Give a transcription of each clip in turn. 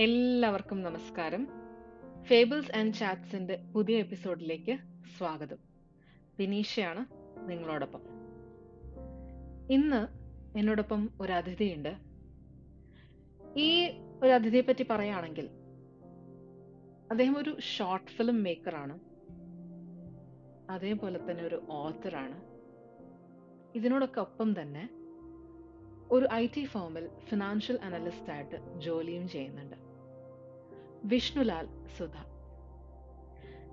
എല്ലാവർക്കും നമസ്കാരം. Fables and ചാറ്റ്സിന്റെ പുതിയ എപ്പിസോഡിലേക്ക് സ്വാഗതം. വിനീഷയാണ് നിങ്ങളോടൊപ്പം. ഇന്ന് എന്നോടൊപ്പം ഒരു അതിഥിയുണ്ട്. ഈ ഒരു അതിഥിയെ പറ്റി പറയുകയാണെങ്കിൽ അദ്ദേഹം ഒരു ഷോർട്ട് ഫിലിം മേക്കറാണ് അതേപോലെ തന്നെ ഒരു ഓത്തറാണ് ഇതിനോടൊക്കെ ഒപ്പം തന്നെ ഒരു ഐ ടി ഫേമിൽ ഫിനാൻഷ്യൽ അനലിസ്റ്റ് ആയിട്ട് ജോലിയും ചെയ്യുന്നുണ്ട്. വിഷ്ണുലാൽ സുധ.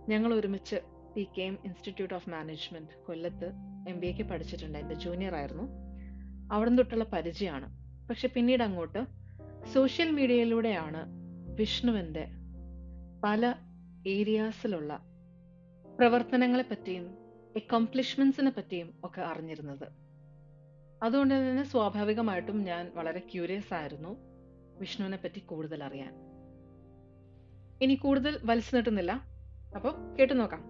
ഞങ്ങൾ ഒരുമിച്ച് P K M institute of management കൊല്ലത്ത് എം ബി എക്ക് പഠിച്ചിട്ടുണ്ട്. എന്റെ ജൂനിയർ ആയിരുന്നു. അവിടെ തൊട്ടുള്ള പരിചയമാണ്. പക്ഷെ പിന്നീട് അങ്ങോട്ട് സോഷ്യൽ മീഡിയയിലൂടെയാണ് വിഷ്ണുവിന്റെ പല ഏരിയാസിലുള്ള പ്രവർത്തനങ്ങളെ പറ്റിയും എക്കംപ്ലിഷ്മെന്റ്സിനെ പറ്റിയും ഒക്കെ അറിഞ്ഞിരുന്നത്. അതുകൊണ്ട് തന്നെ സ്വാഭാവികമായിട്ടും ഞാൻ വളരെ ക്യൂരിയസ് ആയിരുന്നു വിഷ്ണുവിനെ പറ്റി കൂടുതൽ അറിയാൻ. ഇനി കൂടുതൽ വലിച്ചു നീട്ടുന്നില്ല അപ്പോൾ കേട്ടു നോക്കാം.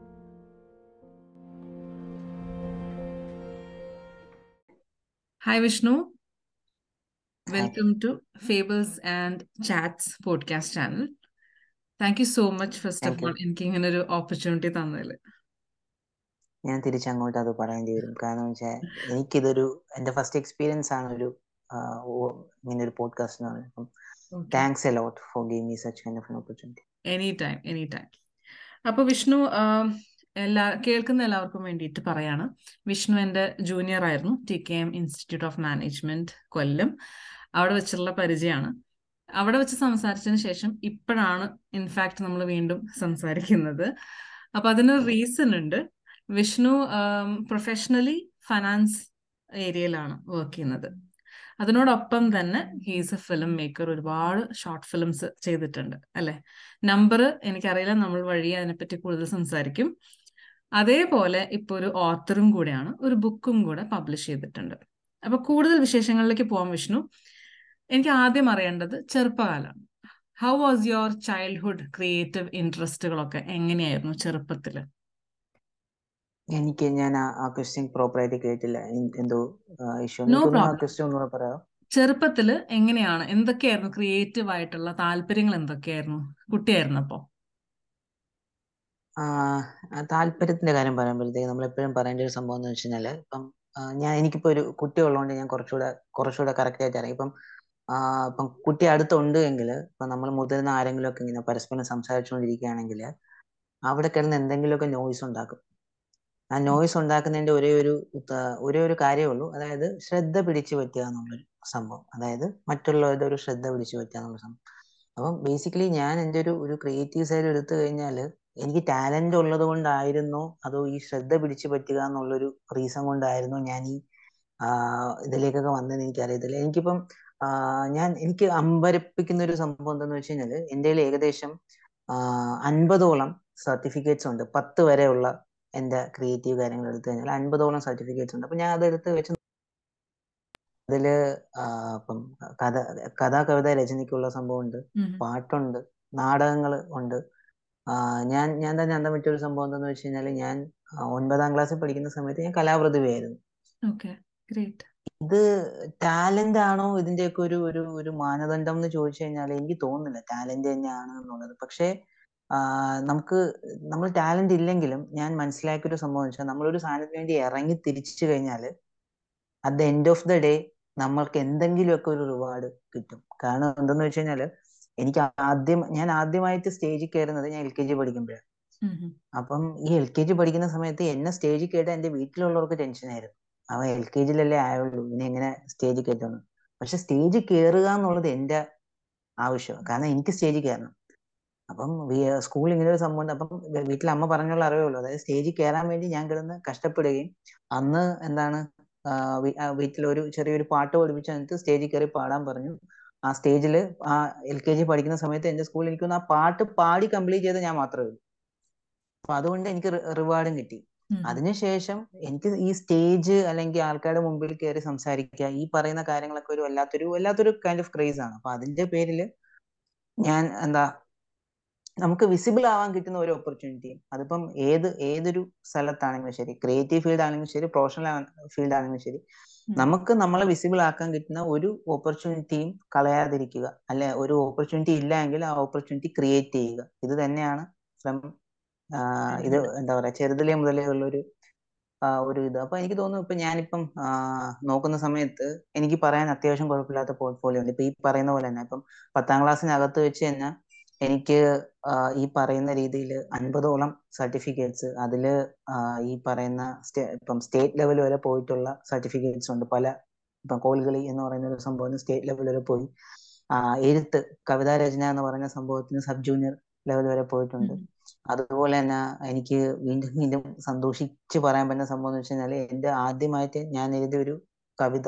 Hi Vishnu welcome to Fables and Chats podcast channel thank you so much first of all എനിക്ക് ഇങ്ങനെ ഒരു ഓപ്പർച്യൂണിറ്റി തന്നതിൽ ഞാൻ തിരിച്ചങ്ങോട്ട് അത് പറയേണ്ടി വരും. കാരണം വെച്ചാൽ എനിക്കിതൊരു എന്റെ ഫസ്റ്റ് എക്സ്പീരിയൻസ് ആണ് ഒരു ഇങ്ങനെ ഒരു പോഡ്കാസ്റ്റ് എന്ന് പറയുന്നത്. Thanks a lot for gave me such kind of opportunity any time any time അപ്പൊ വിഷ്ണു എല്ലാ കേൾക്കുന്ന എല്ലാവർക്കും വേണ്ടിയിട്ട് പറയാണ്. വിഷ്ണു എന്റെ ജൂനിയർ ആയിരുന്നു T K M institute of management Kollam. അവിടെ വെച്ചുള്ള പരിചയമാണ്. അവിടെ വെച്ച് സംസാരിച്ചതിന് ശേഷം ഇപ്പോഴാണ് ഇൻഫാക്ട് നമ്മൾ വീണ്ടും സംസാരിക്കുന്നത്. അപ്പൊ അതിന് റീസൺ ഉണ്ട്. വിഷ്ണു പ്രൊഫഷണലി ഫൈനാൻസ് ഏരിയയിലാണ് വർക്ക് ചെയ്യുന്നത്. അതിനോടൊപ്പം തന്നെ ഹീസ് എ ഫിലിം മേക്കർ ഒരുപാട് ഷോർട്ട് ഫിലിംസ് ചെയ്തിട്ടുണ്ട് അല്ലെ? നമ്പർ എനിക്കറിയില്ല നമ്മൾ വഴി അതിനെപ്പറ്റി കൂടുതൽ സംസാരിക്കും. അതേപോലെ ഇപ്പൊ ഒരു ഓത്തറും കൂടെയാണ് ഒരു ബുക്കും കൂടെ പബ്ലിഷ് ചെയ്തിട്ടുണ്ട്. അപ്പൊ കൂടുതൽ വിശേഷങ്ങളിലേക്ക് പോകാം വിഷ്ണു. എനിക്ക് ആദ്യം അറിയേണ്ടത് ചെറുപ്പകാലമാണ്. How was your childhood creative ഇൻട്രസ്റ്റുകളൊക്കെ എങ്ങനെയായിരുന്നു ചെറുപ്പത്തിൽ? എനിക്ക് ഞാൻ ആ- ക്വസ്റ്റ്യൻ പ്രോപ്പർ ആയിട്ട് കേട്ടില്ല. എന്തോ ഇഷ്യൂ. ക്വസ്റ്റ്യൻ ഒന്നുകൂടെ ചെറുപ്പത്തിൽ എങ്ങനെയാണ് എന്തൊക്കെയായിരുന്നു ക്രിയേറ്റീവ് ആയിട്ടുള്ള താല്പര്യങ്ങൾ എന്തൊക്കെയായിരുന്നു? കുട്ടിയായിരുന്നപ്പോ താല്പര്യത്തിന്റെ കാര്യം പറയുമ്പോഴത്തേക്ക് നമ്മൾ എപ്പോഴും പറയേണ്ട ഒരു സംഭവം എന്ന് വെച്ച് കഴിഞ്ഞാൽ ഇപ്പം ഞാൻ എനിക്കിപ്പോ ഒരു കുട്ടി ഉള്ളതുകൊണ്ട് ഞാൻ കുറച്ചുകൂടെ കുറച്ചുകൂടെ കറക്റ്റ് ആയിട്ട് അറിയാം. ഇപ്പം ഇപ്പം കുട്ടി അടുത്തുണ്ട് എങ്കിൽ ഇപ്പം നമ്മൾ മുതിർന്ന ആരെങ്കിലും ഒക്കെ ഇങ്ങനെ പരസ്പരം സംസാരിച്ചുകൊണ്ടിരിക്കുകയാണെങ്കിൽ അവിടെ കിടന്ന് എന്തെങ്കിലുമൊക്കെ നോയ്സ് ഉണ്ടാക്കും. ആ നോയ്സ് ഉണ്ടാക്കുന്നതിന്റെ ഒരേ ഒരു ഒരേ ഒരു കാര്യമേ ഉള്ളൂ. അതായത് ശ്രദ്ധ പിടിച്ചു പറ്റുക എന്നുള്ളൊരു സംഭവം. അതായത് മറ്റുള്ളവരുടെ ഒരു ശ്രദ്ധ പിടിച്ചു പറ്റുക എന്നുള്ള സംഭവം. അപ്പം ബേസിക്കലി ഞാൻ എന്റെ ഒരു ഒരു ക്രിയേറ്റീവ് സൈഡ് എടുത്തു കഴിഞ്ഞാൽ എനിക്ക് ടാലന്റ് ഉള്ളത് കൊണ്ടായിരുന്നോ അതോ ഈ ശ്രദ്ധ പിടിച്ചു പറ്റുക എന്നുള്ളൊരു റീസൺ കൊണ്ടായിരുന്നോ ഞാൻ ഈ ഇതിലേക്കൊക്കെ വന്നതെന്ന് എനിക്കറിയത്തില്ല. എനിക്കിപ്പം ഞാൻ എനിക്ക് അമ്പരപ്പിക്കുന്ന ഒരു സംഭവം എന്താന്ന് വെച്ച് കഴിഞ്ഞാൽ എന്റെ ഏകദേശം അൻപതോളം സർട്ടിഫിക്കറ്റ്സ് ഉണ്ട്. പത്ത് വരെയുള്ള എന്റെ ക്രിയേറ്റീവ് കാര്യങ്ങൾ എടുത്തു കഴിഞ്ഞാൽ അൻപതോളം സർട്ടിഫിക്കറ്റ്സ് ഉണ്ട്. അപ്പൊ ഞാൻ അതെടുത്ത് വെച്ച് അതിൽ ഇപ്പം കഥ കഥാ കവിത രചനയ്ക്കുള്ള സംഭവമുണ്ട് ഉണ്ട് പാട്ടുണ്ട് നാടകങ്ങൾ ഉണ്ട്. ഞാൻ ഞാൻ തന്നെ അന്തം പറ്റിയ ഒരു സംഭവം എന്താന്ന് വെച്ച് കഴിഞ്ഞാൽ ഞാൻ ഒൻപതാം ക്ലാസ്സിൽ പഠിക്കുന്ന സമയത്ത് ഞാൻ കലാപ്രതിഭയായിരുന്നു. ഇത് ടാലന്റ് ആണോ ഇതിന്റെയൊക്കെ ഒരു ഒരു ഒരു മാനദണ്ഡം എന്ന് ചോദിച്ചു കഴിഞ്ഞാൽ എനിക്ക് തോന്നുന്നില്ല ടാലന്റ് തന്നെയാണ് എന്നുള്ളത്. പക്ഷേ നമുക്ക് നമ്മൾ ടാലന്റ് ഇല്ലെങ്കിലും ഞാൻ മനസ്സിലാക്കിയ ഒരു സംഭവം വെച്ചാൽ നമ്മളൊരു സാധനത്തിന് വേണ്ടി ഇറങ്ങി തിരിച്ചു കഴിഞ്ഞാൽ at the end of the day നമ്മൾക്ക് എന്തെങ്കിലുമൊക്കെ ഒരു റിവാർഡ് കിട്ടും. കാരണം എന്തെന്ന് വെച്ച് കഴിഞ്ഞാൽ എനിക്ക് ആദ്യം ഞാൻ ആദ്യമായിട്ട് സ്റ്റേജിൽ കയറുന്നത് ഞാൻ എൽ കെ ജി പഠിക്കുമ്പോഴാണ് അപ്പം ഈ എൽ കെ ജി പഠിക്കുന്ന സമയത്ത് എന്നെ സ്റ്റേജിൽ കയറ്റാൻ എന്റെ വീട്ടിലുള്ളവർക്ക് ടെൻഷനായിരുന്നു അവൻ എൽ കെ ജിയിലല്ലേ ആയുള്ളൂ ഇനി എങ്ങനെ സ്റ്റേജിൽ കയറ്റുന്നു പക്ഷെ സ്റ്റേജിൽ കയറുക എന്നുള്ളത് എന്റെ ആവശ്യമാണ്. കാരണം എനിക്ക് സ്റ്റേജിൽ കയറണം അപ്പം സ്കൂളിൽ ഇങ്ങനെ ഒരു സംഭവം അപ്പം വീട്ടിൽ അമ്മ പറഞ്ഞുള്ള അറിവേ ഉള്ളൂ അതായത് സ്റ്റേജിൽ കയറാൻ വേണ്ടി ഞാൻ കിടന്ന് കഷ്ടപ്പെടുകയും അന്ന് എന്താണ് വീട്ടിലൊരു ചെറിയൊരു പാട്ട് പഠിപ്പിച്ച് എന്നിട്ട് സ്റ്റേജിൽ കയറി പാടാൻ പറഞ്ഞു. ആ സ്റ്റേജിൽ ആ എൽ കെ ജി പഠിക്കുന്ന സമയത്ത് എന്റെ സ്കൂളിൽ എനിക്ക് ആ പാട്ട് പാടി കംപ്ലീറ്റ് ചെയ്ത് ഞാൻ മാത്രമേ ഉള്ളൂ. അപ്പൊ അതുകൊണ്ട് എനിക്ക് റിവാർഡും കിട്ടി. അതിനുശേഷം എനിക്ക് ഈ സ്റ്റേജ് അല്ലെങ്കിൽ ആൾക്കാരുടെ മുമ്പിൽ കയറി സംസാരിക്കുക ഈ പറയുന്ന കാര്യങ്ങളൊക്കെ ഒരു വല്ലാത്തൊരു വല്ലാത്തൊരു കൈൻഡ് ഓഫ് ക്രേസ് ആണ്. അപ്പൊ അതിന്റെ പേരിൽ ഞാൻ എന്താ നമുക്ക് വിസിബിൾ ആവാൻ കിട്ടുന്ന ഒരു ഓപ്പർച്യൂണിറ്റിയും അതിപ്പം ഏത് ഏതൊരു സ്ഥലത്താണെങ്കിലും ശരി. ക്രിയേറ്റീവ് ഫീൽഡ് ആണെങ്കിലും ശരി പ്രൊഫഷണൽ ഫീൽഡ് ആണെങ്കിലും ശരി. നമുക്ക് നമ്മളെ വിസിബിൾ ആക്കാൻ കിട്ടുന്ന ഒരു ഓപ്പർച്യൂണിറ്റിയും കളയാതിരിക്കുക. അല്ലെ ഒരു ഓപ്പർച്യൂണിറ്റി ഇല്ലെങ്കിൽ ആ ഓപ്പർച്യൂണിറ്റി ക്രിയേറ്റ് ചെയ്യുക. ഇത് തന്നെയാണ് ഫ്രം ഇത് എന്താ പറയാ ചെറുതിലെ മുതലേ ഉള്ളൊരു ഒരു ഇത്. അപ്പൊ എനിക്ക് തോന്നുന്നു ഇപ്പൊ ഞാനിപ്പം നോക്കുന്ന സമയത്ത് എനിക്ക് പറയാൻ അത്യാവശ്യം കുഴപ്പമില്ലാത്ത പോർട്ട്ഫോളിയോ ഉണ്ട്. ഇപ്പൊ ഈ പറയുന്ന പോലെ തന്നെ ഇപ്പം പത്താം ക്ലാസ്സിനകത്ത് വെച്ച് തന്നെ എനിക്ക് ഈ പറയുന്ന രീതിയിൽ അൻപതോളം സർട്ടിഫിക്കറ്റ്സ് അതിൽ ഈ പറയുന്ന ഇപ്പം സ്റ്റേറ്റ് ലെവൽ വരെ പോയിട്ടുള്ള സർട്ടിഫിക്കറ്റ്സ് ഉണ്ട്. പല ഇപ്പം കോൽകളി എന്ന് പറയുന്ന ഒരു സംഭവത്തിന് സ്റ്റേറ്റ് ലെവൽ വരെ പോയി. എഴുത്ത് കവിതാ രചന എന്ന് പറയുന്ന സംഭവത്തിന് സബ് ജൂനിയർ ലെവൽ വരെ പോയിട്ടുണ്ട്. അതുപോലെ തന്നെ എനിക്ക് വീണ്ടും വീണ്ടും സന്തോഷിച്ച് പറയാൻ പറ്റുന്ന സംഭവം എന്ന് വെച്ച് കഴിഞ്ഞാൽ എന്റെ ആദ്യമായിട്ട് ഞാൻ എഴുതിയ ഒരു കവിത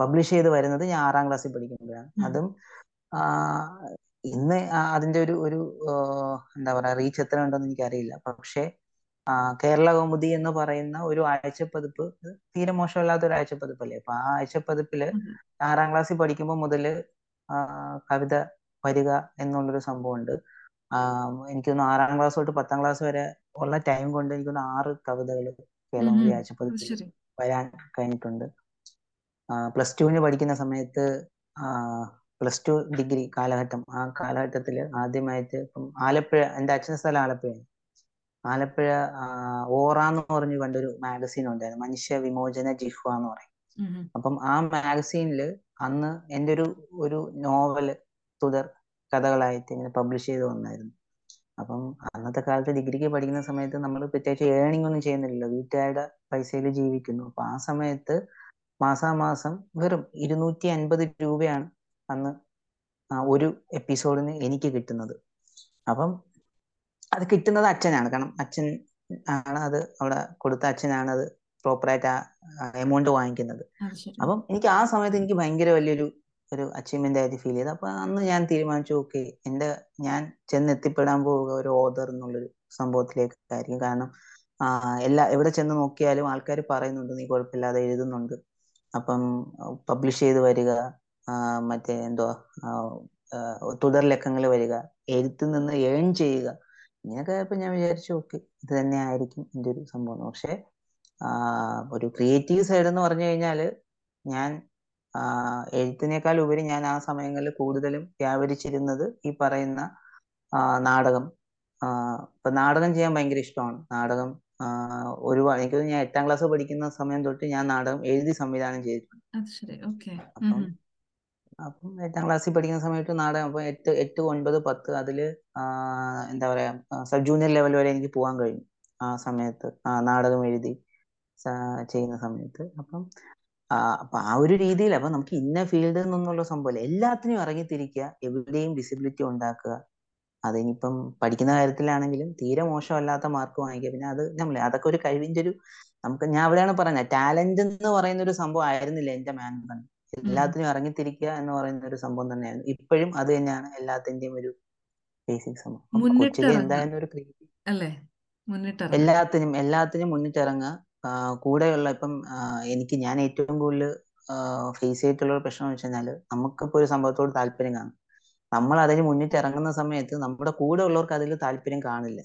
പബ്ലിഷ് ചെയ്ത് വരുന്നത് ഞാൻ ആറാം ക്ലാസ്സിൽ പഠിക്കുമ്പോഴാണ്. അതും ഇന്ന് അതിന്റെ ഒരു ഒരു എന്താ പറയാ റീച്ച് എത്ര ഉണ്ടെന്ന് എനിക്കറിയില്ല. പക്ഷെ കേരള കൗമുദി എന്ന് പറയുന്ന ഒരു ആഴ്ചപ്പതിപ്പ് തീരെ മോശമല്ലാത്ത ഒരു ആഴ്ചപ്പതിപ്പല്ലേ? അപ്പൊ ആ ആഴ്ചപ്പതിപ്പിൽ ആറാം ക്ലാസ്സിൽ പഠിക്കുമ്പോൾ മുതൽ കവിത വരിക എന്നുള്ളൊരു സംഭവമുണ്ട്. എനിക്കൊന്ന് ആറാം ക്ലാസ് തൊട്ട് പത്താം ക്ലാസ് വരെ ഉള്ള ടൈം കൊണ്ട് എനിക്കൊന്ന് ആറ് കവിതകൾ കേരള കൗമുദി ആഴ്ചപ്പതിപ്പിൽ വരാൻ കഴിഞ്ഞിട്ടുണ്ട്. പ്ലസ് ടുവിന് പഠിക്കുന്ന സമയത്ത് പ്ലസ് ടു ഡിഗ്രി കാലഘട്ടം. ആ കാലഘട്ടത്തിൽ ആദ്യമായിട്ട് ഇപ്പം ആലപ്പുഴ എന്റെ അച്ഛന്റെ സ്ഥലം ആലപ്പുഴയാണ് ആലപ്പുഴ ഓറ എന്ന് പറഞ്ഞ് കണ്ടൊരു മാഗസീൻ ഉണ്ടായിരുന്നു. മനുഷ്യ വിമോചന ജിഹ്വ എന്ന് പറയും. അപ്പം ആ മാഗസീനിൽ അന്ന് എന്റെ ഒരു ഒരു നോവൽ തുടർ കഥകളായിട്ട് ഇങ്ങനെ പബ്ലിഷ് ചെയ്ത് വന്നായിരുന്നു. അപ്പം അന്നത്തെ കാലത്ത് ഡിഗ്രിക്ക് പഠിക്കുന്ന സമയത്ത് നമ്മൾ പ്രത്യേകിച്ച് ഏണിംഗ് ഒന്നും ചെയ്യുന്നില്ലല്ലോ. വീട്ടുകാരുടെ പൈസയിൽ ജീവിക്കുന്നു. അപ്പൊ ആ സമയത്ത് മാസാമാസം വെറും ഇരുന്നൂറ്റി അൻപത് രൂപയാണ് അന്ന് ഒരു എപ്പിസോഡിന് എനിക്ക് കിട്ടുന്നത്. അപ്പം അത് കിട്ടുന്നത് അച്ഛനാണ്. കാരണം അച്ഛൻ ആണ് അത് അവിടെ കൊടുത്ത അച്ഛനാണ് അത് പ്രോപ്പറായിട്ട് ആ എമൗണ്ട് വാങ്ങിക്കുന്നത്. അപ്പം എനിക്ക് ആ സമയത്ത് എനിക്ക് ഭയങ്കര വലിയൊരു ഒരു അച്ചീവ്മെന്റ് ആയിട്ട് ഫീൽ ചെയ്ത്. അപ്പൊ അന്ന് ഞാൻ തീരുമാനിച്ചു ഓക്കെ എന്റെ ഞാൻ ചെന്ന് എത്തിപ്പെടാൻ പോവുക ഒരു ഓദർ എന്നുള്ളൊരു സംഭവത്തിലേക്കായിരിക്കും കാരണം എല്ലാ എവിടെ ചെന്ന് നോക്കിയാലും ആൾക്കാർ പറയുന്നുണ്ട് നീ കുഴപ്പമില്ലാതെ എഴുതുന്നുണ്ട്. അപ്പം പബ്ലിഷ് ചെയ്ത് വരിക. മറ്റേ എന്തുവാ തുടർ ലക്കങ്ങൾ വരിക എഴുത്തിൽ നിന്ന് ഏൺ ചെയ്യുക ഇങ്ങനെയൊക്കെ ആയപ്പോൾ ഞാൻ വിചാരിച്ചു ഓക്കെ ഇത് തന്നെ ആയിരിക്കും എന്റെ ഒരു സംഭവം. പക്ഷെ ഒരു ക്രിയേറ്റീവ് സൈഡ് എന്ന് പറഞ്ഞു കഴിഞ്ഞാൽ ഞാൻ എഴുത്തിനേക്കാൾ ഉപരി ഞാൻ ആ സമയങ്ങളിൽ കൂടുതലും വ്യാപരിച്ചിരുന്നത് ഈ പറയുന്ന നാടകം. ഇപ്പൊ നാടകം ചെയ്യാൻ ഭയങ്കര ഇഷ്ടമാണ്. നാടകം ഒരുപാട് എനിക്ക് ഞാൻ എട്ടാം ക്ലാസ് പഠിക്കുന്ന സമയം തൊട്ട് ഞാൻ നാടകം എഴുതി സംവിധാനം ചെയ്തിട്ടുണ്ട്. അപ്പം അപ്പം എട്ടാം ക്ലാസ്സിൽ പഠിക്കുന്ന സമയത്ത് നാടകം അപ്പൊ എട്ട് എട്ട് ഒൻപത് പത്ത് അതിൽ എന്താ പറയാ സബ് ജൂനിയർ ലെവൽ വരെ എനിക്ക് പോകാൻ കഴിഞ്ഞു ആ സമയത്ത്. നാടകം എഴുതി ചെയ്യുന്ന സമയത്ത്. അപ്പം അപ്പൊ ആ ഒരു രീതിയിൽ അപ്പൊ നമുക്ക് ഇന്ന ഫീൽഡിൽ നിന്നുള്ള സംഭവം എല്ലാത്തിനും ഇറങ്ങിത്തിരിക്കുക എവിടെയും വിസിബിലിറ്റി ഉണ്ടാക്കുക. അതിനിപ്പം പഠിക്കുന്ന കാര്യത്തിലാണെങ്കിലും തീരെ മോശമല്ലാത്ത മാർക്ക് വാങ്ങിക്കുക. പിന്നെ അത് നമ്മളെ അതൊക്കെ ഒരു കഴിവിന്റെ ഒരു നമുക്ക് ഞാൻ അവിടെയാണ് പറഞ്ഞത് ടാലന്റ് എന്ന് പറയുന്ന ഒരു സംഭവം ആയിരുന്നില്ല എന്റെ മാനദണ്ഡം എല്ലാത്തിനും ഇറങ്ങിത്തിരിക്കുക എന്ന് പറയുന്ന ഒരു സംഭവം തന്നെയാണ് ഇപ്പോഴും അത് തന്നെയാണ് എല്ലാത്തിന്റെയും ഒരു ബേസിക് സംഭവം. കൊച്ചിയിൽ എന്തായാലും ഒരു എല്ലാത്തിനും എല്ലാത്തിനും മുന്നിട്ടിറങ്ങുക. കൂടെയുള്ള ഇപ്പം എനിക്ക് ഞാൻ ഏറ്റവും കൂടുതൽ ഫേസ് ചെയ്തിട്ടുള്ള ഒരു പ്രശ്നം എന്ന് വെച്ച് കഴിഞ്ഞാൽ നമുക്കിപ്പോൾ ഒരു സംഭവത്തോട് താല്പര്യം കാണും. നമ്മൾ അതിന് മുന്നിട്ട് ഇറങ്ങുന്ന സമയത്ത് നമ്മുടെ കൂടെ ഉള്ളവർക്ക് അതിൽ താല്പര്യം കാണില്ല.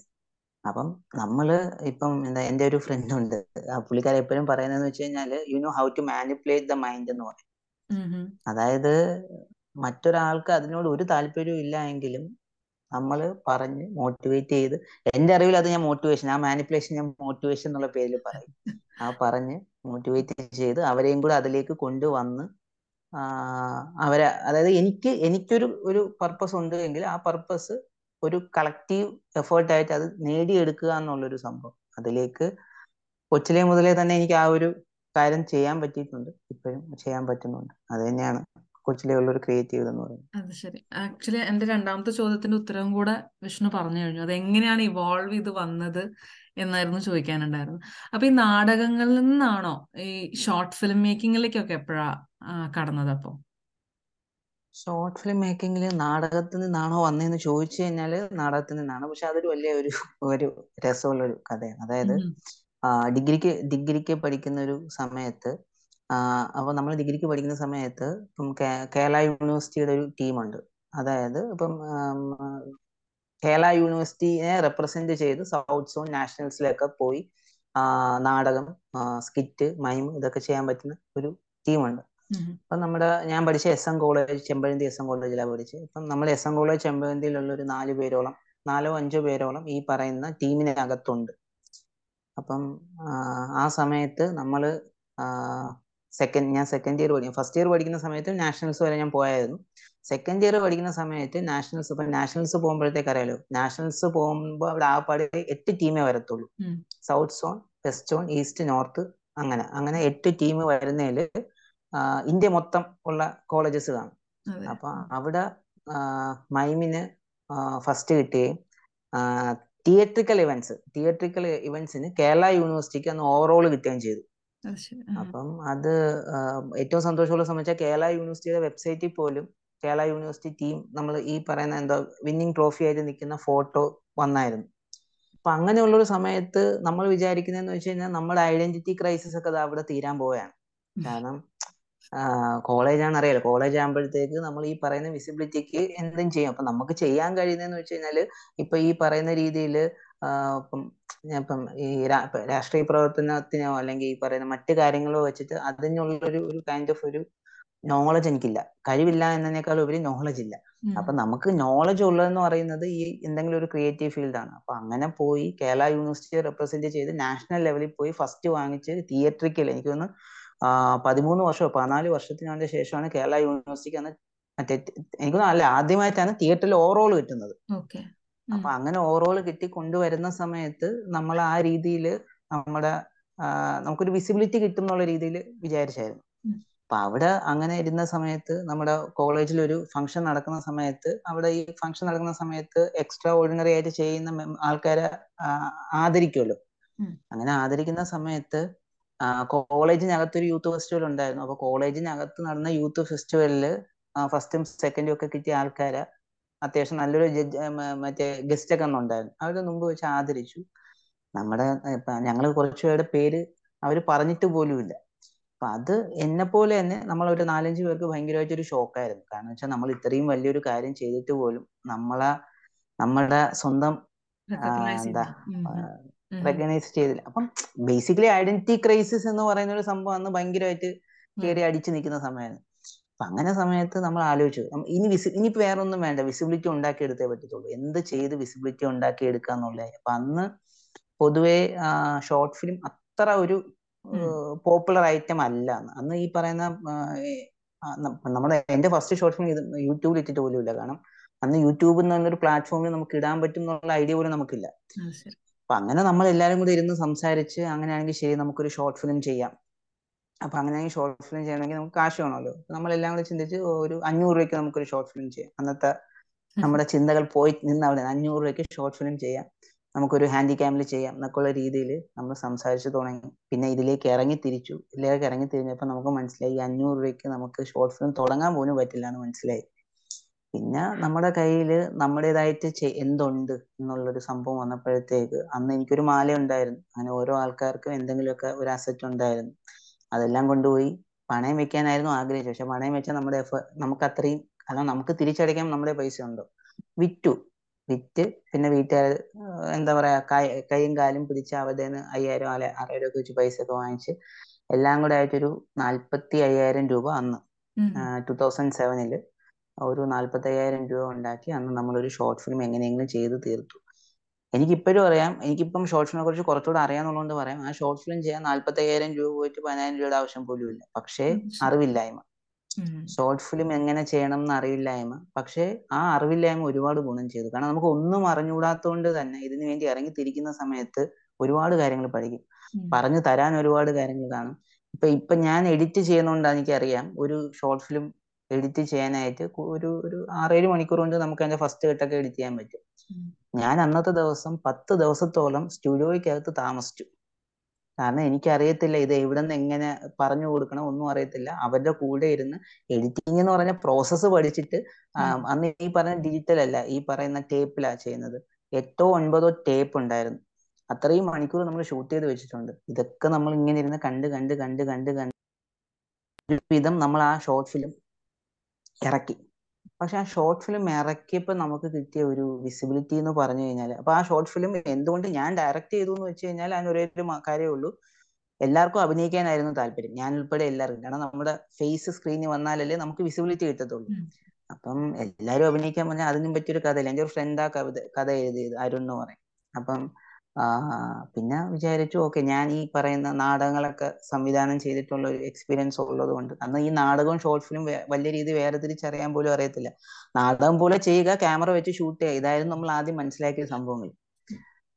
അപ്പം നമ്മൾ ഇപ്പം എന്താ എന്റെ ഒരു ഫ്രണ്ട് ഉണ്ട്. ആ പുള്ളിക്കാരൻ എപ്പോഴും പറയുന്നതെന്ന് വെച്ച് കഴിഞ്ഞാൽ you know how to manipulate the mind എന്ന് പറയും. അതായത് മറ്റൊരാൾക്ക് അതിനോട് ഒരു താല്പര്യവും ഇല്ല എങ്കിലും നമ്മൾ പറഞ്ഞ് മോട്ടിവേറ്റ് ചെയ്ത് എന്റെ അറിവിൽ അത് ഞാൻ മോട്ടിവേഷൻ ആ മാനിപ്പുലേഷൻ ഞാൻ മോട്ടിവേഷൻ എന്നുള്ള പേരിൽ പറയും. ആ പറഞ്ഞ് മോട്ടിവേറ്റ് ചെയ്ത് അവരെയും കൂടെ അതിലേക്ക് കൊണ്ടുവന്ന് അവരെ അതായത് എനിക്ക് എനിക്കൊരു ഒരു പർപ്പസ് ഉണ്ട് എങ്കിൽ ആ പർപ്പസ് ഒരു കളക്റ്റീവ് എഫേർട്ടായിട്ട് അത് നേടിയെടുക്കുക എന്നുള്ളൊരു സംഭവം. അതിലേക്ക് കൊച്ചിലെ മുതലേ തന്നെ എനിക്ക് ആ ഒരു കാര്യം ചെയ്യാൻ പറ്റിയിട്ടുണ്ട്. ഇപ്പോഴും ചെയ്യാൻ പറ്റുന്നുണ്ട്. അത് തന്നെയാണ് കൊച്ചിലെ ഉള്ളൊരു ക്രിയേറ്റീവ് എന്ന് പറയുന്നത്. അത് ശരി. ആക്ച്വലി എന്റെ രണ്ടാമത്തെ ചോദ്യത്തിന്റെ ഉത്തരവും കൂടെ വിഷ്ണു പറഞ്ഞു കഴിഞ്ഞു. അത് എങ്ങനെയാണ് ഇവോൾവ് ചെയ്ത് വന്നത് എന്നായിരുന്നു ചോദിക്കാനുണ്ടായിരുന്നു അപ്പൊ ഈ നാടകങ്ങളിൽ നിന്നാണോ ഈ ഷോർട്ട് ഫിലിം മേക്കിങ്ങിലേക്കൊക്കെ എപ്പോഴാ കടന്നത് അപ്പോ? ഷോർട്ട് ഫിലിം മേക്കിങ്ങിൽ നാടകത്തിൽ നിന്നാണോ വന്നതെന്ന് ചോദിച്ചു കഴിഞ്ഞാൽ നാടകത്തിൽ നിന്നാണ്. പക്ഷെ അതൊരു വലിയ ഒരു ഒരു രസമുള്ള ഒരു കഥയാണ്. അതായത് ഡിഗ്രിക്ക് ഡിഗ്രിക്ക് പഠിക്കുന്ന ഒരു സമയത്ത് അപ്പോൾ നമ്മൾ ഡിഗ്രിക്ക് പഠിക്കുന്ന സമയത്ത് ഇപ്പം കേരള യൂണിവേഴ്സിറ്റിയുടെ ഒരു ടീമുണ്ട്. അതായത് ഇപ്പം കേരള യൂണിവേഴ്സിറ്റിയെ റെപ്രസെന്റ് ചെയ്ത് സൗത്ത് സോൺ നാഷണൽസിലൊക്കെ പോയി നാടകം സ്കിറ്റ് മൈം ഇതൊക്കെ ചെയ്യാൻ പറ്റുന്ന ഒരു ടീമുണ്ട്. അപ്പം നമ്മുടെ ഞാൻ പഠിച്ച S M college Chempazhanthi S M കോളേജിലാണ് പഠിച്ചത് ഇപ്പം നമ്മൾ എസ് എം കോളേജ് ചെമ്പഴന്തിയിലുള്ള ഒരു നാല് പേരോളം നാലോ അഞ്ചോ പേരോളം ഈ പറയുന്ന ടീമിനകത്തുണ്ട്. അപ്പം ആ, സമയത്ത് നമ്മൾ സെക്കൻഡ് ഞാൻ സെക്കൻഡ് ഇയർ പഠിക്കും. ഫസ്റ്റ് ഇയർ പഠിക്കുന്ന സമയത്ത് നാഷണൽസ് വരെ ഞാൻ പോയായിരുന്നു. സെക്കൻഡ് ഇയർ പഠിക്കുന്ന സമയത്ത് നാഷണൽസ് ഇപ്പം നാഷണൽസ് പോകുമ്പോഴത്തേക്ക് അറിയാലോ നാഷണൽസ് പോകുമ്പോൾ അവിടെ ആ പാടി എട്ട് ടീമേ വരത്തുള്ളൂ. South zone west zone east north അങ്ങനെ. അങ്ങനെ എട്ട് ടീം വരുന്നതിൽ ഇന്ത്യ മൊത്തം ഉള്ള കോളേജസ് കാണും. അപ്പൊ അവിടെ മൈമിന് ഫസ്റ്റ് കിട്ടുകയും തിയേട്രിക്കൽ ഇവന്റ്സ് തിയേറ്ററിക്കൽ ഇവന്റ്സിന് കേരള യൂണിവേഴ്സിറ്റിക്ക് അന്ന് ഓവറോൾ കിട്ടുകയും ചെയ്തു. അപ്പം അത് ഏറ്റവും സന്തോഷമുള്ള സംബന്ധിച്ചാൽ കേരള യൂണിവേഴ്സിറ്റിയുടെ വെബ്സൈറ്റിൽ പോലും കേരള യൂണിവേഴ്സിറ്റി ടീം നമ്മൾ ഈ പറയുന്ന എന്താ വിന്നിംഗ് ട്രോഫി ആയിട്ട് നിൽക്കുന്ന ഫോട്ടോ വന്നായിരുന്നു. അപ്പൊ അങ്ങനെയുള്ള ഒരു സമയത്ത് നമ്മൾ വിചാരിക്കുന്നതെന്ന് വെച്ച് കഴിഞ്ഞാൽ നമ്മുടെ ഐഡന്റിറ്റി ക്രൈസിസ് ഒക്കെ അവിടെ തീരാൻ പോവുകയാണ്. കാരണം കോളേജാണ് അറിയാലോ കോളേജ് ആകുമ്പോഴത്തേക്ക് നമ്മൾ ഈ പറയുന്ന വിസിബിലിറ്റിക്ക് എന്തും ചെയ്യും. അപ്പൊ നമുക്ക് ചെയ്യാൻ കഴിയുന്നതെന്ന് വെച്ച് കഴിഞ്ഞാൽ ഇപ്പൊ ഈ പറയുന്ന രീതിയിൽ ഇപ്പം ഈ രാഷ്ട്രീയ പ്രവർത്തനത്തിനോ അല്ലെങ്കിൽ ഈ പറയുന്ന മറ്റു കാര്യങ്ങളോ വെച്ചിട്ട് അതിനുള്ള ഒരു ഒരു കൈൻഡ് ഓഫ് ഒരു നോളജ് എനിക്കില്ല. കഴിവില്ല എന്നതിനേക്കാൾ ഉപരി നോളജ് ഇല്ല. അപ്പൊ നമുക്ക് നോളജ് ഉള്ളതെന്ന് പറയുന്നത് ഈ എന്തെങ്കിലും ഒരു ക്രിയേറ്റീവ് ഫീൽഡാണ് അപ്പൊ അങ്ങനെ പോയി കേരള യൂണിവേഴ്സിറ്റി റെപ്രസെന്റ് ചെയ്ത് നാഷണൽ ലെവലിൽ പോയി ഫസ്റ്റ് വാങ്ങിച്ച് തിയേറ്ററിക്കൽ എനിക്ക് തോന്നുന്നു പതിമൂന്ന് വർഷമോ പതിനാല് വർഷത്തിനു ശേഷമാണ് കേരള യൂണിവേഴ്സിറ്റിക്ക് അന്ന് മറ്റേ എനിക്ക് അല്ല ആദ്യമായിട്ടാണ് തിയേറ്ററിൽ ഓവറോൾ കിട്ടുന്നത്. അപ്പൊ അങ്ങനെ ഓവറോൾ കിട്ടി കൊണ്ടുവരുന്ന സമയത്ത് നമ്മൾ ആ രീതിയിൽ നമ്മുടെ നമുക്കൊരു വിസിബിലിറ്റി കിട്ടും എന്നുള്ള രീതിയിൽ വിചാരിച്ചായിരുന്നു. അപ്പൊ അവിടെ അങ്ങനെ ഇരുന്ന സമയത്ത് നമ്മുടെ കോളേജിൽ ഒരു ഫംഗ്ഷൻ നടക്കുന്ന സമയത്ത് അവിടെ ഈ ഫംഗ്ഷൻ നടക്കുന്ന സമയത്ത് എക്സ്ട്രാ ഓർഡിനറി ആയിട്ട് ചെയ്യുന്ന ആൾക്കാരെ ആദരിക്കുമല്ലോ. അങ്ങനെ ആദരിക്കുന്ന സമയത്ത് കോളേജിനകത്തൊരു യൂത്ത് ഫെസ്റ്റിവൽ ഉണ്ടായിരുന്നു. അപ്പൊ കോളേജിനകത്ത് നടന്ന യൂത്ത് ഫെസ്റ്റിവലിൽ ഫസ്റ്റും സെക്കൻഡും ഒക്കെ കിട്ടിയ ആൾക്കാരെ അത്യാവശ്യം നല്ലൊരു ജഡ്ജ് മറ്റേ ഗസ്റ്റ് ഒക്കെ ഉണ്ടായിരുന്നു. അവരുടെ മുമ്പ് വെച്ച് ആദരിച്ചു. നമ്മുടെ ഞങ്ങൾ കുറച്ചു പേരുടെ പേര് അവർ പറഞ്ഞിട്ട് പോലുമില്ല അപ്പൊ അത് എന്നെ പോലെ തന്നെ നമ്മൾ ഒരു നാലഞ്ച് പേർക്ക് ഭയങ്കരമായിട്ട് ഒരു ഷോക്കായിരുന്നു കാരണം വെച്ചാൽ നമ്മൾ ഇത്രയും വലിയൊരു കാര്യം ചെയ്തിട്ട് പോലും നമ്മളെ നമ്മുടെ സ്വന്തം എന്താ. റെക്കഗ്നൈസ് ചെയ്തില്ല. അപ്പം ബേസിക്കലി ഐഡന്റിറ്റി ക്രൈസിസ് എന്ന് പറയുന്ന ഒരു സംഭവം അന്ന് ഭയങ്കരമായിട്ട് കയറി അടിച്ചു നിൽക്കുന്ന സമയമാണ് അപ്പൊ അങ്ങനെ സമയത്ത് നമ്മൾ ആലോചിച്ചു. ഇനി വിസി ഇനിയിപ്പോ വേറെ ഒന്നും വേണ്ട. വിസിബിലിറ്റി ഉണ്ടാക്കിയെടുത്തേ പറ്റത്തുള്ളൂ. എന്ത് ചെയ്ത് വിസിബിലിറ്റി ഉണ്ടാക്കി എടുക്കാന്നുള്ളത് അപ്പൊ അന്ന് പൊതുവേ ഷോർട്ട് ഫിലിം അത്ര ഒരു പോപ്പുലർ ഐറ്റം അല്ല അന്ന്. ഈ പറയുന്ന നമ്മുടെ എന്റെ ഫസ്റ്റ് ഷോർട്ട് ഫിലിം ഇത് യൂട്യൂബിൽ ഇട്ടിട്ട് പോലും ഇല്ല. കാരണം അന്ന് യൂട്യൂബ് എന്ന് പറഞ്ഞൊരു പ്ലാറ്റ്ഫോമിൽ നമുക്ക് ഇടാൻ പറ്റും എന്നുള്ള ഐഡിയ പോലും നമുക്കില്ല. അപ്പൊ അങ്ങനെ നമ്മൾ എല്ലാവരും കൂടി ഇരുന്ന് സംസാരിച്ച് അങ്ങനെയാണെങ്കിൽ ശരി നമുക്കൊരു ഷോർട്ട് ഫിലിം ചെയ്യാം. അപ്പൊ അങ്ങനെയാണെങ്കിൽ ഷോർട്ട് ഫിലിം ചെയ്യണമെങ്കിൽ നമുക്ക് കാശ് വേണമല്ലോ. നമ്മൾ എല്ലാം കൂടി ചിന്തിച്ച് ഒരു അഞ്ഞൂറ് രൂപയ്ക്ക് നമുക്കൊരു ഷോർട്ട് ഫിലിം ചെയ്യാം. അന്നത്തെ നമ്മുടെ ചിന്തകൾ പോയി നിന്ന് അവിടെ അഞ്ഞൂറ് രൂപയ്ക്ക് ഷോർട്ട് ഫിലിം ചെയ്യാം. നമുക്കൊരു ഹാൻഡി ക്യാമിൽ ചെയ്യാം എന്നൊക്കെയുള്ള രീതിയിൽ നമ്മൾ സംസാരിച്ച് തുടങ്ങി. പിന്നെ ഇതിലേക്ക് ഇറങ്ങി തിരിച്ചു. ഇതിലേക്ക് ഇറങ്ങി തിരിഞ്ഞപ്പോൾ നമുക്ക് മനസ്സിലായി അഞ്ഞൂറ് രൂപയ്ക്ക് നമുക്ക് ഷോർട്ട് ഫിലിം തുടങ്ങാൻ പോലും പറ്റില്ല എന്ന് മനസ്സിലായി. പിന്നെ നമ്മുടെ കയ്യിൽ നമ്മുടേതായിട്ട് എന്തുണ്ട് എന്നുള്ളൊരു സംഭവം വന്നപ്പോഴത്തേക്ക് അന്ന് എനിക്കൊരു മാല ഉണ്ടായിരുന്നു അങ്ങനെ ഓരോ ആൾക്കാർക്കും എന്തെങ്കിലുമൊക്കെ ഒരു അസറ്റ് ഉണ്ടായിരുന്നു. അതെല്ലാം കൊണ്ടുപോയി പണയം വെക്കാനായിരുന്നു ആഗ്രഹിച്ചത്. പക്ഷെ പണയം വെച്ചാൽ നമ്മുടെ എഫ- നമുക്ക് അത്രയും കാരണം നമുക്ക് തിരിച്ചടയ്ക്കാൻ നമ്മുടെ പൈസ ഉണ്ടോ? വിറ്റു. വിറ്റ് പിന്നെ വീട്ടുകാർ എന്താ പറയാ കൈ- കൈയും കാലും പിടിച്ച് അവതേന്ന് അയ്യായിരം അല്ലെ ആറായിരം ഒക്കെ വെച്ച് പൈസ ഒക്കെ വാങ്ങിച്ച് എല്ലാം കൂടെ ആയിട്ടൊരു നാൽപ്പത്തി അയ്യായിരം രൂപ അന്ന്. ടൂ തൗസൻഡ് സെവനിൽ ഒരു നാൽപ്പത്തി അയ്യായിരം രൂപ ഉണ്ടാക്കി അന്ന് നമ്മളൊരു ഷോർട്ട് ഫിലിം എങ്ങനെയെങ്കിലും ചെയ്ത് തീർത്തു. എനിക്കിപ്പോഴും അറിയാം. എനിക്കിപ്പം ഷോർട്ട് ഫിലിമിനെ കുറിച്ച് കുറച്ചുകൂടെ അറിയാന്നുള്ളതുകൊണ്ട് പറയാം. ആ ഷോർട്ട് ഫിലിം ചെയ്യാൻ നാൽപ്പത്തി അയ്യായിരം രൂപ പോയിട്ട് പതിനായിരം രൂപയുടെ ആവശ്യം പോലും ഇല്ല പക്ഷേ. അറിവില്ലായ്മ. ഷോർട്ട് ഫിലിം എങ്ങനെ ചെയ്യണം എന്ന് അറിവില്ലായ്മ. പക്ഷേ ആ അറിവില്ലായ്മ ഒരുപാട് ഗുണം ചെയ്തു. കാരണം നമുക്ക് ഒന്നും അറിഞ്ഞുകൂടാത്തതുകൊണ്ട് തന്നെ ഇതിനു വേണ്ടി ഇറങ്ങി തിരിക്കുന്ന സമയത്ത് ഒരുപാട് കാര്യങ്ങൾ പഠിക്കും. പറഞ്ഞു തരാൻ ഒരുപാട് കാര്യങ്ങൾ കാണും. ഇപ്പൊ ഇപ്പൊ ഞാൻ എഡിറ്റ് ചെയ്യുന്നതുകൊണ്ട് എനിക്കറിയാം. ഒരു ഷോർട്ട് ഫിലിം എഡിറ്റ് ചെയ്യാനായിട്ട് ഒരു ഒരു ആറേഴ് മണിക്കൂർ കൊണ്ട് നമുക്ക് അതിന്റെ ഫസ്റ്റ് കെട്ടൊക്കെ എഡിറ്റ് ചെയ്യാൻ പറ്റും. ഞാൻ അന്നത്തെ ദിവസം പത്ത് ദിവസത്തോളം സ്റ്റുഡിയോയ്ക്കകത്ത് താമസിച്ചു. കാരണം എനിക്കറിയത്തില്ല ഇത് എവിടെ നിന്ന് എങ്ങനെ പറഞ്ഞു കൊടുക്കണം ഒന്നും അറിയത്തില്ല. അവരുടെ കൂടെ ഇരുന്ന് എഡിറ്റിംഗ് എന്ന് പറഞ്ഞ പ്രോസസ്സ് പഠിച്ചിട്ട് അന്ന് ഈ പറഞ്ഞ ഡിജിറ്റൽ അല്ല ഈ പറയുന്ന ടേപ്പിലാ ചെയ്യുന്നത്. എട്ടോ ഒൻപതോ ടേപ്പ് ഉണ്ടായിരുന്നു. അത്രയും മണിക്കൂർ നമ്മൾ ഷൂട്ട് ചെയ്ത് വെച്ചിട്ടുണ്ട്. ഇതൊക്കെ നമ്മൾ ഇങ്ങനെ ഇരുന്ന് കണ്ട് കണ്ട് കണ്ട് കണ്ട് കണ്ട്. ഒരു വിധം നമ്മൾ ആ ഷോർട്ട് ഫിലിം ഇറക്കി. പക്ഷെ ആ ഷോർട്ട് ഫിലിം ഇറക്കിയപ്പോൾ നമുക്ക് കിട്ടിയ ഒരു വിസിബിലിറ്റി എന്ന് പറഞ്ഞു കഴിഞ്ഞാൽ അപ്പൊ ആ ഷോർട്ട് ഫിലിം എന്തുകൊണ്ട് ഞാൻ ഡയറക്റ്റ് ചെയ്തു എന്ന് വെച്ച് കഴിഞ്ഞാൽ അതിന് ഒരേ ഒരു കാര്യമേ ഉള്ളൂ. എല്ലാവർക്കും അഭിനയിക്കാനായിരുന്നു താല്പര്യം. ഞാൻ ഉൾപ്പെടെ എല്ലാവർക്കും. കാരണം നമ്മുടെ ഫേസ് സ്ക്രീനിൽ വന്നാലല്ലേ നമുക്ക് വിസിബിലിറ്റി കിട്ടത്തുള്ളൂ. അപ്പം എല്ലാരും അഭിനയിക്കാൻ പറഞ്ഞാൽ അതിനും പറ്റിയൊരു കഥയില്ല? എന്റെ ഒരു ഫ്രണ്ട് ആ കവിത കഥ എഴുതിയത് അരുൺ എന്ന് പറയും. അപ്പം ആ പിന്നെ വിചാരിച്ചു ഓക്കെ ഞാൻ ഈ പറയുന്ന നാടകങ്ങളൊക്കെ സംവിധാനം ചെയ്തിട്ടുള്ള ഒരു എക്സ്പീരിയൻസ് ഉള്ളത് കൊണ്ട് അന്ന് ഈ നാടകവും ഷോർട്ട് ഫിലിം വലിയ രീതി വേർതിരിച്ചറിയാൻ പോലും അറിയത്തില്ല. നാടകം പോലെ ചെയ്യുക ക്യാമറ വെച്ച് ഷൂട്ട് ചെയ്യുക ഇതായിരുന്നു നമ്മൾ ആദ്യം മനസ്സിലാക്കിയ സംഭവങ്ങൾ.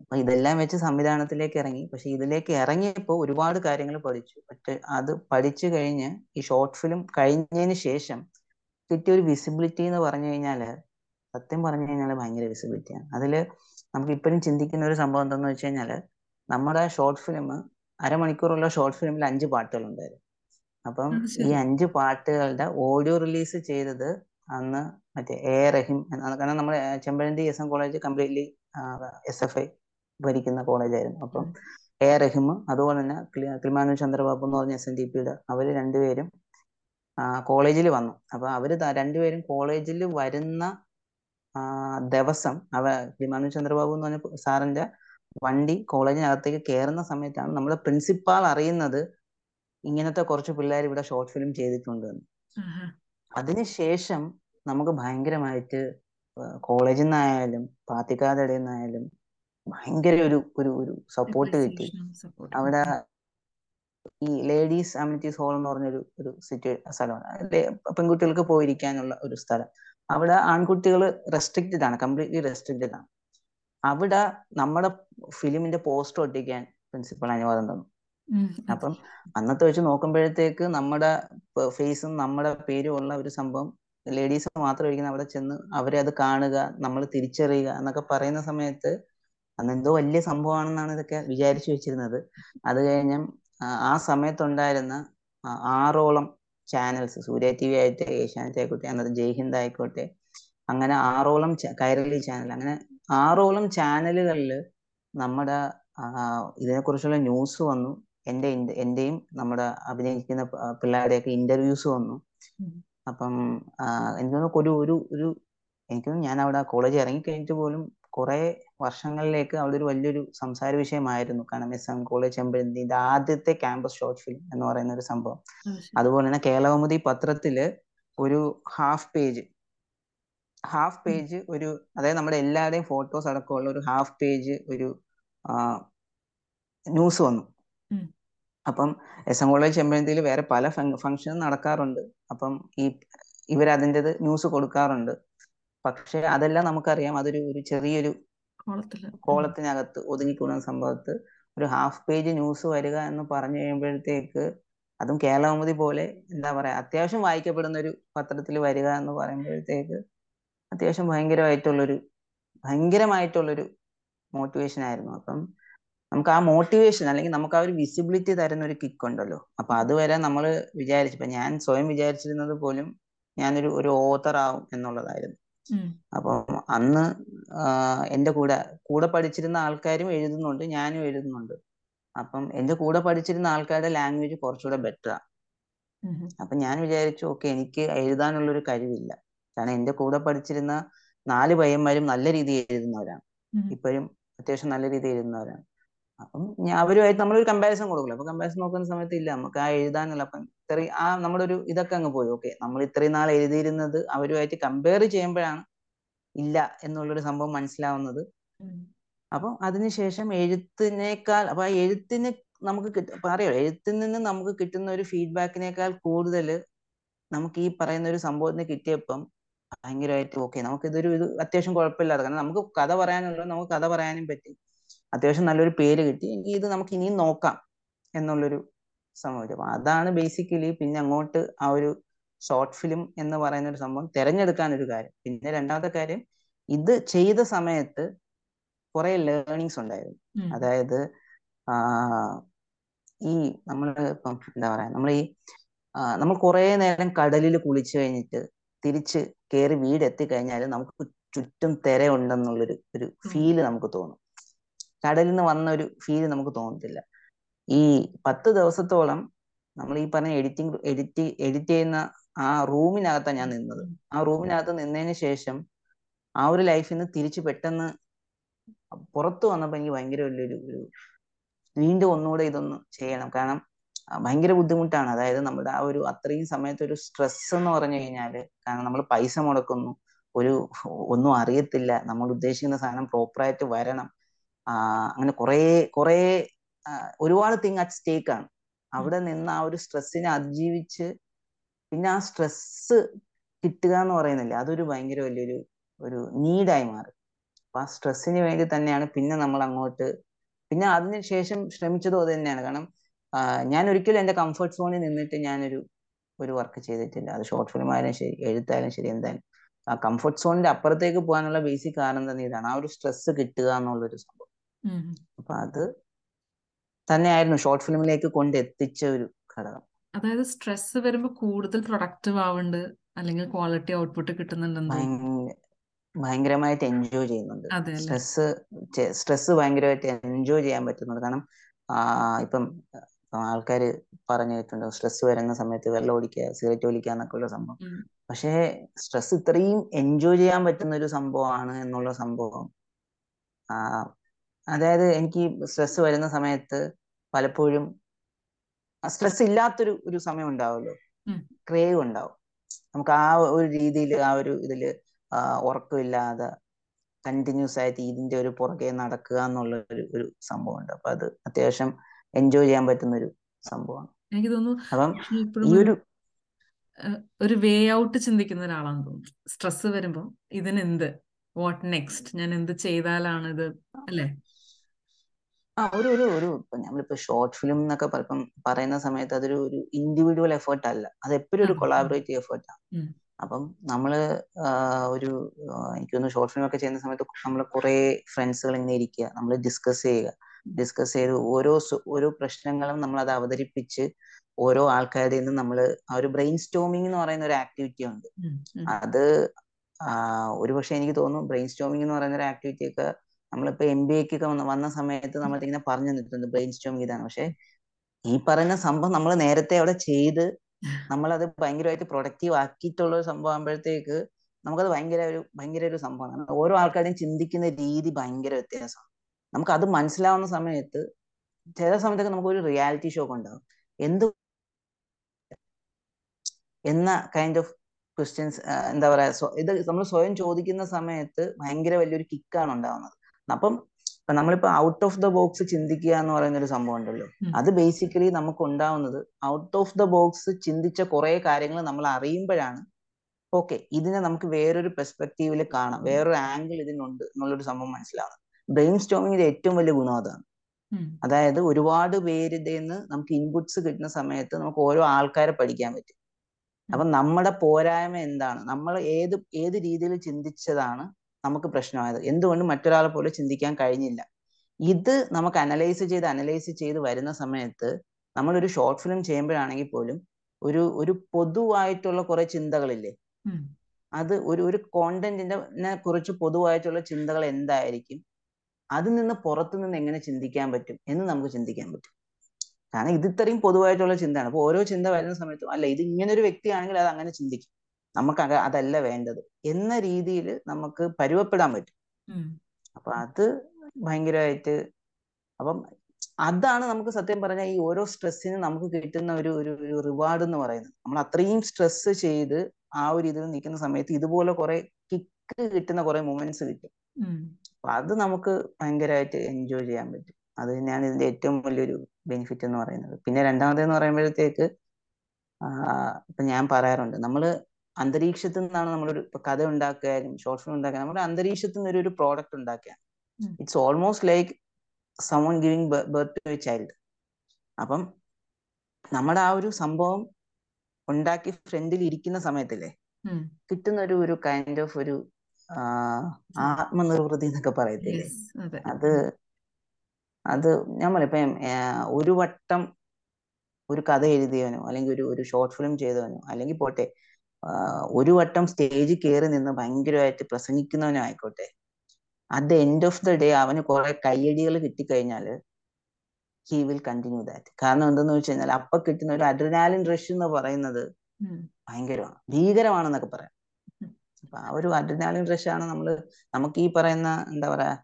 അപ്പൊ ഇതെല്ലാം വെച്ച് സംവിധാനത്തിലേക്ക് ഇറങ്ങി. പക്ഷെ ഇതിലേക്ക് ഇറങ്ങിയപ്പോൾ ഒരുപാട് കാര്യങ്ങൾ പഠിച്ചു. പക്ഷെ അത് പഠിച്ചു കഴിഞ്ഞ് ഈ ഷോർട്ട് ഫിലിം കഴിഞ്ഞതിന് ശേഷം കിട്ടിയ ഒരു വിസിബിലിറ്റി എന്ന് പറഞ്ഞു കഴിഞ്ഞാൽ സത്യം പറഞ്ഞു കഴിഞ്ഞാൽ ഭയങ്കര വിസിബിലിറ്റിയാണ് അതിൽ നമുക്ക് ഇപ്പോഴും ചിന്തിക്കുന്ന ഒരു സംഭവം എന്താണെന്ന് വെച്ച് കഴിഞ്ഞാൽ നമ്മുടെ ഷോർട്ട് ഫിലിം അരമണിക്കൂറുള്ള ഷോർട്ട് ഫിലിമിൽ അഞ്ച് പാട്ടുകൾ ഉണ്ടായിരുന്നു അപ്പം ഈ അഞ്ച് പാട്ടുകളുടെ ഓഡിയോ റിലീസ് ചെയ്തത് അന്ന് മറ്റേ എ റഹീം കാരണം നമ്മുടെ Chempazhanthi S M college completely S F I ഭരിക്കുന്ന കോളേജായിരുന്നു. അപ്പം എ റഹിം അതുപോലെ തന്നെ ക്ലിമാനു ചന്ദ്രബാബു എന്ന് പറഞ്ഞ എസ് എൻ ഡി പിയുടെ അവർ രണ്ടുപേരും കോളേജിൽ വന്നു. അപ്പൊ അവർ രണ്ടുപേരും കോളേജിൽ വരുന്ന ദിവസം അവ ഹിമാനു ചന്ദ്രബാബു എന്ന് പറഞ്ഞ സാറിന്റെ വണ്ടി കോളേജിനകത്തേക്ക് കയറുന്ന സമയത്താണ് നമ്മുടെ പ്രിൻസിപ്പാൾ അറിയുന്നത് ഇങ്ങനത്തെ കുറച്ച് പിള്ളേർ ഇവിടെ ഷോർട്ട് ഫിലിം ചെയ്തിട്ടുണ്ട് എന്ന്. അതിനുശേഷം നമുക്ക് ഭയങ്കരമായിട്ട് കോളേജിൽ നിന്നായാലും ഇടയിൽ നിന്നായാലും ഭയങ്കര ഒരു ഒരു ഒരു സപ്പോർട്ട് കിട്ടി. അവിടെ ഈ ലേഡീസ് അമിനിറ്റീസ് ഹോൾ എന്ന് പറഞ്ഞൊരു ഒരു സിറ്റു സ്ഥലമാണ് പെൺകുട്ടികൾക്ക് പോയിരിക്കാനുള്ള ഒരു സ്ഥലം. അവിടെ ആൺകുട്ടികൾ റെസ്ട്രിക്റ്റഡ് ആണ് കംപ്ലീറ്റ്ലി റെസ്ട്രിക്റ്റഡ് ആണ്. അവിടെ നമ്മുടെ ഫിലിമിന്റെ പോസ്റ്റർ ഒട്ടിക്കാൻ പ്രിൻസിപ്പൾ അനുവാദം തന്നു. അപ്പം അന്നത്തെ വെച്ച് നോക്കുമ്പോഴത്തേക്ക് നമ്മുടെ ഫേസും നമ്മുടെ പേരും ഉള്ള ഒരു സംഭവം ലേഡീസ് മാത്രം ഇരിക്കുന്ന അവിടെ ചെന്ന് അവരെ അത് കാണുക നമ്മൾ തിരിച്ചറിയുക എന്നൊക്കെ പറയുന്ന സമയത്ത് അന്ന് എന്തോ വലിയ സംഭവമാണെന്നാണ് ഇതൊക്കെ വിചാരിച്ചു വെച്ചിരുന്നത്. അത് കഴിഞ്ഞ ആ സമയത്തുണ്ടായിരുന്ന ആറോളം ചാനൽസ് സൂര്യ ടി വി ആയിട്ട് ഏഷ്യാനെറ്റ് ആയിക്കോട്ടെ അന്നത്തെ ജയ്ഹിന്ദ് ആയിക്കോട്ടെ അങ്ങനെ ആറോളം കൈരളി ചാനൽ അങ്ങനെ ആറോളം ചാനലുകളിൽ നമ്മുടെ ഇതിനെക്കുറിച്ചുള്ള ന്യൂസ് വന്നു എന്റെ എന്റെയും നമ്മുടെ അഭിനയിക്കുന്ന പിള്ളേരുടെയൊക്കെ ഇന്റർവ്യൂസ് വന്നു. അപ്പം എനിക്ക് ഒരു ഒരു ഒരു എനിക്ക് ഞാൻ അവിടെ കോളേജ് ഇറങ്ങി കഴിഞ്ഞിട്ട് പോലും കുറെ വർഷങ്ങളിലേക്ക് അവിടെ ഒരു വലിയൊരു സംസാര വിഷയമായിരുന്നു. കാരണം എസ് എം കോളേജ് ചെമ്പഴന്തി ആദ്യത്തെ ക്യാമ്പസ് ഷോർട്ട് ഫിലിം എന്ന് പറയുന്ന ഒരു സംഭവം. അതുപോലെ തന്നെ കേരളകൗമുദി പത്രത്തിൽ ഒരു ഹാഫ് പേജ് ഹാഫ് പേജ് ഒരു അതായത് നമ്മുടെ എല്ലാവരുടെയും ഫോട്ടോസ് അടക്കമുള്ള ഒരു ഹാഫ് പേജ് ഒരു ന്യൂസ് വന്നു. അപ്പം എസ് എം കോളേജ് ചെമ്പഴന്തിയിൽ വേറെ പല ഫങ്ഷനും നടക്കാറുണ്ട്. അപ്പം ഈ ഇവരതിന്റെത് ന്യൂസ് കൊടുക്കാറുണ്ട്. പക്ഷെ അതെല്ലാം നമുക്കറിയാം. അതൊരു ഒരു ചെറിയൊരു കോളത്തിനകത്ത് ഒതുങ്ങിക്കൂടുന്ന സംഭവത്ത്. ഒരു ഹാഫ് പേജ് ന്യൂസ് വരിക എന്ന് പറഞ്ഞു കഴിയുമ്പോഴത്തേക്ക് അതും കേരളകൗമുദി പോലെ എന്താ പറയാ അത്യാവശ്യം വായിക്കപ്പെടുന്ന ഒരു പത്രത്തിൽ വരിക എന്ന് പറയുമ്പോഴത്തേക്ക് അത്യാവശ്യം ഭയങ്കരമായിട്ടുള്ളൊരു ഭയങ്കരമായിട്ടുള്ളൊരു മോട്ടിവേഷൻ ആയിരുന്നു. അപ്പം നമുക്ക് ആ മോട്ടിവേഷൻ അല്ലെങ്കിൽ നമുക്ക് ആ ഒരു വിസിബിലിറ്റി തരുന്ന ഒരു കിക്ക് ഉണ്ടല്ലോ. അപ്പൊ അതുവരെ നമ്മൾ വിചാരിച്ചു ഇപ്പൊ ഞാൻ സ്വയം വിചാരിച്ചിരുന്നത് പോലും ഞാനൊരു ഒരു ഓത്തർ ആവും എന്നുള്ളതായിരുന്നു. അപ്പം അന്ന് എന്റെ കൂടെ കൂടെ പഠിച്ചിരുന്ന ആൾക്കാരും എഴുതുന്നുണ്ട് ഞാനും എഴുതുന്നുണ്ട്. അപ്പം എന്റെ കൂടെ പഠിച്ചിരുന്ന ആൾക്കാരുടെ ലാംഗ്വേജ് കുറച്ചുകൂടെ ബെറ്ററാണ് അപ്പൊ ഞാൻ വിചാരിച്ചു ഓക്കെ എനിക്ക് എഴുതാനുള്ള ഒരു കഴിവില്ല. കാരണം എന്റെ കൂടെ പഠിച്ചിരുന്ന നാല് പയ്യന്മാരും നല്ല രീതിയിൽ എഴുതുന്നവരാണ്. ഇപ്പോഴും അത്യാവശ്യം നല്ല രീതിയിൽ എഴുതുന്നവരാണ്. അപ്പം അവരുമായിട്ട് നമ്മളൊരു കമ്പാരിസൺ കൊടുക്കില്ല. അപ്പൊ കമ്പാരിസൺ നോക്കുന്ന സമയത്ത് ഇല്ല നമുക്ക് ആ എഴുതാനുള്ള അപ്പം ഇത്രയും ആ നമ്മുടെ ഒരു ഇതൊക്കെ അങ്ങ് പോയി. ഓക്കെ നമ്മൾ ഇത്രയും നാൾ എഴുതിയിരുന്നത് അവരുമായിട്ട് കമ്പയർ ചെയ്യുമ്പോഴാണ് ഇല്ല എന്നുള്ളൊരു സംഭവം മനസ്സിലാവുന്നത്. അപ്പം അതിനുശേഷം എഴുത്തിനേക്കാൾ അപ്പൊ ആ എഴുത്തിന് നമുക്ക് കിട്ട പറയാം എഴുത്തിൽ നിന്ന് നമുക്ക് കിട്ടുന്ന ഒരു ഫീഡ്ബാക്കിനേക്കാൾ കൂടുതൽ നമുക്ക് ഈ പറയുന്ന ഒരു സംഭവത്തിന് കിട്ടിയപ്പം ഭയങ്കരമായിട്ട് ഓക്കെ നമുക്ക് ഇതൊരു ഇത് അത്യാവശ്യം കുഴപ്പമില്ലാതെ. കാരണം നമുക്ക് കഥ പറയാനുള്ളത് നമുക്ക് കഥ പറയാനും പറ്റി. അത്യാവശ്യം നല്ലൊരു പേര് കിട്ടി. എങ്കിൽ ഇത് നമുക്ക് ഇനിയും നോക്കാം എന്നുള്ളൊരു സംഭവം. അപ്പൊ അതാണ് ബേസിക്കലി പിന്നെ അങ്ങോട്ട് ആ ഒരു ഷോർട്ട് ഫിലിം എന്ന് പറയുന്ന ഒരു സംഭവം തിരഞ്ഞെടുക്കാൻ ഒരു കാര്യം. പിന്നെ രണ്ടാമത്തെ കാര്യം ഇത് ചെയ്ത സമയത്ത് കുറെ ലേണിങ്സ് ഉണ്ടായിരുന്നു. അതായത് ഈ നമ്മൾ ഇപ്പം എന്താ പറയാ നമ്മൾ ഈ നമ്മൾ കുറെ നേരം കടലിൽ കുളിച്ചു കഴിഞ്ഞിട്ട് തിരിച്ച് കയറി വീട് എത്തിക്കഴിഞ്ഞാൽ നമുക്ക് ചുറ്റും തിരയുണ്ടെന്നുള്ളൊരു ഒരു ഫീൽ നമുക്ക് തോന്നും. കടലിൽ നിന്ന് വന്ന ഒരു ഫീൽ നമുക്ക് തോന്നത്തില്ല. ഈ പത്ത് ദിവസത്തോളം നമ്മൾ ഈ പറഞ്ഞ എഡിറ്റിംഗ് എഡിറ്റ് എഡിറ്റ് ചെയ്യുന്ന ആ റൂമിനകത്താണ് ഞാൻ നിന്നത്. ആ റൂമിനകത്ത് നിന്നതിന് ശേഷം ആ ഒരു ലൈഫിൽ നിന്ന് തിരിച്ച് പെട്ടെന്ന് പുറത്തു വന്നപ്പോൾ എനിക്ക് ഭയങ്കര വലിയൊരു ഒരു വീണ്ടും ഒന്നുകൂടെ ഇതൊന്ന് ചെയ്യണം. കാരണം ഭയങ്കര ബുദ്ധിമുട്ടാണ്. അതായത് നമ്മുടെ ആ ഒരു അത്രയും സമയത്ത് ഒരു സ്ട്രെസ് എന്ന് പറഞ്ഞു കഴിഞ്ഞാൽ കാരണം നമ്മൾ പൈസ മുടക്കുന്നു. ഒരു ഒന്നും അറിയത്തില്ല. നമ്മൾ ഉദ്ദേശിക്കുന്ന സാധനം പ്രോപ്പറായിട്ട് വരണം. അങ്ങനെ കുറേ കുറേ ഒരുപാട് തിങ് അറ്റ് സ്റ്റേക്ക് ആണ്. അവിടെ നിന്ന് ആ ഒരു സ്ട്രെസ്സിനെ അതിജീവിച്ച് പിന്നെ ആ സ്ട്രെസ് കിട്ടുക എന്ന് പറയുന്നില്ല. അതൊരു ഭയങ്കര വലിയൊരു ഒരു നീഡായി മാറി. അപ്പൊ ആ സ്ട്രെസ്സിന് വേണ്ടി തന്നെയാണ് പിന്നെ നമ്മൾ അങ്ങോട്ട് പിന്നെ അതിനുശേഷം ശ്രമിച്ചതും അത് തന്നെയാണ്. കാരണം ഞാൻ ഒരിക്കലും എന്റെ കംഫർട്ട് സോണിൽ നിന്നിട്ട് ഞാനൊരു ഒരു വർക്ക് ചെയ്തിട്ടില്ല. അത് ഷോർട്ട് ഫിലിം ആയാലും ശരി എഴുത്തായാലും ശരി എന്തായാലും. ആ കംഫർട്ട് സോണിന്റെ അപ്പുറത്തേക്ക് പോകാനുള്ള ബേസിക് കാരണം തന്നെ ഇതാണ്. ആ ഒരു സ്ട്രെസ് കിട്ടുക എന്നുള്ളൊരു സംഭവം. അപ്പൊ അത് തന്നെയായിരുന്നു ഷോർട്ട് ഫിലിമിലേക്ക് കൊണ്ടെത്തിച്ച ഒരു ഘടകം. അതായത് സ്ട്രെസ് വരുമ്പോ കൂടുതൽ പ്രൊഡക്റ്റീവ് ആവുന്നുണ്ട് അല്ലെങ്കിൽ ക്വാളിറ്റി ഔട്ട്പുട്ട് കിട്ടുന്നുണ്ടെന്ന് ഭയങ്കരമായിട്ട് എൻജോയ് ചെയ്യുന്നുണ്ട്. സ്ട്രെസ് സ്ട്രെസ് ഭയങ്കരമായിട്ട് എൻജോയ് ചെയ്യാൻ പറ്റുന്നുണ്ട്. കാരണം ഇപ്പം ആൾക്കാർ ആൾക്കാര് പറഞ്ഞു കേട്ടുണ്ട് സ്ട്രെസ് വരുന്ന സമയത്ത് വെള്ളം ഓടിക്കുക സിഗരറ്റ് വലിക്കുക എന്നൊക്കെ ഉള്ള സംഭവം. പക്ഷേ സ്ട്രെസ് ഇത്രയും എൻജോയ് ചെയ്യാൻ പറ്റുന്ന ഒരു സംഭവമാണ് എന്നുള്ള സംഭവം അതായത് എനിക്ക് സ്ട്രെസ് വരുന്ന സമയത്ത് പലപ്പോഴും സ്ട്രെസ് ഇല്ലാത്തൊരു ഒരു സമയം ഉണ്ടാവുമല്ലോ. ക്രേവ് ഉണ്ടാവും. നമുക്ക് ആ ഒരു രീതിയിൽ ആ ഒരു ഇതിൽ ഉറക്കമില്ലാതെ കണ്ടിന്യൂസ് ആയിട്ട് ഇതിന്റെ ഒരു പുറകെ നടക്കുക എന്നുള്ള ഒരു ഒരു സംഭവമുണ്ട്. അപ്പൊ അത് അത്യാവശ്യം എൻജോയ് ചെയ്യാൻ പറ്റുന്ന ഒരു സംഭവമാണ്. എനിക്ക് തോന്നുന്നു അപ്പം വിഷ്ണു ഈ ഒരു ഒരു വേ ഔട്ട് ചിന്തിക്കുന്ന ഒരാളാന്ന് തോന്നുന്നു. സ്ട്രെസ് വരുമ്പോ ഇതിനെന്ത്? വാട്ട് നെക്സ്റ്റ് ഞാൻ എന്ത് ചെയ്താലാണ് ഇത്? അല്ലേ? ആ ഒരു ഒരു ഒരു ഇപ്പൊ നമ്മളിപ്പോ ഷോർട്ട് ഫിലിം എന്നൊക്കെ പലപ്പം പറയുന്ന സമയത്ത് അതൊരു ഒരു ഇൻഡിവിജ്വൽ എഫേർട്ട് അല്ല. അത് എപ്പോഴും ഒരു. കൊളാബറേറ്റീവ് എഫേർട്ടാണ് ആണ് അപ്പം നമ്മൾ ഒരു എനിക്ക് തോന്നുന്നു ഷോർട്ട് ഫിലിം ഒക്കെ ചെയ്യുന്ന സമയത്ത് നമ്മൾ കുറെ ഫ്രണ്ട്സുകൾ ഇങ്ങനെ ഇരിക്കുക. നമ്മൾ ഡിസ്കസ് ചെയ്യുക. ഡിസ്കസ് ചെയ്ത് ഓരോ ഓരോ പ്രശ്നങ്ങളും നമ്മൾ അത് അവതരിപ്പിച്ച് ഓരോ ആൾക്കാരിൽ നിന്ന് നമ്മൾ ആ ഒരു ബ്രെയിൻ സ്റ്റോമിംഗ് എന്ന് പറയുന്ന ഒരു ആക്ടിവിറ്റി ഉണ്ട്. അത് ഒരുപക്ഷെ എനിക്ക് തോന്നുന്നു ബ്രെയിൻ സ്റ്റോമിംഗ് എന്ന് പറയുന്ന ഒരു ആക്ടിവിറ്റി ഒക്കെ നമ്മളിപ്പോ എം ബി എക്കൊക്കെ വന്ന വന്ന സമയത്ത് നമ്മൾ ഇങ്ങനെ പറഞ്ഞു നിൽക്കുന്നത് ബ്രെയിൻ സ്റ്റോം ഇതാണ് പക്ഷെ ഈ പറയുന്ന സംഭവം നമ്മൾ നേരത്തെ അവിടെ ചെയ്ത് നമ്മളത് ഭയങ്കരമായിട്ട് പ്രൊഡക്റ്റീവ് ആക്കിയിട്ടുള്ള ഒരു സംഭവം ആകുമ്പോഴത്തേക്ക് നമുക്കത് ഭയങ്കര ഒരു ഭയങ്കര ഒരു സംഭവമാണ്. ഓരോ ആൾക്കാരുടെയും ചിന്തിക്കുന്ന രീതി ഭയങ്കര വ്യത്യാസമാണ്. നമുക്ക് അത് മനസ്സിലാവുന്ന സമയത്ത് ചില സമയത്തൊക്കെ നമുക്ക് ഒരു റിയാലിറ്റി ഷോക്ക് ഉണ്ടാവും എന്ത് എന്ന കൈൻഡ് ഓഫ് ക്വസ്റ്റ്യൻസ് എന്താ പറയാ ഇത് നമ്മൾ സ്വയം ചോദിക്കുന്ന സമയത്ത് ഭയങ്കര വലിയൊരു കിക്കാണ് ഉണ്ടാവുന്നത്. അപ്പം നമ്മളിപ്പോ ഔട്ട് ഓഫ് ദ ബോക്സ് ചിന്തിക്കുക എന്ന് പറയുന്ന ഒരു സംഭവം ഉണ്ടല്ലോ അത് ബേസിക്കലി നമുക്ക് ഉണ്ടാവുന്നത് ഔട്ട് ഓഫ് ദ ബോക്സ് ചിന്തിച്ച കുറെ കാര്യങ്ങൾ നമ്മൾ അറിയുമ്പോഴാണ് ഓക്കെ ഇതിനെ നമുക്ക് വേറൊരു പെർസ്പെക്റ്റീവിൽ കാണാം. വേറൊരു ആംഗിൾ ഇതിനുണ്ട് എന്നുള്ളൊരു സംഭവം മനസ്സിലാവുന്നത്. ബ്രെയിൻ സ്റ്റോമിങ്ങിന്റെ ഏറ്റവും വലിയ ഗുണം അതാണ് അതായത് ഒരുപാട് പേരുടെ നിന്ന് നമുക്ക് ഇൻപുട്സ് കിട്ടുന്ന സമയത്ത് നമുക്ക് ഓരോ ആൾക്കാരെ പഠിക്കാൻ പറ്റും. അപ്പൊ നമ്മുടെ പോരായ്മ എന്താണ്? നമ്മൾ ഏത് ഏത് രീതിയിൽ ചിന്തിച്ചതാണ്? നമുക്ക് പ്രശ്നമായത്. എന്തുകൊണ്ട് മറ്റൊരാളെ പോലെ ചിന്തിക്കാൻ കഴിഞ്ഞില്ല. ഇത് നമുക്ക് അനലൈസ് ചെയ്ത് അനലൈസ് ചെയ്ത് വരുന്ന സമയത്ത് നമ്മളൊരു ഷോർട്ട് ഫിലിം ചെയ്യുമ്പോഴാണെങ്കിൽ പോലും ഒരു ഒരു പൊതുവായിട്ടുള്ള കുറെ ചിന്തകളില്ലേ? അത് ഒരു ഒരു കോണ്ടന്റിനെ കുറിച്ച് പൊതുവായിട്ടുള്ള ചിന്തകൾ എന്തായിരിക്കും? അതിൽ നിന്ന് പുറത്തു നിന്ന് എങ്ങനെ ചിന്തിക്കാൻ പറ്റും എന്ന് നമുക്ക് ചിന്തിക്കാൻ പറ്റും. കാരണം ഇത് ഇത്രയും പൊതുവായിട്ടുള്ള ചിന്തയാണ്. അപ്പോൾ ഓരോ ചിന്ത വരുന്ന സമയത്തും അല്ല ഇത് ഇങ്ങനെ ഒരു വ്യക്തിയാണെങ്കിൽ അത് അങ്ങനെ ചിന്തിക്കും. നമുക്ക് അതല്ല വേണ്ടത് എന്ന രീതിയിൽ നമുക്ക് പരുവപ്പെടാൻ പറ്റും. അപ്പൊ അത് ഭയങ്കരമായിട്ട് അപ്പം അതാണ് നമുക്ക് സത്യം പറഞ്ഞാൽ ഈ ഓരോ സ്ട്രെസ്സിനും നമുക്ക് കിട്ടുന്ന ഒരു ഒരു റിവാർഡ് എന്ന് പറയുന്നത്. നമ്മൾ അത്രയും സ്ട്രെസ് ചെയ്ത് ആ ഒരു ഇതിൽ നിൽക്കുന്ന സമയത്ത് ഇതുപോലെ കുറെ കിക്ക് കിട്ടുന്ന കുറെ മൊമെന്റ്സ് കിട്ടും. അപ്പൊ അത് നമുക്ക് ഭയങ്കരമായിട്ട് എൻജോയ് ചെയ്യാൻ പറ്റും. അത് തന്നെയാണ് ഇതിന്റെ ഏറ്റവും വലിയൊരു ബെനിഫിറ്റ് എന്ന് പറയുന്നത്. പിന്നെ രണ്ടാമതെന്ന് പറയുമ്പോഴത്തേക്ക് ഇപ്പൊ ഞാൻ പറയാറുണ്ട്. നമ്മൾ അന്തരീക്ഷത്തിൽ നിന്നാണ് നമ്മളൊരു ഇപ്പൊ കഥ ഉണ്ടാക്കുകയായാലും ഷോർട്ട് ഫിലിം ഉണ്ടാക്കുക നമ്മുടെ അന്തരീക്ഷത്തിൽ നിന്ന് ഒരു പ്രോഡക്റ്റ് ഉണ്ടാക്കുക. It's almost like someone giving birth to a child അപ്പം നമ്മുടെ ആ ഒരു സംഭവം ഉണ്ടാക്കി ഫ്രണ്ടിൽ ഇരിക്കുന്ന സമയത്തില്ലേ കിട്ടുന്ന ഒരു ഒരു കൈൻഡ് ഓഫ് ഒരു ആത്മനിർവൃതി എന്നൊക്കെ പറയത്തില്ലേ? അത്. അത് ഞാൻ പറയാം ഒരു വട്ടം ഒരു കഥ എഴുതിയവനോ അല്ലെങ്കിൽ ഒരു ഒരു ഷോർട്ട് ഫിലിം ചെയ്തവനോ അല്ലെങ്കിൽ പോട്ടെ ഒരു വട്ടം സ്റ്റേജിൽ കയറി നിന്ന് ഭയങ്കരമായിട്ട് പ്രസംഗിക്കുന്നവനായിക്കോട്ടെ at the end of the day അവന് കുറെ കയ്യടികൾ കിട്ടിക്കഴിഞ്ഞാൽ ഹി വിൽ കണ്ടിന്യൂ ദാറ്റ് കാരണം എന്തെന്ന് വെച്ച് കഴിഞ്ഞാൽ അപ്പൊ കിട്ടുന്ന ഒരു അഡ്രിനാലിൻ റഷ് എന്ന് പറയുന്നത്. ഭയങ്കരമാണ്. ഭീകരമാണെന്നൊക്കെ പറയാം. അപ്പൊ ആ ഒരു അഡ്രിനാലിൻ ആണ് നമ്മൾ നമുക്ക് ഈ പറയുന്ന എന്താ പറയാ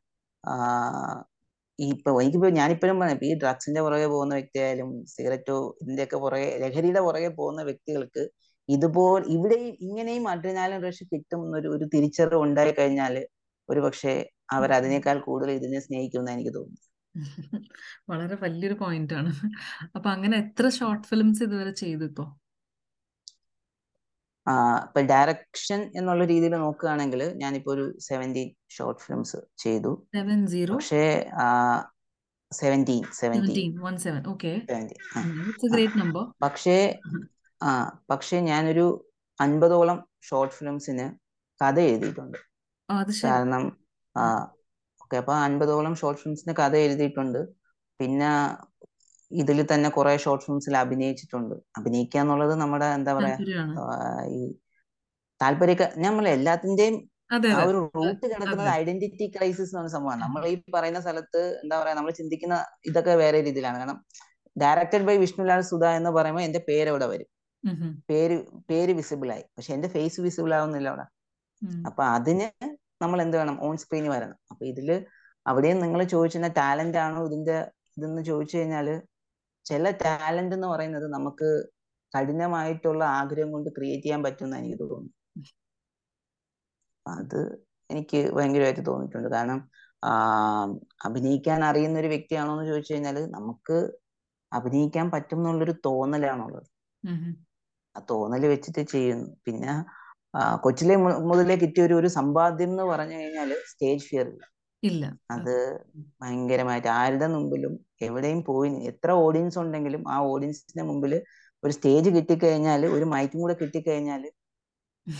ഈ ഇപ്പൊ എനിക്കിപ്പോ ഞാനിപ്പോഴും പറയാം ഈ ഡ്രഗ്സിന്റെ പുറകെ പോകുന്ന വ്യക്തിയായാലും സിഗരറ്റോ ഇതിന്റെയൊക്കെ പുറകെ ലഹരിയുടെ പുറകെ പോകുന്ന വ്യക്തികൾക്ക് ഇതുപോലെ ഇവിടെയും ഇങ്ങനെയും അഡ്രിനാലിൻ റഷ് കിട്ടും എന്നൊരു ഒരു തിരിച്ചറിവ് ഉണ്ടായി കഴിഞ്ഞാൽ ഒരു പക്ഷേ അവർ അതിനേക്കാൾ കൂടുതൽ ഇതിനെ സ്നേഹിക്കുമെന്ന് എനിക്ക് തോന്നുന്നു വളരെ വലിയൊരു പോയിന്റ് ആണ് അപ്പൊ അങ്ങനെ എത്ര ഷോർട്ട് ഫിലിംസ് ഇതുവരെ ചെയ്തു ഇപ്പോ? ഇപ്പൊ ഡയറക്ഷൻ എന്നുള്ള രീതിയിൽ നോക്കുകയാണെങ്കിൽ ഞാനിപ്പോ ഒരു സെവന്റീൻ ഷോർട്ട് ഫിലിംസ് ചെയ്തു. പക്ഷേ പക്ഷേ ആ പക്ഷെ ഞാനൊരു അൻപതോളം ഷോർട്ട് ഫിലിംസിന് കഥ എഴുതിയിട്ടുണ്ട്. അത് ശരി. കാരണം ആ ഓക്കെ അപ്പൊ അൻപതോളം ഷോർട്ട് ഫിലിംസിന് കഥ എഴുതിയിട്ടുണ്ട്. പിന്നെ ഇതിൽ തന്നെ കുറെ ഷോർട്ട് ഫിലിംസിൽ അഭിനയിച്ചിട്ടുണ്ട്. അഭിനയിക്കുക എന്നുള്ളത് നമ്മുടെ എന്താ പറയാ താല്പര്യമാണ്. ആ, ഈ താല്പര്യ നമ്മൾ എല്ലാത്തിന്റെയും അതെ ആ അതെ ഒരു റൂട്ട് കിടക്കുന്നത് അതെ. ഐഡന്റിറ്റി ക്രൈസിസ് എന്ന് പറഞ്ഞ സംഭവമാണ്. നമ്മൾ ഈ പറയുന്ന സ്ഥലത്ത് എന്താ പറയാ നമ്മൾ ചിന്തിക്കുന്ന ഇതൊക്കെ വേറെ രീതിയിലാണ്. കാരണം ഡയറക്റ്റഡ് ബൈ വിഷ്ണുലാൽ സുധ എന്ന് പറയുമ്പോൾ എന്റെ പേര് അവിടെ വരും. പേര് പേര് വിസിബിൾ ആയി പക്ഷെ എന്റെ ഫേസ് വിസിബിൾ ആവുന്നില്ല അവിടെ. അപ്പൊ അതിന് നമ്മൾ എന്ത് വേണം? ഓൺ സ്ക്രീനിൽ വരണം. അപ്പൊ ഇതിൽ അവിടെയും നിങ്ങൾ ചോദിച്ചിരുന്ന ടാലന്റ് ആണോ ഇതിന്റെ ഇതെന്ന് ചോദിച്ചു കഴിഞ്ഞാൽ ചില ടാലന്റ് എന്ന് പറയുന്നത് നമുക്ക് കഠിനമായിട്ടുള്ള ആഗ്രഹം കൊണ്ട് ക്രിയേറ്റ് ചെയ്യാൻ പറ്റുന്ന എനിക്ക് തോന്നുന്നു. അത് എനിക്ക് ഭയങ്കരമായിട്ട് തോന്നിയിട്ടുണ്ട്. കാരണം അഭിനയിക്കാൻ അറിയുന്ന ഒരു വ്യക്തിയാണോ എന്ന് ചോദിച്ചു കഴിഞ്ഞാൽ നമുക്ക് അഭിനയിക്കാൻ പറ്റും എന്നുള്ളൊരു തോന്നലാണുള്ളത്. തോന്നൽ വെച്ചിട്ട് ചെയ്യുന്നു പിന്നെ കൊച്ചിലെ മുതലേ കിട്ടിയ ഒരു ഒരു സമ്പാദ്യം എന്ന് പറഞ്ഞു കഴിഞ്ഞാൽ സ്റ്റേജ് ഫിയർ ഇല്ല. അത് ഭയങ്കരമായിട്ട് ആരുടെ മുമ്പിലും എവിടെയും പോയി എത്ര ഓഡിയൻസ് ഉണ്ടെങ്കിലും ആ ഓഡിയൻസിന്റെ മുമ്പിൽ ഒരു സ്റ്റേജ് കിട്ടിക്കഴിഞ്ഞാൽ ഒരു മൈക്കും കൂടെ കിട്ടിക്കഴിഞ്ഞാൽ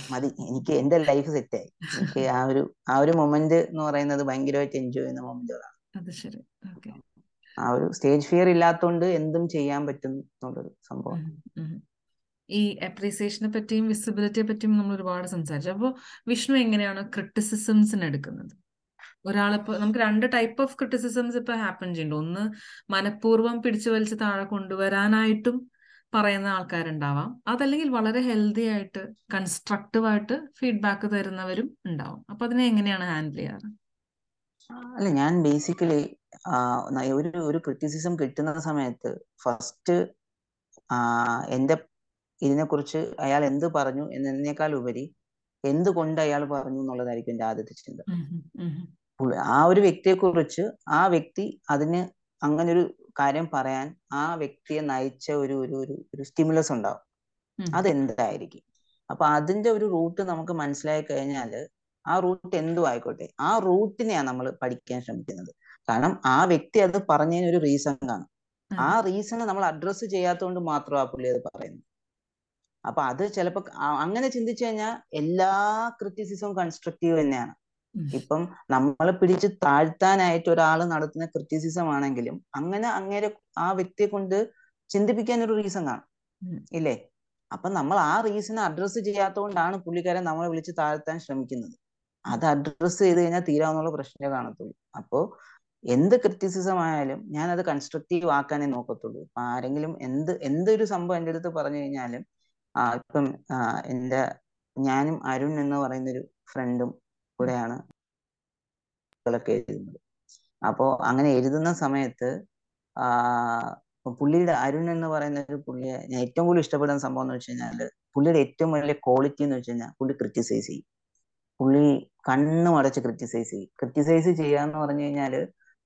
മതി. എനിക്ക് എന്റെ ലൈഫ് സെറ്റായി എനിക്ക് ആ ഒരു ആ ഒരു മൊമെന്റ് എന്ന് പറയുന്നത് ഭയങ്കരമായിട്ട് എൻജോയ് ചെയ്യുന്ന മൊമെന്റുകളാണ് അത് ശരി. ആ ഒരു സ്റ്റേജ് ഫിയർ ഇല്ലാത്തതുകൊണ്ട് എന്തും ചെയ്യാൻ പറ്റും എന്നുള്ളൊരു സംഭവം ഈ അപ്രീസിയേഷനെ പറ്റിയും വിസിബിലിറ്റിയെ പറ്റിയും നമ്മൾ ഒരുപാട് സംസാരിച്ചു. അപ്പോൾ വിഷ്ണു എങ്ങനെയാണ് ക്രിട്ടിസിസംസിന് എടുക്കുന്നത്? ഒരാളിപ്പോ നമുക്ക് രണ്ട് ടൈപ്പ് ഓഫ് ക്രിട്ടിസിസംസ് ഇപ്പൊ ഹാപ്പൻ ചെയ്യുന്നുണ്ട്. ഒന്ന് മനഃപൂർവം പിടിച്ചു വലിച്ച് താഴെ കൊണ്ടുവരാനായിട്ടും പറയുന്ന ആൾക്കാരുണ്ടാവാം. അതല്ലെങ്കിൽ വളരെ ഹെൽത്തി ആയിട്ട് കൺസ്ട്രക്റ്റീവ് ആയിട്ട് ഫീഡ്ബാക്ക് തരുന്നവരും ഉണ്ടാവും. അപ്പൊ അതിനെ എങ്ങനെയാണ് ഹാൻഡിൽ ചെയ്യാറ്? അല്ല ഞാൻ ബേസിക്കലി ഒരു ഒരു ക്രിറ്റിസിസം കിട്ടുന്ന സമയത്ത് ഫസ്റ്റ് എന്റെ ഇതിനെക്കുറിച്ച് അയാൾ എന്ത് പറഞ്ഞു എന്നതിനേക്കാൾ ഉപരി എന്തുകൊണ്ട് അയാൾ പറഞ്ഞു എന്നുള്ളതായിരിക്കും എന്റെ ആദ്യത്തെ ചിന്ത. ആ ഒരു വ്യക്തിയെക്കുറിച്ച് ആ വ്യക്തി അതിന് അങ്ങനെ ഒരു കാര്യം പറയാൻ ആ വ്യക്തിയെ നയിച്ച ഒരു ഒരു ഒരു സ്റ്റിമുലസ് ഉണ്ടാവും. അതെന്തായിരിക്കും? അപ്പൊ അതിന്റെ ഒരു റൂട്ട് നമുക്ക് മനസ്സിലായി കഴിഞ്ഞാൽ ആ റൂട്ട് എന്തു ആയിക്കോട്ടെ. ആ റൂട്ടിനെയാണ് നമ്മൾ പഠിക്കാൻ ശ്രമിക്കുന്നത്. കാരണം ആ വ്യക്തി അത് പറഞ്ഞതിന് ഒരു റീസൺ കാണും ആ റീസണ് റീസൺ നമ്മൾ അഡ്രസ്സ് ചെയ്യാത്തതുകൊണ്ട് മാത്രം ആ പുള്ളി അത് പറയുന്നത്. അപ്പൊ അത് ചിലപ്പോ അങ്ങനെ ചിന്തിച്ചു കഴിഞ്ഞാൽ എല്ലാ ക്രിറ്റിസിസവും കൺസ്ട്രക്റ്റീവ് തന്നെയാണ്. ഇപ്പം നമ്മൾ പിടിച്ച് താഴ്ത്താനായിട്ട് ഒരാൾ നടത്തുന്ന ക്രിറ്റിസിസം ആണെങ്കിലും അങ്ങനെ അങ്ങേരെ ആ വ്യക്തിയെ കൊണ്ട് ചിന്തിപ്പിക്കാൻ ഒരു റീസൺ കാണും. ഇല്ലേ? അപ്പൊ നമ്മൾ ആ റീസൺ അഡ്രസ്സ് ചെയ്യാത്തതുകൊണ്ടാണ് പുള്ളിക്കാരൻ നമ്മളെ വിളിച്ച് താഴ്ത്താൻ ശ്രമിക്കുന്നത്. അത് അഡ്രസ്സ് ചെയ്ത് കഴിഞ്ഞാൽ തീരാവുന്നുള്ള പ്രശ്നമേ കാണത്തുള്ളൂ. അപ്പോ എന്ത് ക്രിറ്റിസിസം ആയാലും ഞാൻ അത് കൺസ്ട്രക്റ്റീവ് ആക്കാനേ നോക്കത്തുള്ളൂ. ആരെങ്കിലും എന്ത് എന്തൊരു സംഭവം എന്റെ അടുത്ത് പറഞ്ഞു കഴിഞ്ഞാലും ഇപ്പം എന്റെ ഞാനും അരുൺ എന്ന് പറയുന്ന ഒരു ഫ്രണ്ടും കൂടെയാണ് കളൊക്കെ എഴുതുന്നത്. അപ്പോ അങ്ങനെ എഴുതുന്ന സമയത്ത് പുള്ളിയുടെ അരുൺ എന്ന് പറയുന്ന ഒരു പുള്ളിയെ ഞാൻ ഏറ്റവും കൂടുതൽ ഇഷ്ടപ്പെടുന്ന സംഭവം എന്ന് വെച്ച് കഴിഞ്ഞാൽ പുള്ളിയുടെ ഏറ്റവും വലിയ ക്വാളിറ്റി എന്ന് വെച്ച് കഴിഞ്ഞാൽ പുള്ളി ക്രിറ്റിസൈസ് ചെയ്യും. പുള്ളി കണ്ണു അടച്ച് ക്രിറ്റിസൈസ് ചെയ്യും. ക്രിറ്റിസൈസ് ചെയ്യാന്ന് പറഞ്ഞു കഴിഞ്ഞാൽ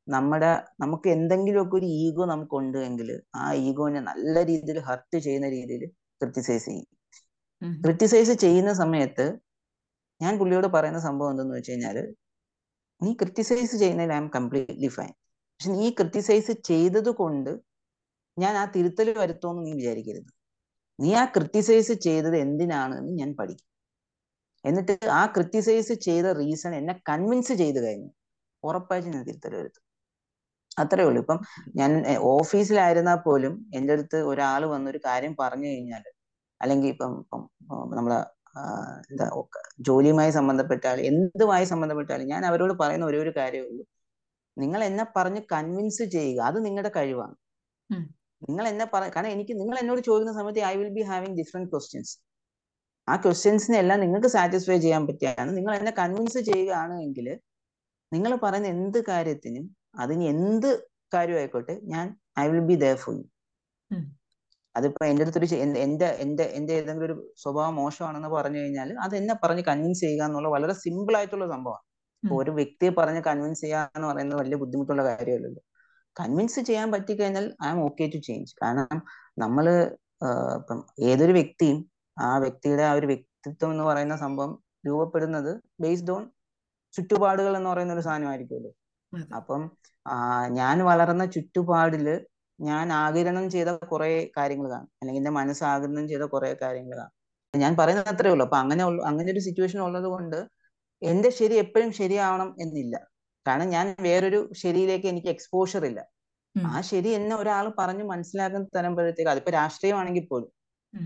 നമ്മുടെ നമുക്ക് എന്തെങ്കിലുമൊക്കെ ഒരു ഈഗോ നമുക്കുണ്ട് എങ്കിൽ ആ ഈഗോനെ നല്ല രീതിയിൽ ഹർട്ട് ചെയ്യുന്ന രീതിയിൽ ക്രിറ്റിസൈസ് ചെയ്യും. ക്രിറ്റിസൈസ് ചെയ്യുന്ന സമയത്ത് ഞാൻ പുള്ളിയോട് പറയുന്ന സംഭവം എന്തെന്ന് വെച്ച് കഴിഞ്ഞാൽ നീ ക്രിറ്റിസൈസ് ചെയ്യുന്നതിൽ ഐ എം കംപ്ലീറ്റ്ലി ഫൈൻ പക്ഷെ നീ ക്രിറ്റിസൈസ് ചെയ്തത് കൊണ്ട് ഞാൻ ആ തിരുത്തൽ വരുത്തുമെന്ന് നീ വിചാരിക്കരുത്. നീ ആ ക്രിറ്റിസൈസ് ചെയ്തത് എന്തിനാണെന്ന് ഞാൻ പഠിക്കും. എന്നിട്ട് ആ ക്രിറ്റിസൈസ് ചെയ്ത റീസൺ എന്നെ കൺവിൻസ് ചെയ്ത് കഴിഞ്ഞു ഉറപ്പായിട്ട് ഞാൻ തിരുത്തൽ വരുത്തും. അത്രേ ഉള്ളൂ. ഇപ്പം ഞാൻ ഓഫീസിലായിരുന്നാൽ പോലും എന്റെ അടുത്ത് ഒരാൾ വന്നൊരു കാര്യം പറഞ്ഞു കഴിഞ്ഞാൽ അല്ലെങ്കിൽ ഇപ്പം ഇപ്പം നമ്മളെ എന്താ ജോലിയുമായി സംബന്ധപ്പെട്ടാൽ എന്തുമായി സംബന്ധപ്പെട്ടാലും ഞാൻ അവരോട് പറയുന്ന ഒരേ ഒരു കാര്യമേ ഉള്ളൂ. നിങ്ങൾ എന്നെ പറഞ്ഞ് കൺവിൻസ് ചെയ്യുക അത് നിങ്ങളുടെ കഴിവാണ്. നിങ്ങൾ എന്നെ പറ കാരണം എനിക്ക് നിങ്ങൾ എന്നോട് ചോദിക്കുന്ന സമയത്ത് I will be having different questions. ആ ക്വസ്റ്റ്യൻസിനെ എല്ലാം നിങ്ങൾക്ക് സാറ്റിസ്ഫൈ ചെയ്യാൻ പറ്റിയാണ്. നിങ്ങൾ എന്നെ കൺവിൻസ് ചെയ്യുകയാണ് എങ്കിൽ നിങ്ങൾ പറയുന്ന എന്ത് കാര്യത്തിനും അതിന് എന്ത് കാര്യമായിക്കോട്ടെ ഞാൻ I will be there for you. അതിപ്പോ എന്റെ അടുത്തൊരു എന്റെ എന്റെ എന്റെ ഏതെങ്കിലും ഒരു സ്വഭാവം മോശമാണെന്ന് പറഞ്ഞു കഴിഞ്ഞാൽ അത് എന്നെ പറഞ്ഞ് കൺവിൻസ് ചെയ്യുക എന്നുള്ള വളരെ സിമ്പിൾ ആയിട്ടുള്ള സംഭവമാണ്. ഒരു വ്യക്തിയെ പറഞ്ഞ് കൺവിൻസ് ചെയ്യുക എന്ന് പറയുന്നത് വലിയ ബുദ്ധിമുട്ടുള്ള കാര്യമല്ലല്ലോ. കൺവിൻസ് ചെയ്യാൻ പറ്റിക്കഴിഞ്ഞാൽ I'm okay to change കാരണം നമ്മൾ ഇപ്പം ഏതൊരു വ്യക്തിയും ആ വ്യക്തിയുടെ ആ ഒരു വ്യക്തിത്വം എന്ന് പറയുന്ന സംഭവം രൂപപ്പെടുന്നത് ബേസ്ഡ് ഓൺ ചുറ്റുപാടുകൾ എന്ന് പറയുന്ന ഒരു സാധനമായിരിക്കുമല്ലോ. അപ്പം ആ, ഞാൻ വളർന്ന ചുറ്റുപാടിൽ ഞാൻ ആകിരണം ചെയ്ത കുറെ കാര്യങ്ങൾ കാണും. അല്ലെങ്കിൽ എന്റെ മനസ്സ് ആകിരണം ചെയ്ത കുറെ കാര്യങ്ങൾ കാണും. ഞാൻ പറയുന്നത് അത്രേ ഉള്ളൂ. അപ്പൊ അങ്ങനെ ഉള്ള അങ്ങനെ ഒരു സിറ്റുവേഷൻ ഉള്ളത് കൊണ്ട് എന്റെ ശരി എപ്പോഴും ശരിയാവണം എന്നില്ല. കാരണം ഞാൻ വേറൊരു ശരിയിലേക്ക് എനിക്ക് എക്സ്പോഷർ ഇല്ല. ആ ശരി എന്നെ ഒരാൾ പറഞ്ഞു മനസ്സിലാക്കുന്ന തരുമ്പോഴത്തേക്ക് അതിപ്പോ രാഷ്ട്രീയമാണെങ്കിൽ പോലും.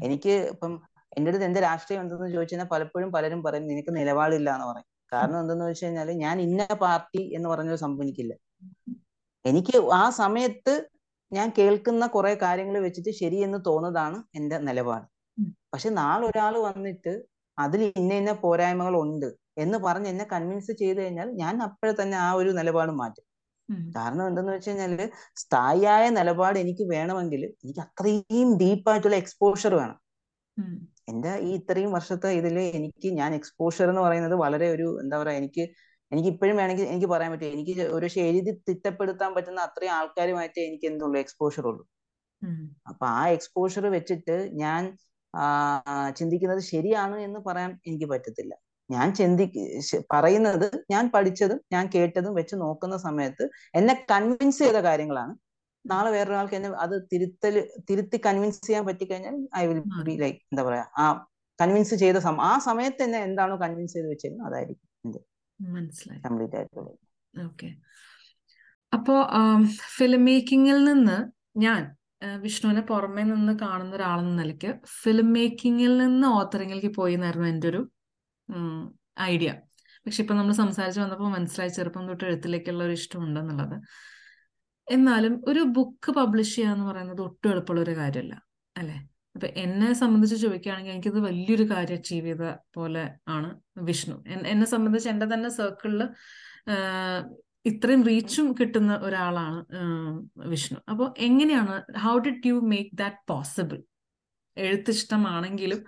എനിക്ക് ഇപ്പം എന്റെ അടുത്ത് എന്റെ രാഷ്ട്രീയം എന്തെന്ന് ചോദിച്ചു കഴിഞ്ഞാൽ പലപ്പോഴും പലരും പറയും നിനക്ക് നിലപാടില്ല എന്ന് പറയും. കാരണം എന്തെന്ന് വെച്ച് കഴിഞ്ഞാൽ ഞാൻ ഇന്ന പാർട്ടി എന്ന് പറഞ്ഞൊരു സംഭവം എനിക്കില്ല എനിക്ക് ആ സമയത്ത് ഞാൻ കേൾക്കുന്ന കുറെ കാര്യങ്ങൾ വെച്ചിട്ട് ശരിയെന്ന് തോന്നുന്നതാണ് എന്റെ നിലപാട്. പക്ഷെ നാളെ ഒരാൾ വന്നിട്ട് അതിൽ ഇന്ന ഇന്ന പോരായ്മകൾ ഉണ്ട് എന്ന് പറഞ്ഞ് എന്നെ കൺവിൻസ് ചെയ്ത് കഴിഞ്ഞാൽ ഞാൻ അപ്പോഴെ തന്നെ ആ ഒരു നിലപാട് മാറ്റും കാരണം എന്തെന്ന് വെച്ച് കഴിഞ്ഞാൽ സ്ഥായിയായ നിലപാട് എനിക്ക് വേണമെങ്കിൽ എനിക്ക് അത്രയും ഡീപ്പായിട്ടുള്ള എക്സ്പോഷർ വേണം. എന്റെ ഈ ഇത്രയും വർഷത്തെ ഇതിൽ എനിക്ക് ഞാൻ എക്സ്പോഷർ എന്ന് പറയുന്നത് വളരെ ഒരു എന്താ പറയാ എനിക്ക് എനിക്ക് ഇപ്പോഴും വേണമെങ്കിൽ എനിക്ക് പറയാൻ പറ്റും. എനിക്ക് ഒരു പക്ഷെ എഴുതി തിട്ടപ്പെടുത്താൻ പറ്റുന്ന അത്രയും ആൾക്കാരുമായിട്ട് എനിക്ക് എന്തുള്ളൂ എക്സ്പോഷർ ഉള്ളൂ. അപ്പൊ ആ എക്സ്പോഷർ വെച്ചിട്ട് ഞാൻ ചിന്തിക്കുന്നത് ശരിയാണ് എന്ന് പറയാൻ എനിക്ക് പറ്റത്തില്ല. ഞാൻ ചിന്തി പറയുന്നത് ഞാൻ പഠിച്ചതും ഞാൻ കേട്ടതും വെച്ച് നോക്കുന്ന സമയത്ത് എന്നെ കൺവിൻസ് ചെയ്ത കാര്യങ്ങളാണ്. നാളെ വേറൊരാൾക്ക് എന്നെ അത് തിരുത്തൽ തിരുത്തി കൺവിൻസ് ചെയ്യാൻ പറ്റിക്കഴിഞ്ഞാൽ ഐ വിൽ ബി. ലൈക്ക് എന്താ പറയാ ആ കൺവിൻസ് ചെയ്ത സമ ആ സമയത്ത് എന്നെ എന്താണോ കൺവിൻസ് ചെയ്ത് വെച്ചിരുന്നത് അതായിരിക്കും മനസ്സിലായി. കംപ്ലീറ്റ് ആയിട്ടുള്ളത് ഓക്കെ അപ്പോ ഫിലിം മേക്കിങ്ങിൽ നിന്ന് ഞാൻ വിഷ്ണുവിനെ പുറമേ നിന്ന് കാണുന്ന ഒരാളെന്ന നിലയ്ക്ക് ഫിലിം മേക്കിങ്ങിൽ നിന്ന് ഓത്തറിങ്ങിലേക്ക് പോയി എന്നായിരുന്നു എന്റെ ഒരു ഐഡിയ പക്ഷെ ഇപ്പൊ നമ്മൾ സംസാരിച്ച് വന്നപ്പോൾ മനസ്സിലായി ചെറുപ്പം തൊട്ട് എഴുത്തിലേക്കുള്ള ഒരു ഇഷ്ടമുണ്ടെന്നുള്ളത്. എന്നാലും ഒരു ബുക്ക് പബ്ലിഷ് ചെയ്യുക എന്ന് പറയുന്നത് ഒട്ടും എളുപ്പമുള്ള ഒരു കാര്യമല്ല അല്ലെ? അപ്പൊ എന്നെ സംബന്ധിച്ച് ചോദിക്കുകയാണെങ്കിൽ എനിക്കത് വലിയൊരു കാര്യം അച്ചീവ് ചെയ്ത പോലെ ആണ് വിഷ്ണു. എന്നെ സംബന്ധിച്ച് എന്റെ തന്നെ സർക്കിളിൽ ഇത്രയും റീച്ചും കിട്ടുന്ന ഒരാളാണ് വിഷ്ണു. അപ്പോൾ എങ്ങനെയാണ് how did you make that possible എഴുത്തിഷ്ടമാണെങ്കിലും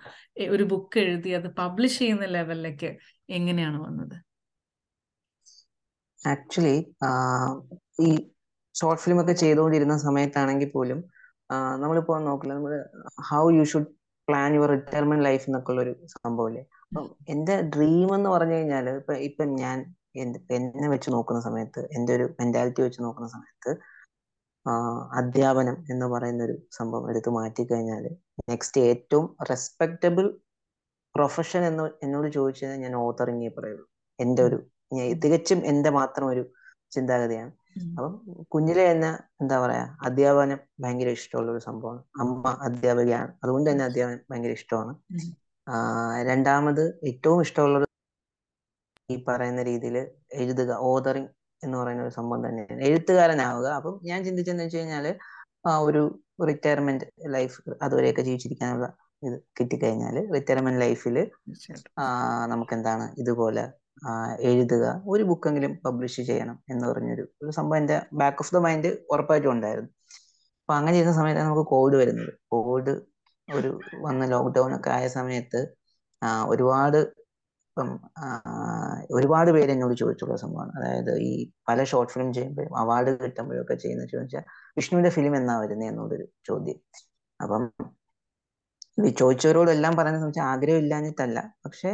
ഒരു ബുക്ക് എഴുതി അത് പബ്ലിഷ് ചെയ്യുന്ന ലെവലിലേക്ക് എങ്ങനെയാണ് വന്നത്? ആക്ച്വലി ഈ ഷോർട്ട് ഫിലിം ഒക്കെ ചെയ്തുകൊണ്ടിരുന്ന സമയത്താണെങ്കിൽ പോലും നമ്മളിപ്പോ നോക്കില്ല നമ്മൾ how you should plan your retirement life എന്നൊക്കെ ഉള്ള ഒരു സംഭവമില്ലേ അപ്പം എന്റെ ഡ്രീം എന്ന് പറഞ്ഞു കഴിഞ്ഞാൽ ഇപ്പൊ ഇപ്പൊ ഞാൻ എന്നെ വെച്ച് നോക്കുന്ന സമയത്ത് എന്റെ ഒരു മെന്റാലിറ്റി വെച്ച് നോക്കുന്ന സമയത്ത് അധ്യാപനം എന്ന് പറയുന്ന ഒരു സംഭവം എടുത്ത് മാറ്റിക്കഴിഞ്ഞാൽ നെക്സ്റ്റ് ഏറ്റവും റെസ്പെക്റ്റബിൾ പ്രൊഫഷൻ എന്ന് എന്നോട് ചോദിച്ചു കഴിഞ്ഞാൽ ഞാൻ ഓത്തറിങ്ങേ പറയുള്ളൂ എന്റെ ഒരു തികച്ചും എന്റെ മാത്രം ഒരു ചിന്താഗതിയാണ്. അപ്പം കുഞ്ഞിലെ തന്നെ എന്താ പറയാ അധ്യാപനം ഭയങ്കര ഇഷ്ടമുള്ള ഒരു സംഭവമാണ്. അമ്മ അധ്യാപികയാണ്. അതുകൊണ്ട് തന്നെ അധ്യാപനം ഭയങ്കര ഇഷ്ടമാണ്. രണ്ടാമത് ഏറ്റവും ഇഷ്ടമുള്ളത് ഈ പറയുന്ന രീതിയിൽ എഴുതുക ഓതറിങ് എന്ന് പറയുന്ന ഒരു സംഭവം തന്നെയാണ്. എഴുത്തുകാരനാവുക. അപ്പം ഞാൻ ചിന്തിച്ചെന്ന് വെച്ച് കഴിഞ്ഞാൽ ആ ഒരു റിട്ടയർമെന്റ് ലൈഫ് അതുവരെയൊക്കെ ജീവിച്ചിരിക്കാനുള്ള ഇത് കിട്ടിക്കഴിഞ്ഞാൽ റിട്ടയർമെന്റ് ലൈഫിൽ നമുക്ക് എന്താണ് ഇതുപോലെ എഴുതുക. ഒരു ബുക്കെങ്കിലും പബ്ലിഷ് ചെയ്യണം എന്ന് പറഞ്ഞൊരു ഒരു സംഭവം എന്റെ ബാക്ക് ഓഫ് ദ മൈൻഡ് ഉറപ്പായിട്ടും ഉണ്ടായിരുന്നു. അപ്പൊ അങ്ങനെ ചെയ്യുന്ന സമയത്താണ് നമുക്ക് കോവിഡ് വരുന്നത്. കോവിഡ് ഒരു വന്ന ലോക്ക്ഡൗൺ ഒക്കെ ആയ സമയത്ത് ഒരുപാട് ഇപ്പം ഒരുപാട് പേര് എന്നോട് ചോദിച്ചുള്ള സംഭവമാണ്. അതായത് ഈ പല ഷോർട്ട് ഫിലിം ചെയ്യുമ്പോഴും അവാർഡ് കിട്ടുമ്പോഴും ഒക്കെ ചെയ്യുന്ന ചോദിച്ചാൽ വിഷ്ണുവിന്റെ ഫിലിം എന്നാ വരുന്നത് എന്നുള്ളൊരു ചോദ്യം. അപ്പം ചോദിച്ചവരോടെല്ലാം പറയുന്നത് വെച്ചാൽ ആഗ്രഹം ഇല്ലാഞ്ഞിട്ടല്ല. പക്ഷെ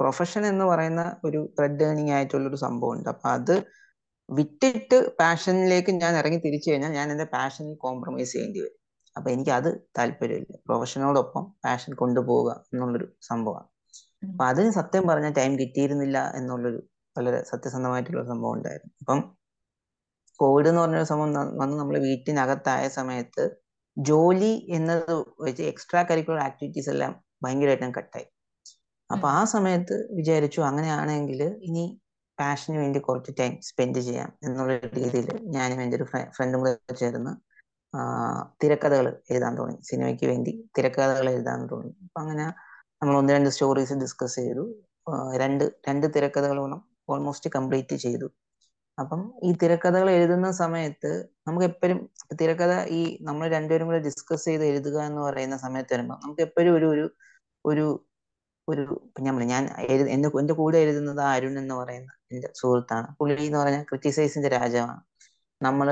പ്രൊഫഷൻ എന്ന് പറയുന്ന ഒരു ത്രെഡ് ഏണിംഗ് ആയിട്ടുള്ള ഒരു സംഭവം ഉണ്ട് അപ്പൊ അത് വിട്ടിട്ട് പാഷനിലേക്ക് ഞാൻ ഇറങ്ങി തിരിച്ചു കഴിഞ്ഞാൽ ഞാൻ എന്റെ പാഷനിൽ കോംപ്രമൈസ് ചെയ്യേണ്ടി വരും. അപ്പൊ എനിക്ക് അത് താല്പര്യമില്ല. പ്രൊഫഷനോടൊപ്പം പാഷൻ കൊണ്ടുപോവുക എന്നുള്ളൊരു സംഭവമാണ്. അപ്പൊ അതിന് സത്യം പറഞ്ഞാൽ ടൈം കിട്ടിയിരുന്നില്ല എന്നുള്ളൊരു വളരെ സത്യസന്ധമായിട്ടുള്ള സംഭവം ഉണ്ടായിരുന്നു അപ്പം കോവിഡ് എന്ന് പറഞ്ഞൊരു സംഭവം വന്ന് നമ്മൾ വീട്ടിനകത്തായ സമയത്ത് ജോലി എന്നത് വെച്ച് എക്സ്ട്രാ കരിക്കുലർ ആക്ടിവിറ്റീസ് എല്ലാം ഭയങ്കരമായിട്ടും കട്ടായി അപ്പൊ ആ സമയത്ത് വിചാരിച്ചു അങ്ങനെയാണെങ്കിൽ ഇനി പാഷന് വേണ്ടി കുറച്ച് ടൈം സ്പെൻഡ് ചെയ്യാം എന്നുള്ള രീതിയിൽ ഞാനും എന്റെ ഒരു ഫ്രണ്ടും കൂടെ ചേർന്ന് തിരക്കഥകൾ എഴുതാൻ തുടങ്ങി. സിനിമയ്ക്ക് വേണ്ടി തിരക്കഥകൾ എഴുതാൻ തുടങ്ങി. അപ്പൊ അങ്ങനെ നമ്മൾ ഒന്ന് രണ്ട് സ്റ്റോറീസ് ഡിസ്കസ് ചെയ്തു. രണ്ട് രണ്ട് തിരക്കഥകളോളം ഓൾമോസ്റ്റ് കംപ്ലീറ്റ് ചെയ്തു. അപ്പം ഈ തിരക്കഥകൾ എഴുതുന്ന സമയത്ത് നമുക്ക് എപ്പോഴും തിരക്കഥ ഈ നമ്മൾ രണ്ടുപേരും കൂടെ ഡിസ്കസ് ചെയ്ത് എഴുതുക എന്ന് പറയുന്ന സമയത്ത് വരുമ്പോൾ നമുക്ക് എപ്പോഴും ഒരു ഒരു ഒരു ഒരു ഞമ്മൾ ഞാൻ പറഞ്ഞു, ഞാൻ എഴു- എന്റെ കൂടെ എഴുതുന്നത് അരുൺ എന്ന് പറയുന്ന എന്റെ സുഹൃത്താണ്. പുള്ളി എന്ന് പറഞ്ഞാൽ ക്രിറ്റിസൈസിന്റെ രാജാവാണ്. നമ്മൾ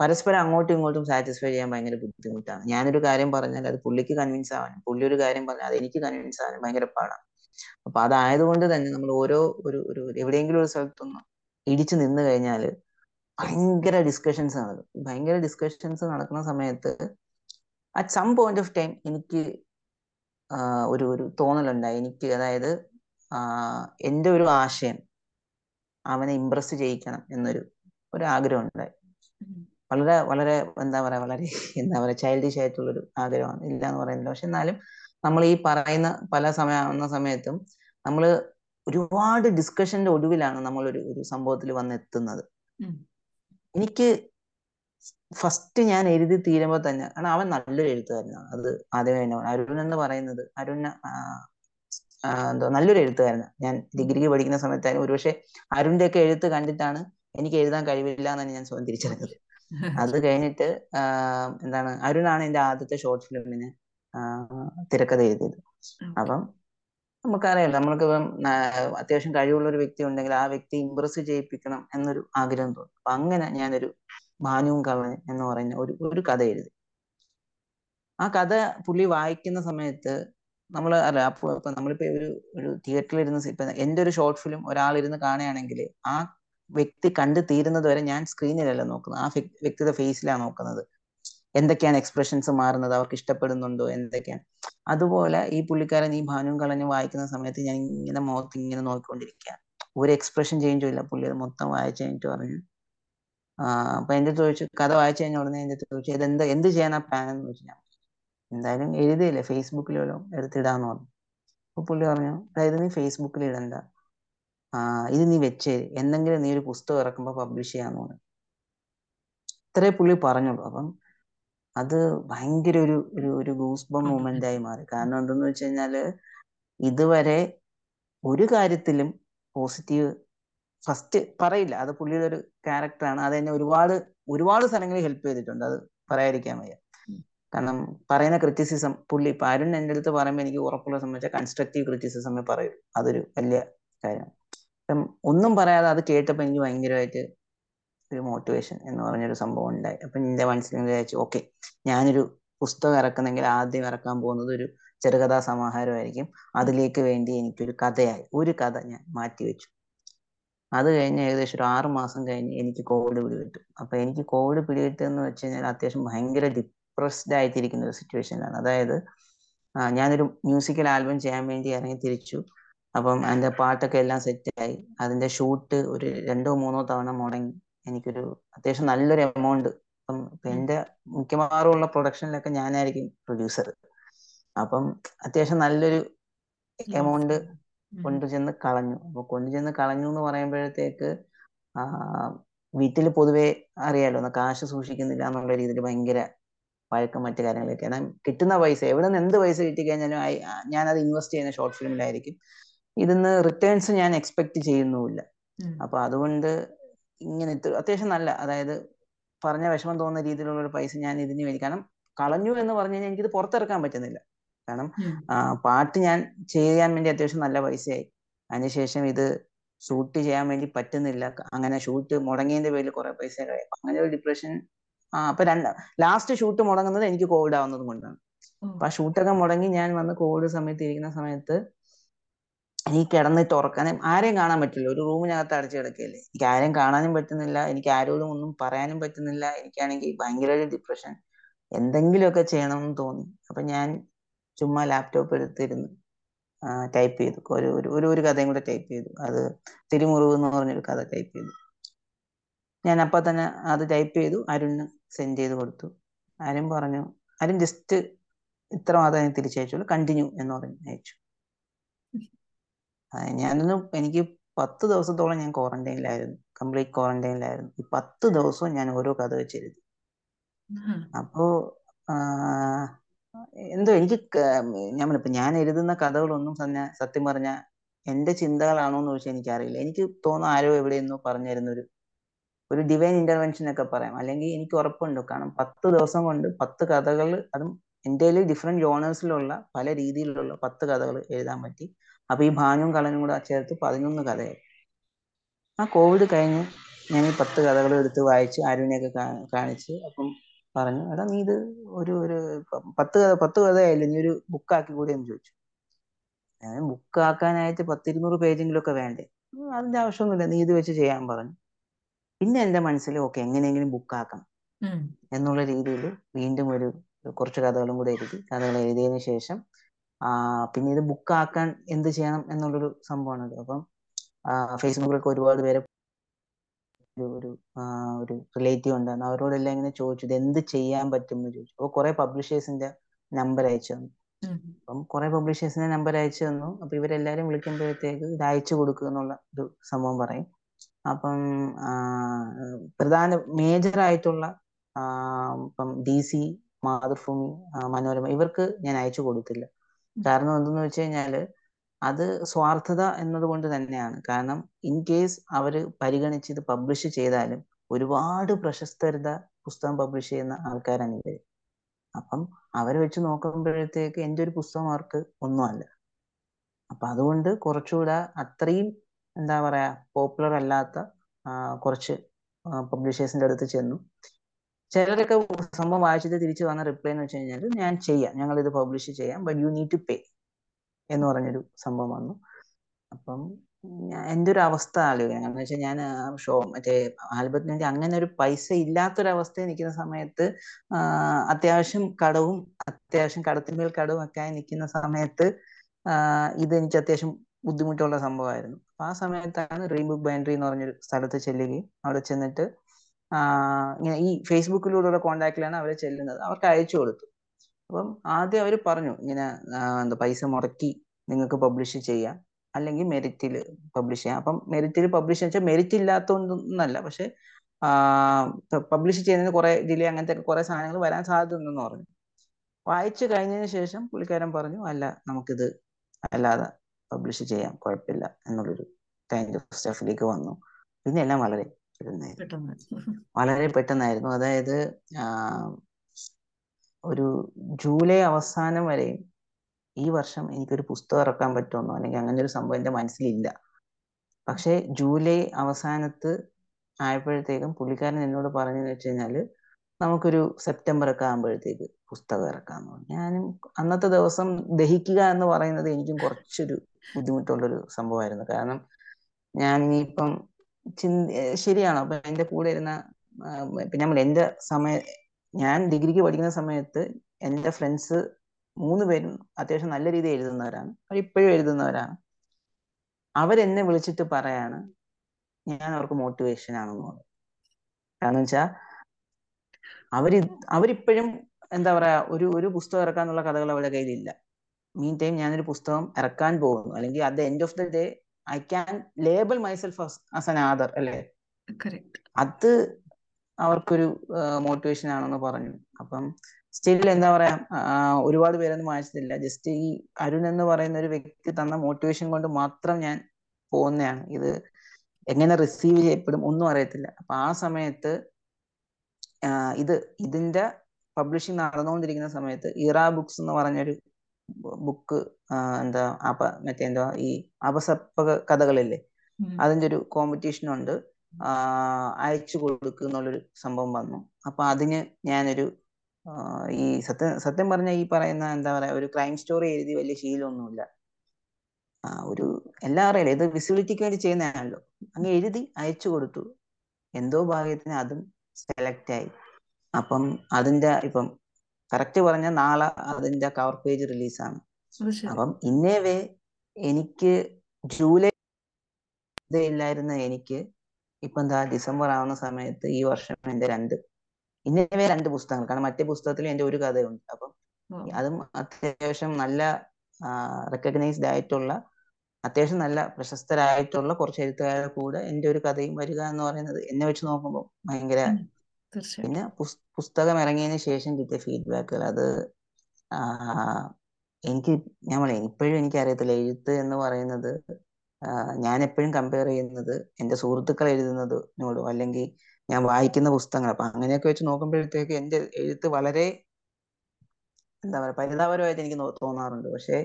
പരസ്പരം അങ്ങോട്ടും ഇങ്ങോട്ടും സാറ്റിസ്ഫൈ ചെയ്യാൻ ഭയങ്കര ബുദ്ധിമുട്ടാണ്. ഞാനൊരു കാര്യം പറഞ്ഞാൽ അത് പുള്ളിക്ക് കൺവിൻസ് ആവാനും പുള്ളി ഒരു കാര്യം പറഞ്ഞാൽ അത് എനിക്ക് കൺവിൻസ് ആവാനും ഭയങ്കര പാടാണ്. അപ്പൊ അതായതുകൊണ്ട് തന്നെ നമ്മൾ ഓരോ ഒരു ഒരു എവിടെയെങ്കിലും ഒരു സ്ഥലത്തൊന്ന് ഇടിച്ചു നിന്ന് കഴിഞ്ഞാൽ ഭയങ്കര ഡിസ്കഷൻസ് നടക്കും ഭയങ്കര ഡിസ്കഷൻസ് നടക്കുന്ന സമയത്ത് at some point of time എനിക്ക് ഒരു ഒരു തോന്നലുണ്ടായി. എനിക്ക് അതായത് എന്റെ ഒരു ആശയം അവനെ ഇമ്പ്രസ് ചെയ്യിക്കണം എന്നൊരു ഒരു ആഗ്രഹം ഉണ്ടായി വളരെ വളരെ എന്താ പറയാ വളരെ എന്താ പറയാ ചൈൽഡിഷ് ആയിട്ടുള്ളൊരു ആഗ്രഹമാണ്. ഇല്ല എന്ന് പറയുന്നില്ല. പക്ഷെ എന്നാലും നമ്മൾ ഈ പറയുന്ന പല സമയാവുന്ന സമയത്തും നമ്മൾ ഒരുപാട് ഡിസ്കഷന്റെ ഒടുവിലാണ് നമ്മൾ ഒരു ഒരു സംഭവത്തിൽ വന്നെത്തുന്നത്. എനിക്ക് ഫസ്റ്റ് ഞാൻ എഴുതി തീരുമ്പോൾ തന്നെ കാരണം അവൻ നല്ലൊരു എഴുത്തുകാരനാണ് അത് ആദ്യമേ തന്നെ അരുൺ എന്ന് പറയുന്നത് അരുൺ എന്തോ നല്ലൊരു എഴുത്തുകാരനാണ് ഞാൻ ഡിഗ്രിക്ക് പഠിക്കുന്ന സമയത്തായാലും ഒരുപക്ഷെ അരുണിന്റെ ഒക്കെ എഴുത്ത് കണ്ടിട്ടാണ് എനിക്ക് എഴുതാൻ കഴിവില്ല എന്നാണ് ഞാൻ സ്വയം തിരിച്ചറിഞ്ഞത്. അത് കഴിഞ്ഞിട്ട് എന്താണ് അരുണാണ് എന്റെ ആദ്യത്തെ ഷോർട്ട് ഫിലിമിന് തിരക്കഥ എഴുതിയത്. അപ്പം നമുക്കറിയാലോ നമ്മൾക്കിപ്പം അത്യാവശ്യം കഴിവുള്ള ഒരു വ്യക്തി ഉണ്ടെങ്കിൽ ആ വ്യക്തി ഇമ്പ്രസ് ചെയ്യിപ്പിക്കണം എന്നൊരു ആഗ്രഹം തോന്നും. അപ്പൊ അങ്ങനെ ഞാനൊരു ഭാനുവും കള്ളൻ എന്ന് പറയുന്ന ഒരു ഒരു കഥ എഴുതി. ആ കഥ പുള്ളി വായിക്കുന്ന സമയത്ത് നമ്മൾ അല്ല അപ്പോൾ ഇപ്പൊ നമ്മളിപ്പോ ഒരു ഒരു തിയേറ്ററിൽ ഇരുന്ന് ഇപ്പൊ എന്റെ ഒരു ഷോർട്ട് ഫിലിം ഒരാൾ ഇരുന്ന് കാണുകയാണെങ്കിൽ ആ വ്യക്തി കണ്ടു തീരുന്നത് വരെ ഞാൻ സ്ക്രീനിലല്ല നോക്കുന്നത്. ആ വ്യക്- വ്യക്തിയുടെ ഫേസിലാണ് നോക്കുന്നത്. എന്തൊക്കെയാണ് എക്സ്പ്രഷൻസ് മാറുന്നത്? അവർക്ക് ഇഷ്ടപ്പെടുന്നുണ്ടോ? എന്തൊക്കെയാണ്? അതുപോലെ ഈ പുള്ളിക്കാരൻ ഈ ഭാനുവും കളഞ്ഞും വായിക്കുന്ന സമയത്ത് ഞാൻ ഇങ്ങനെ മുഖത്ത് ഇങ്ങനെ നോക്കിക്കൊണ്ടിരിക്കുക ഒരു എക്സ്പ്രഷൻ ചേഞ്ചും ഇല്ല. പുള്ളി അത് മൊത്തം വായിച്ചു കഴിഞ്ഞിട്ട് പറഞ്ഞു അപ്പൊ എന്റെ ചോദിച്ചു കഥ വായിച്ചു കഴിഞ്ഞ ഉടനെ എന്റെ ചോദിച്ചു ഇതെന്ത് എന്ത് ചെയ്യാനാ പ്ലാൻ എന്ന് ചോദിച്ചു ഞാൻ എന്തായാലും എഴുതിയില്ലേ ഫേസ്ബുക്കിൽ വല്ലതും എടുത്തിടാന്ന് പറഞ്ഞു. അപ്പൊ പുള്ളി പറഞ്ഞു അതായത് നീ ഫേസ്ബുക്കിൽ ഇടണ്ട. ഇത് നീ വെച്ചേ. എന്തെങ്കിലും നീ ഒരു പുസ്തകം ഇറക്കുമ്പോൾ പബ്ലിഷ് ചെയ്യാന്ന് പറഞ്ഞു. ഇത്രേ പുള്ളി പറഞ്ഞുള്ളൂ. അപ്പം അത് ഭയങ്കര ഒരു ഒരു ഒരു ഗൂസ്ബം മൂമെന്റ് ആയി മാറി. കാരണം എന്തെന്ന് വെച്ച് കഴിഞ്ഞാൽ ഇതുവരെ ഒരു കാര്യത്തിലും പോസിറ്റീവ് ഫസ്റ്റ് പറയില്ല. അത് പുള്ളിയുടെ ഒരു ക്യാരക്ടറാണ് അത് എന്നെ ഒരുപാട് ഒരുപാട് സ്ഥലങ്ങളിൽ ഹെൽപ്പ് ചെയ്തിട്ടുണ്ട്. അത് പറയാതിരിക്കാൻ വയ്യ. കാരണം പറയുന്ന ക്രിറ്റിസിസം പുള്ളി ഇപ്പൊ അരുൺ എന്റെ അടുത്ത് പറയുമ്പോൾ എനിക്ക് ഉറപ്പുള്ള സംബന്ധിച്ച കൺസ്ട്രക്റ്റീവ് ക്രിറ്റിസിസമേ പറയൂ. അതൊരു വലിയ കാര്യമാണ്. അപ്പം ഒന്നും പറയാതെ അത് കേട്ടപ്പോൾ എനിക്ക് ഭയങ്കരമായിട്ട് ഒരു മോട്ടിവേഷൻ എന്ന് പറഞ്ഞൊരു സംഭവം ഉണ്ടായി. അപ്പൊ എന്റെ മനസ്സിൽ വിചാരിച്ചു ഓക്കെ ഞാനൊരു പുസ്തകം ഇറക്കുന്നെങ്കിൽ ആദ്യം ഇറക്കാൻ പോകുന്നത് ഒരു ചെറുകഥാ സമാഹാരമായിരിക്കും അതിലേക്ക് വേണ്ടി എനിക്കൊരു കഥയായി ഒരു കഥ ഞാൻ മാറ്റിവെച്ചു. അത് കഴിഞ്ഞ് ഏകദേശം ഒരു ആറ് മാസം കഴിഞ്ഞ് എനിക്ക് കോവിഡ് പിടികിട്ടു അപ്പൊ എനിക്ക് കോവിഡ് പിടികിട്ടുമെന്ന് വെച്ച് കഴിഞ്ഞാൽ അത്യാവശ്യം ഭയങ്കര ഡിപ്രസ്ഡ് ആയിട്ടിരിക്കുന്ന ഒരു സിറ്റുവേഷനിലാണ് അതായത് ഞാനൊരു മ്യൂസിക്കൽ ആൽബം ചെയ്യാൻ വേണ്ടി ഇറങ്ങി തിരിച്ചു. അപ്പം അതിന്റെ പാട്ടൊക്കെ എല്ലാം സെറ്റായി അതിന്റെ ഷൂട്ട് ഒരു രണ്ടോ മൂന്നോ തവണ മുടങ്ങി. എനിക്കൊരു അത്യാവശ്യം നല്ലൊരു എമൗണ്ട് അപ്പം എന്റെ മിക്കവാറും ഉള്ള പ്രൊഡക്ഷനിലൊക്കെ ഞാനായിരിക്കും പ്രൊഡ്യൂസർ അപ്പം അത്യാവശ്യം നല്ലൊരു എമൗണ്ട് കൊണ്ടുചെന്ന് കളഞ്ഞു. അപ്പൊ കൊണ്ടുചെന്ന് കളഞ്ഞു എന്ന് പറയുമ്പോഴത്തേക്ക് ആ വീട്ടിൽ പൊതുവെ അറിയാലോ കാശ് സൂക്ഷിക്കുന്നില്ല എന്നുള്ള രീതിയിൽ ഭയങ്കര വഴക്കം മറ്റു കാര്യങ്ങളൊക്കെ. കാരണം കിട്ടുന്ന പൈസ എവിടെ നിന്ന് എന്ത് പൈസ കിട്ടിക്കഴിഞ്ഞാലും ഞാനത് ഇൻവെസ്റ്റ് ചെയ്യുന്ന ഷോർട്ട് ഫിലിമിലായിരിക്കും. ഇതിന്ന് റിട്ടേൺസ് ഞാൻ എക്സ്പെക്ട് ചെയ്യുന്നുമില്ല. അപ്പൊ അതുകൊണ്ട് ഇങ്ങനെ അത്യാവശ്യം നല്ല അതായത് പറഞ്ഞ വിഷമം തോന്നുന്ന രീതിയിലുള്ള ഒരു പൈസ ഞാൻ ഇതിന് വേണ്ടി കാരണം കളഞ്ഞു എന്ന് പറഞ്ഞു കഴിഞ്ഞാൽ എനിക്കിത് പുറത്തിറക്കാൻ പറ്റുന്നില്ല. കാരണം പാട്ട് ഞാൻ ചെയ്യാൻ വേണ്ടി അത്യാവശ്യം നല്ല പൈസയായി. അതിനുശേഷം ഇത് ഷൂട്ട് ചെയ്യാൻ വേണ്ടി പറ്റുന്നില്ല. അങ്ങനെ ഷൂട്ട് മുടങ്ങിയതിന്റെ പേരിൽ കുറെ പൈസ അങ്ങനെ ഒരു ഡിപ്രഷൻ ആ അപ്പൊ രണ്ട് ലാസ്റ്റ് ഷൂട്ട് മുടങ്ങുന്നത് എനിക്ക് കോവിഡ് ആവുന്നത് കൊണ്ടാണ് അപ്പൊ ആ ഷൂട്ടൊക്കെ മുടങ്ങി ഞാൻ വന്ന് കോവിഡ് സമയത്ത് ഇരിക്കുന്ന സമയത്ത് എനിക്ക് കിടന്നിട്ട് ഉറക്കാൻ ആരെയും കാണാൻ പറ്റില്ല. ഒരു റൂമിനകത്ത് അടച്ചു കിടക്കുകയല്ലേ എനിക്ക് ആരെയും കാണാനും പറ്റുന്നില്ല. എനിക്ക് ആരോടും ഒന്നും പറയാനും പറ്റുന്നില്ല. എനിക്കാണെങ്കിൽ ഭയങ്കര ഒരു ഡിപ്രഷൻ. എന്തെങ്കിലുമൊക്കെ ചെയ്യണം എന്ന് തോന്നി. അപ്പൊ ഞാൻ ചുമ്മാ ലാപ്ടോപ്പ് എടുത്തിരുന്ന് ടൈപ്പ് ചെയ്തു. ഒരു ഒരു ഒരു ഒരു കഥയും കൂടെ ടൈപ്പ് ചെയ്തു. അത് തിരുമുറിവ് എന്ന് പറഞ്ഞൊരു കഥ ടൈപ്പ് ചെയ്തു. ഞാൻ അപ്പൊ തന്നെ അത് ടൈപ്പ് ചെയ്തു. അരുണിന് സെൻഡ് ചെയ്ത് കൊടുത്തു. അരുൺ പറഞ്ഞു അരുൺ ജസ്റ്റ് ഇത്ര മാത്രമേ തിരിച്ചയച്ചുള്ളൂ. കണ്ടിന്യൂ എന്ന് പറഞ്ഞ് അയച്ചു. ഞാനൊന്നും എനിക്ക് പത്ത് ദിവസത്തോളം ഞാൻ ക്വാറന്റൈനിലായിരുന്നു കംപ്ലീറ്റ് ക്വാറന്റൈനിലായിരുന്നു ഈ പത്ത് ദിവസവും ഞാൻ ഓരോ കഥ വെച്ചെഴുതി അപ്പോ എന്തോ എനിക്ക് ക- ഞാൻ എഴുതുന്ന കഥകളൊന്നും സത്യം പറഞ്ഞ എന്റെ ചിന്തകളാണോ എന്ന് ചോദിച്ചാൽ എനിക്കറിയില്ല. എനിക്ക് തോന്നുന്നു ആരോ എവിടെയെന്നോ പറഞ്ഞു തരുന്ന ഒരു ഒരു ഡിവൈൻ ഇന്റർവെൻഷൻ ഒക്കെ പറയാം. അല്ലെങ്കിൽ എനിക്ക് ഉറപ്പുണ്ട്. കാരണം പത്ത് ദിവസം കൊണ്ട് പത്ത് കഥകൾ അതും എന്റെ ഡിഫറെന്റ് ജോണേഴ്സിലുള്ള പല രീതിയിലുള്ള പത്ത് കഥകൾ എഴുതാൻ പറ്റി. അപ്പൊ ഈ ഭാനും കളനും കൂടെ ചേർത്ത് പതിനൊന്ന് കഥയായി. ആ കോവിഡ് കഴിഞ്ഞ് ഞാൻ ഈ പത്ത് കഥകൾ എടുത്ത് വായിച്ച് അരുണിനെയൊക്കെ കാണിച്ച് അപ്പം പറഞ്ഞു എടാ നീ ഇത് ഒരു ഒരു പത്ത് കഥ പത്ത് കഥയായില്ലേ നീ ഒരു ബുക്ക് ആക്കി കൂടെ എന്ന് ചോദിച്ചു. ഞാൻ ബുക്ക് ബുക്കാക്കാനായിട്ട് പത്തിരുന്നൂറ് പേജെങ്കിലും ഒക്കെ വേണ്ടേ അതിന്റെ ആവശ്യമൊന്നുമില്ല നീ ഇത് വെച്ച് ചെയ്യാൻ പറഞ്ഞു. പിന്നെ എന്റെ മനസ്സിൽ ഓക്കെ എങ്ങനെയെങ്കിലും ബുക്ക് ആക്കണം എന്നുള്ള രീതിയിൽ വീണ്ടും ഒരു കുറച്ച് കഥകളും കൂടെ എഴുതി കഥകൾ എഴുതിയതിനു ശേഷം ആ പിന്നെ ഇത് ബുക്കാക്കാൻ എന്ത് ചെയ്യണം എന്നുള്ളൊരു സംഭവമാണത്. അപ്പം ഫേസ്ബുക്കിലൊക്കെ ഒരുപാട് പേരെ ഒരു ഒരു ഒരു റിലേറ്റീവ് ഉണ്ടായിരുന്നു അവരോടെല്ലാം ഇങ്ങനെ ചോദിച്ചു ഇത് എന്ത് ചെയ്യാൻ പറ്റും എന്ന് ചോദിച്ചു. അപ്പോൾ കുറെ പബ്ലിഷേഴ്സിന്റെ നമ്പർ അയച്ചു തന്നു. അപ്പം കുറെ പബ്ലിഷേഴ്സിന്റെ നമ്പർ അയച്ചു തന്നു. അപ്പൊ ഇവരെല്ലാരും വിളിക്കുമ്പോഴത്തേക്ക് ഇത് അയച്ചു കൊടുക്കുക എന്നുള്ള ഒരു സംഭവം പറയും. അപ്പം പ്രധാന മേജർ ആയിട്ടുള്ള ഇപ്പം ഡി സി മാതൃഭൂമി മനോരമ ഇവർക്ക് ഞാൻ അയച്ചു കൊടുത്തില്ല. കാരണം എന്തെന്ന് വെച്ച് കഴിഞ്ഞാൽ അത് സ്വാർത്ഥത എന്നതുകൊണ്ട് തന്നെയാണ്. കാരണം ഇൻ കേസ് അവർ പരിഗണിച്ച് ഇത് പബ്ലിഷ് ചെയ്താലും ഒരുപാട് പ്രശസ്തരുത പുസ്തകം പബ്ലിഷ് ചെയ്യുന്ന ആൾക്കാരാണ് അപ്പം അവരെ വെച്ച് നോക്കുമ്പോഴത്തേക്ക് എന്റെ ഒരു പുസ്തകം അവർക്ക് ഒന്നുമല്ല. അപ്പൊ അതുകൊണ്ട് കുറച്ചുകൂടെ അത്രയും എന്താ പറയാ പോപ്പുലർ അല്ലാത്ത കുറച്ച് പബ്ലിഷേഴ്സിന്റെ അടുത്ത് ചെന്നു. ചിലരൊക്കെ സംഭവം വായിച്ചിട്ട് തിരിച്ചു വന്ന റിപ്ലൈ എന്ന് വെച്ച് കഴിഞ്ഞാൽ ഞാൻ ചെയ്യാം. ഞങ്ങൾ ഇത് പബ്ലിഷ് ചെയ്യാം. But you need to pay എന്ന് പറഞ്ഞൊരു സംഭവം വന്നു. അപ്പം എന്റെ ഒരു അവസ്ഥ ആലോചിക്കണം കാരണം വെച്ചാൽ ഞാൻ ഷോ മറ്റേ ആൽബത്തിന് വേണ്ടി അങ്ങനെ ഒരു പൈസ ഇല്ലാത്തൊരവസ്ഥയിൽ നിൽക്കുന്ന സമയത്ത് അത്യാവശ്യം കടവും അത്യാവശ്യം കടത്തിന്മേൽ കടവും ഒക്കെ ആയി നിൽക്കുന്ന സമയത്ത് ഇത് എനിക്ക് അത്യാവശ്യം ബുദ്ധിമുട്ടുള്ള സംഭവമായിരുന്നു. അപ്പൊ ആ സമയത്താണ് റീബുക്ക് ബുക്ക് ബൈൻഡറി എന്ന് പറഞ്ഞൊരു സ്ഥലത്ത് ചെല്ലുകയും അവിടെ ചെന്നിട്ട് ഇങ്ങനെ ഈ ഫേസ്ബുക്കിലൂടെയുള്ള കോണ്ടാക്റ്റിലാണ് അവരെ ചെല്ലുന്നത്. അവർക്ക് അയച്ചു കൊടുത്തു. അപ്പം ആദ്യം അവർ പറഞ്ഞു ഇങ്ങനെ എന്താ പൈസ മുടക്കി നിങ്ങൾക്ക് പബ്ലിഷ് ചെയ്യാം. അല്ലെങ്കിൽ മെറിറ്റിൽ പബ്ലിഷ് ചെയ്യാം. അപ്പം മെറിറ്റിൽ പബ്ലിഷ് വെച്ചാൽ മെറിറ്റ് ഇല്ലാത്തതൊന്നല്ല. പക്ഷെ പബ്ലിഷ് ചെയ്യുന്നതിന് കുറെ ഡിലേ അങ്ങനത്തെ കുറെ സാധനങ്ങൾ വരാൻ സാധ്യതയുണ്ടെന്ന് പറഞ്ഞു. വായിച്ചു കഴിഞ്ഞതിന് ശേഷം പുള്ളിക്കാരൻ പറഞ്ഞു അല്ല നമുക്കിത് അല്ലാതെ പബ്ലിഷ് ചെയ്യാം. കുഴപ്പമില്ല. എന്നുള്ളൊരു കൈൻഡ് ഓഫ് സ്റ്റെഫിലേക്ക് വന്നു. പിന്നെ എല്ലാം വളരെ പെട്ടെന്നായിരുന്നു. വളരെ പെട്ടെന്നായിരുന്നു. അതായത് ഒരു ജൂലൈ അവസാനം വരെയും ഈ വർഷം എനിക്കൊരു പുസ്തകം ഇറക്കാൻ പറ്റുമെന്നോ? അല്ലെങ്കിൽ അങ്ങനെ ഒരു സംഭവം എന്റെ മനസ്സിലില്ല. പക്ഷേ ജൂലൈ അവസാനത്ത് ആയപ്പോഴത്തേക്കും പുള്ളിക്കാരൻ എന്നോട് പറഞ്ഞെന്ന് വെച്ച് കഴിഞ്ഞാൽ നമുക്കൊരു സെപ്റ്റംബർ ഒക്കെ ആകുമ്പോഴത്തേക്ക് പുസ്തകം ഇറക്കാമെന്ന് പറഞ്ഞു. ഞാനും അന്നത്തെ ദിവസം ദഹിക്കുക എന്ന് പറയുന്നത് എനിക്കും കുറച്ചൊരു ബുദ്ധിമുട്ടുള്ളൊരു സംഭവമായിരുന്നു. കാരണം ഞാൻ ഇനിയിപ്പം ചിന്ത ശരിയാണോ? അപ്പൊ എന്റെ കൂടെ ഇരുന്ന പിന്നെ നമ്മൾ എന്റെ സമയ ഞാൻ ഡിഗ്രിക്ക് പഠിക്കുന്ന സമയത്ത് എന്റെ ഫ്രണ്ട്സ് മൂന്ന് പേരും അത്യാവശ്യം നല്ല രീതിയിൽ എഴുതുന്നവരാണ്. അവർ ഇപ്പോഴും എഴുതുന്നവരാണ്. അവരെന്നെ വിളിച്ചിട്ട് പറയാണ് ഞാൻ അവർക്ക് മോട്ടിവേഷൻ ആണെന്ന് പറഞ്ഞു. കാരണം വെച്ചാൽ അവർ അവരിപ്പോഴും എന്താ പറയാ ഒരു ഒരു പുസ്തകം ഇറക്കാന്നുള്ള കഥകൾ അവരുടെ കയ്യിലില്ല. മീൻ ടൈം ഞാനൊരു പുസ്തകം ഇറക്കാൻ പോകുന്നു. അല്ലെങ്കിൽ at the end of the day I can label myself as an author അല്ലേ? അത് അവർക്കൊരു മോട്ടിവേഷൻ ആണെന്ന് പറഞ്ഞു. അപ്പം സ്റ്റിൽ എന്താ പറയാ ഒരുപാട് പേരൊന്നും വായിച്ചിട്ടില്ല. ജസ്റ്റ് ഈ അരുൺ എന്ന് പറയുന്ന ഒരു വ്യക്തി തന്ന മോട്ടിവേഷൻ കൊണ്ട് മാത്രം ഞാൻ പോകുന്നതാണ്. ഇത് എങ്ങനെ റിസീവ് ചെയ്യപ്പെടും ഒന്നും അറിയത്തില്ല. അപ്പൊ ആ സമയത്ത് ഇത് ഇതിന്റെ പബ്ലിഷിംഗ് നടന്നുകൊണ്ടിരിക്കുന്ന സമയത്ത് ഇറ ബുക്സ് എന്ന് പറഞ്ഞൊരു ബുക്ക് എന്താ അപ മറ്റേ എന്താ ഈ അപസർപ്പക കഥകളില്ലേ? അതിന്റെ ഒരു കോമ്പറ്റീഷൻ ഉണ്ട്. അയച്ചു കൊടുക്കുന്നുള്ളൊരു സംഭവം വന്നു. അപ്പൊ അതിന് ഞാനൊരു ഈ സത്യം സത്യം പറഞ്ഞ ഈ പറയുന്ന എന്താ പറയാ ഒരു ക്രൈം സ്റ്റോറി എഴുതി വലിയ ശീലമൊന്നുമില്ല. ആ, ഒരു എല്ലാം അറിയില്ല ഇത് വിസിബിലിറ്റിക്ക് വേണ്ടി ചെയ്യുന്നതാണല്ലോ. അങ്ങ് എഴുതി അയച്ചു കൊടുത്തു. എന്തോ ഭാഗ്യത്തിന് അതും സെലക്ട് ആയി. അപ്പം അതിന്റെ ഇപ്പം കറക്റ്റ് പറഞ്ഞ നാളെ അതിന്റെ കവർ പേജ് റിലീസാണ്. അപ്പം ഇന്നേ വേ എനിക്ക് ജൂലൈ ഇല്ലായിരുന്ന എനിക്ക് ഇപ്പൊ എന്താ ഡിസംബർ ആവുന്ന സമയത്ത് ഈ വർഷം എന്റെ രണ്ട് ഇന്നേ രണ്ട് പുസ്തകങ്ങൾ. കാരണം മറ്റേ പുസ്തകത്തിൽ എന്റെ ഒരു കഥയുണ്ട്. അപ്പം അതും അത്യാവശ്യം നല്ല റെക്കഗ്നൈസ്ഡ് ആയിട്ടുള്ള അത്യാവശ്യം നല്ല പ്രശസ്തരായിട്ടുള്ള കുറച്ച് എഴുത്തുകാരുടെ കൂടെ എന്റെ ഒരു കഥയും വരിക എന്ന് പറയുന്നത് എന്നെ വെച്ച് നോക്കുമ്പോൾ ഭയങ്കര. പിന്നെ പുസ്തകം ഇറങ്ങിയതിന് ശേഷം കിട്ടിയ ഫീഡ്ബാക്കുകൾ അത് എനിക്ക് ഞാൻ പറയാം ഇപ്പോഴും എനിക്ക് അറിയത്തില്ല എഴുത്ത് എന്ന് പറയുന്നത് ഞാൻ എപ്പോഴും കമ്പയർ ചെയ്യുന്നത് എന്റെ സുഹൃത്തുക്കൾ എഴുതുന്നതിനോടോ അല്ലെങ്കിൽ ഞാൻ വായിക്കുന്ന പുസ്തകങ്ങൾ. അപ്പൊ അങ്ങനെയൊക്കെ വെച്ച് നോക്കുമ്പോഴത്തേക്ക് എന്റെ എഴുത്ത് വളരെ എന്താ പറയുക പരിതാപകരമായിട്ട് എനിക്ക് തോന്നാറുണ്ട്. പക്ഷേ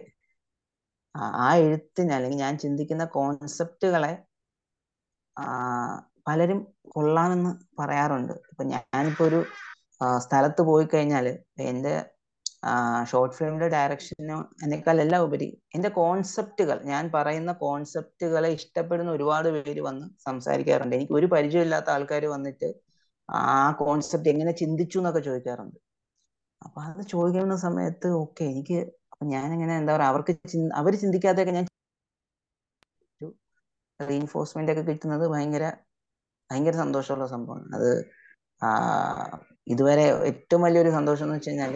ആ എഴുത്തിന് അല്ലെങ്കിൽ ഞാൻ ചിന്തിക്കുന്ന കോൺസെപ്റ്റുകളെ പലരും കൊള്ളാമെന്ന് പറയാറുണ്ട്. ഇപ്പൊ ഞാനിപ്പോ ഒരു സ്ഥലത്ത് പോയി കഴിഞ്ഞാൽ എന്റെ ഷോർട്ട് ഫിലിമിന്റെ ഡയറക്ഷനോ എന്നെക്കാളെല്ലാം ഉപരി. എന്റെ കോൺസെപ്റ്റുകൾ ഞാൻ പറയുന്ന കോൺസെപ്റ്റുകളെ ഇഷ്ടപ്പെടുന്ന ഒരുപാട് പേര് വന്ന് സംസാരിക്കാറുണ്ട്. എനിക്ക് ഒരു പരിചയമില്ലാത്ത ആൾക്കാർ വന്നിട്ട് ആ കോൺസെപ്റ്റ് എങ്ങനെ ചിന്തിച്ചു എന്നൊക്കെ ചോദിക്കാറുണ്ട്. അപ്പൊ അത് ചോദിക്കുന്ന സമയത്ത് ഓക്കെ എനിക്ക് ഞാൻ എങ്ങനെ എന്താ പറയാ അവർക്ക് അവർ അവർ ചിന്തിക്കാത്തൊക്കെ ഞാൻ റീഎൻഫോഴ്സ്മെന്റ് ഒക്കെ കിട്ടുന്നത് ഭയങ്കര ഭയങ്കര സന്തോഷമുള്ള സംഭവമാണ്. അത് ഇതുവരെ ഏറ്റവും വലിയൊരു സന്തോഷം എന്ന് വെച്ച് കഴിഞ്ഞാൽ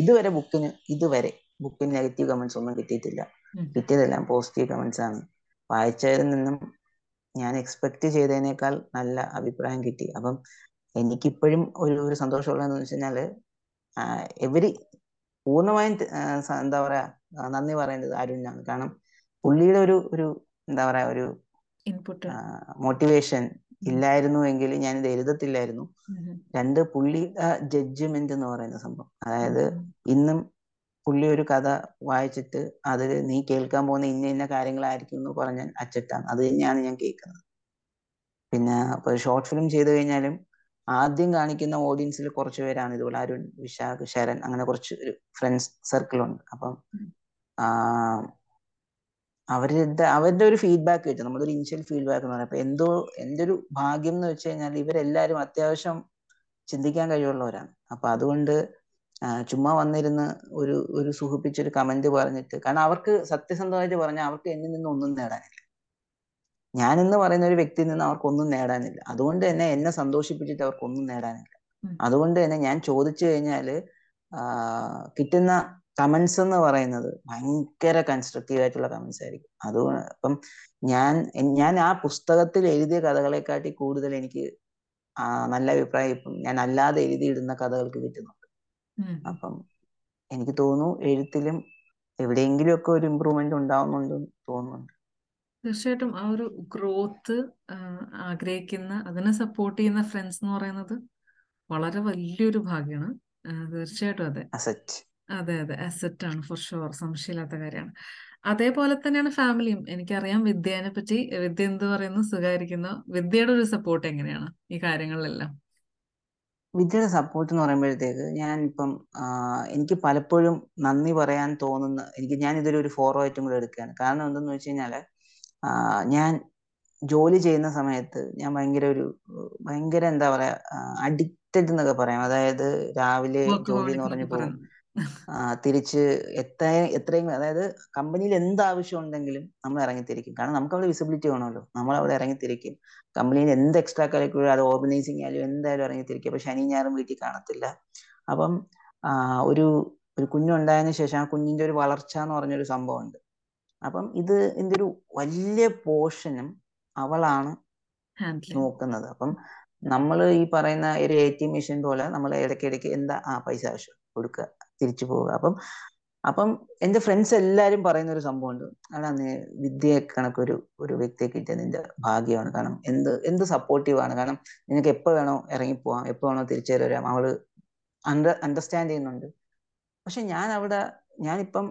ഇതുവരെ ബുക്കിന് ഇതുവരെ ബുക്കിന് നെഗറ്റീവ് കമന്റ്സ് ഒന്നും കിട്ടിയിട്ടില്ല. കിട്ടിയതെല്ലാം പോസിറ്റീവ് കമന്റ്സ് ആണ്. വായിച്ചവരിൽ നിന്നും ഞാൻ എക്സ്പെക്ട് ചെയ്തതിനേക്കാൾ നല്ല അഭിപ്രായം കിട്ടി. അപ്പം എനിക്കിപ്പോഴും ഒരു ഒരു സന്തോഷമുള്ളതെന്ന് വെച്ച് കഴിഞ്ഞാൽ എവരി പൂർണമായും എന്താ പറയാ നന്ദി പറയേണ്ടത് അരുണിനാണ്. കാരണം പുള്ളിയുടെ ഒരു ഒരു എന്താ പറയാ ഒരു ഇൻപുട്ട് മോട്ടിവേഷൻ ഇല്ലായിരുന്നു എങ്കിൽ ഞാൻ ഇത് എഴുതത്തില്ലായിരുന്നു. രണ്ട് പുള്ളി ജഡ്ജ്മെന്റ് എന്ന് പറയുന്ന സംഭവം. അതായത് ഇന്നും പുള്ളി ഒരു കഥ വായിച്ചിട്ട് അതിൽ നീ കേൾക്കാൻ പോകുന്ന ഇന്ന ഇന്ന കാര്യങ്ങളായിരിക്കും എന്ന് പറഞ്ഞാൽ അച്ചട്ടാണ്. അത് തന്നെയാണ് ഞാൻ കേൾക്കുന്നത്. പിന്നെ ഒരു ഷോർട്ട് ഫിലിം ചെയ്തു കഴിഞ്ഞാലും ആദ്യം കാണിക്കുന്ന ഓഡിയൻസിൽ കുറച്ച് പേരാണ് ഇതുപോലെ അരുൺ വിശാഖ് ശരൺ അങ്ങനെ കുറച്ച് ഒരു ഫ്രണ്ട്സ് സർക്കിൾ ഉണ്ട്. അപ്പം ആ, അവരുടെ അവരുടെ ഒരു ഫീഡ്ബാക്ക് കിട്ടും. നമ്മുടെ ഒരു ഇനിഷ്യൽ ഫീഡ്ബാക്ക് എന്ന് പറയുന്നത് അപ്പൊ എന്തോ എന്റെ ഒരു ഭാഗ്യം എന്ന് വെച്ച് കഴിഞ്ഞാൽ ഇവരെല്ലാവരും അത്യാവശ്യം ചിന്തിക്കാൻ കഴിവുള്ളവരാണ്. അപ്പൊ അതുകൊണ്ട് ചുമ്മാ വന്നിരുന്ന് ഒരു ഒരു സുഖിപ്പിച്ചൊരു കമന്റ് പറഞ്ഞിട്ട് കാരണം അവർക്ക് സത്യസന്ധമായിട്ട് പറഞ്ഞാൽ അവർക്ക് എന്നിൽ നിന്ന് ഒന്നും നേടാനില്ല. ഞാൻ എന്ന് പറയുന്ന ഒരു വ്യക്തിയിൽ നിന്ന് അവർക്ക് ഒന്നും നേടാനില്ല. അതുകൊണ്ട് തന്നെ എന്നെ സന്തോഷിപ്പിച്ചിട്ട് അവർക്ക് ഒന്നും നേടാനില്ല. അതുകൊണ്ട് തന്നെ ഞാൻ ചോദിച്ചു കഴിഞ്ഞാൽ കിട്ടുന്ന കമന്റ്സ് എന്ന് പറയുന്നത് ഭയങ്കര കൺസ്ട്രക്റ്റീവ് ആയിട്ടുള്ള കമന്റ്സ് ആയിരിക്കും. അതുകൊണ്ട് അപ്പം ഞാൻ ഞാൻ ആ പുസ്തകത്തിൽ എഴുതിയ കഥകളെക്കാട്ടി കൂടുതൽ എനിക്ക് നല്ല അഭിപ്രായം ഇപ്പം ഞാൻ അല്ലാതെ എഴുതിയിടുന്ന കഥകൾക്ക് കിട്ടുന്നുണ്ട്. അപ്പം എനിക്ക് തോന്നുന്നു എഴുത്തിലും എവിടെയെങ്കിലും ഒക്കെ ഒരു ഇമ്പ്രൂവ്മെന്റ് ഉണ്ടാവുന്നുണ്ട് തോന്നുന്നുണ്ട്. തീർച്ചയായിട്ടും ആ ഒരു ഗ്രോത്ത് ആഗ്രഹിക്കുന്ന അതിനെ സപ്പോർട്ട് ചെയ്യുന്ന ഫ്രണ്ട്സ് എന്ന് പറയുന്നത് വളരെ വലിയൊരു ഭാഗ്യമാണ് തീർച്ചയായിട്ടും അതെ. അതെ അതെ. അസറ്റ് ആണ് ഫോർ ഷുവർ സംശയമില്ലാത്ത കാര്യമാണ്. അതേപോലെ തന്നെയാണ് ഫാമിലിയും എനിക്കറിയാം വിദ്യേനെ പറ്റി. വിദ്യ എന്ത് പറയുന്നു? സുഖായിരിക്കുന്നു വിദ്യയുടെ ഒരു സപ്പോർട്ട് എങ്ങനെയാണ് ഈ കാര്യങ്ങളിലെല്ലാം? വിദ്യയുടെ സപ്പോർട്ട് എന്ന് പറയുമ്പോഴത്തേക്ക് ഞാൻ ഇപ്പം എനിക്ക് പലപ്പോഴും നന്ദി പറയാൻ തോന്നുന്ന എനിക്ക് ഞാൻ ഇതൊരു ഒരു ഫോറോ ആയിട്ടും കൂടെ എടുക്കുകയാണ്. കാരണം എന്തെന്ന് വെച്ച് കഴിഞ്ഞാൽ ഞാൻ ജോലി ചെയ്യുന്ന സമയത്ത് ഞാൻ ഭയങ്കര ഒരു ഭയങ്കര എന്താ പറയാ അഡിക്റ്റഡ് എന്നൊക്കെ പറയാം. അതായത് രാവിലെ ജോലി എന്ന് പറഞ്ഞു പോകും. തിരിച്ച് എത്ര എത്രയും അതായത് കമ്പനിയിൽ എന്ത് ആവശ്യം ഉണ്ടെങ്കിലും നമ്മൾ ഇറങ്ങിത്തിരിക്കും. കാരണം നമുക്ക് അവിടെ വിസിബിലിറ്റി വേണമല്ലോ. നമ്മൾ അവിടെ ഇറങ്ങിത്തിരിക്കും. കമ്പനിയിൽ എന്ത് എക്സ്ട്രാ കരിക്കുലർ അത് ഓർഗനൈസിങ് ആയാലും എന്തായാലും ഇറങ്ങിത്തിരിക്കും. അപ്പൊ ശനി ഞായറും വീട്ടിൽ കാണത്തില്ല. അപ്പം ഒരു ഒരു കുഞ്ഞുണ്ടായതിനു ശേഷം ആ കുഞ്ഞിന്റെ ഒരു വളർച്ച എന്ന് പറഞ്ഞൊരു സംഭവമുണ്ട്. അപ്പം ഇത് ഇതിന്റെ ഒരു വലിയ പോർഷനും അവളാണ് നോക്കുന്നത്. അപ്പം നമ്മൾ ഈ പറയുന്ന ഒരു എ ടി എം മെഷീൻ പോലെ നമ്മൾ ഇടയ്ക്കിടയ്ക്ക് എന്താ ആ പൈസ ആവശ്യം കൊടുക്കുക. തിരിച്ചു പോവുക. അപ്പം അപ്പം എന്റെ ഫ്രണ്ട്സ് എല്ലാരും പറയുന്ന ഒരു സംഭവം ഉണ്ട് നീ വിദ്യയെ കണക്കൊരു ഒരു വ്യക്തിയെ കിട്ടിയ നിന്റെ ഭാഗ്യമാണ്. കാരണം എന്ത് എന്ത് സപ്പോർട്ടീവ് ആണ്. കാരണം നിനക്ക് എപ്പോ വേണോ ഇറങ്ങിപ്പോവാം. എപ്പോ വേണോ തിരിച്ചു വരാം. അവൾ അണ്ടർ അണ്ടർസ്റ്റാൻഡ് ചെയ്യുന്നുണ്ട്. പക്ഷെ ഞാൻ അവിടെ ഞാനിപ്പം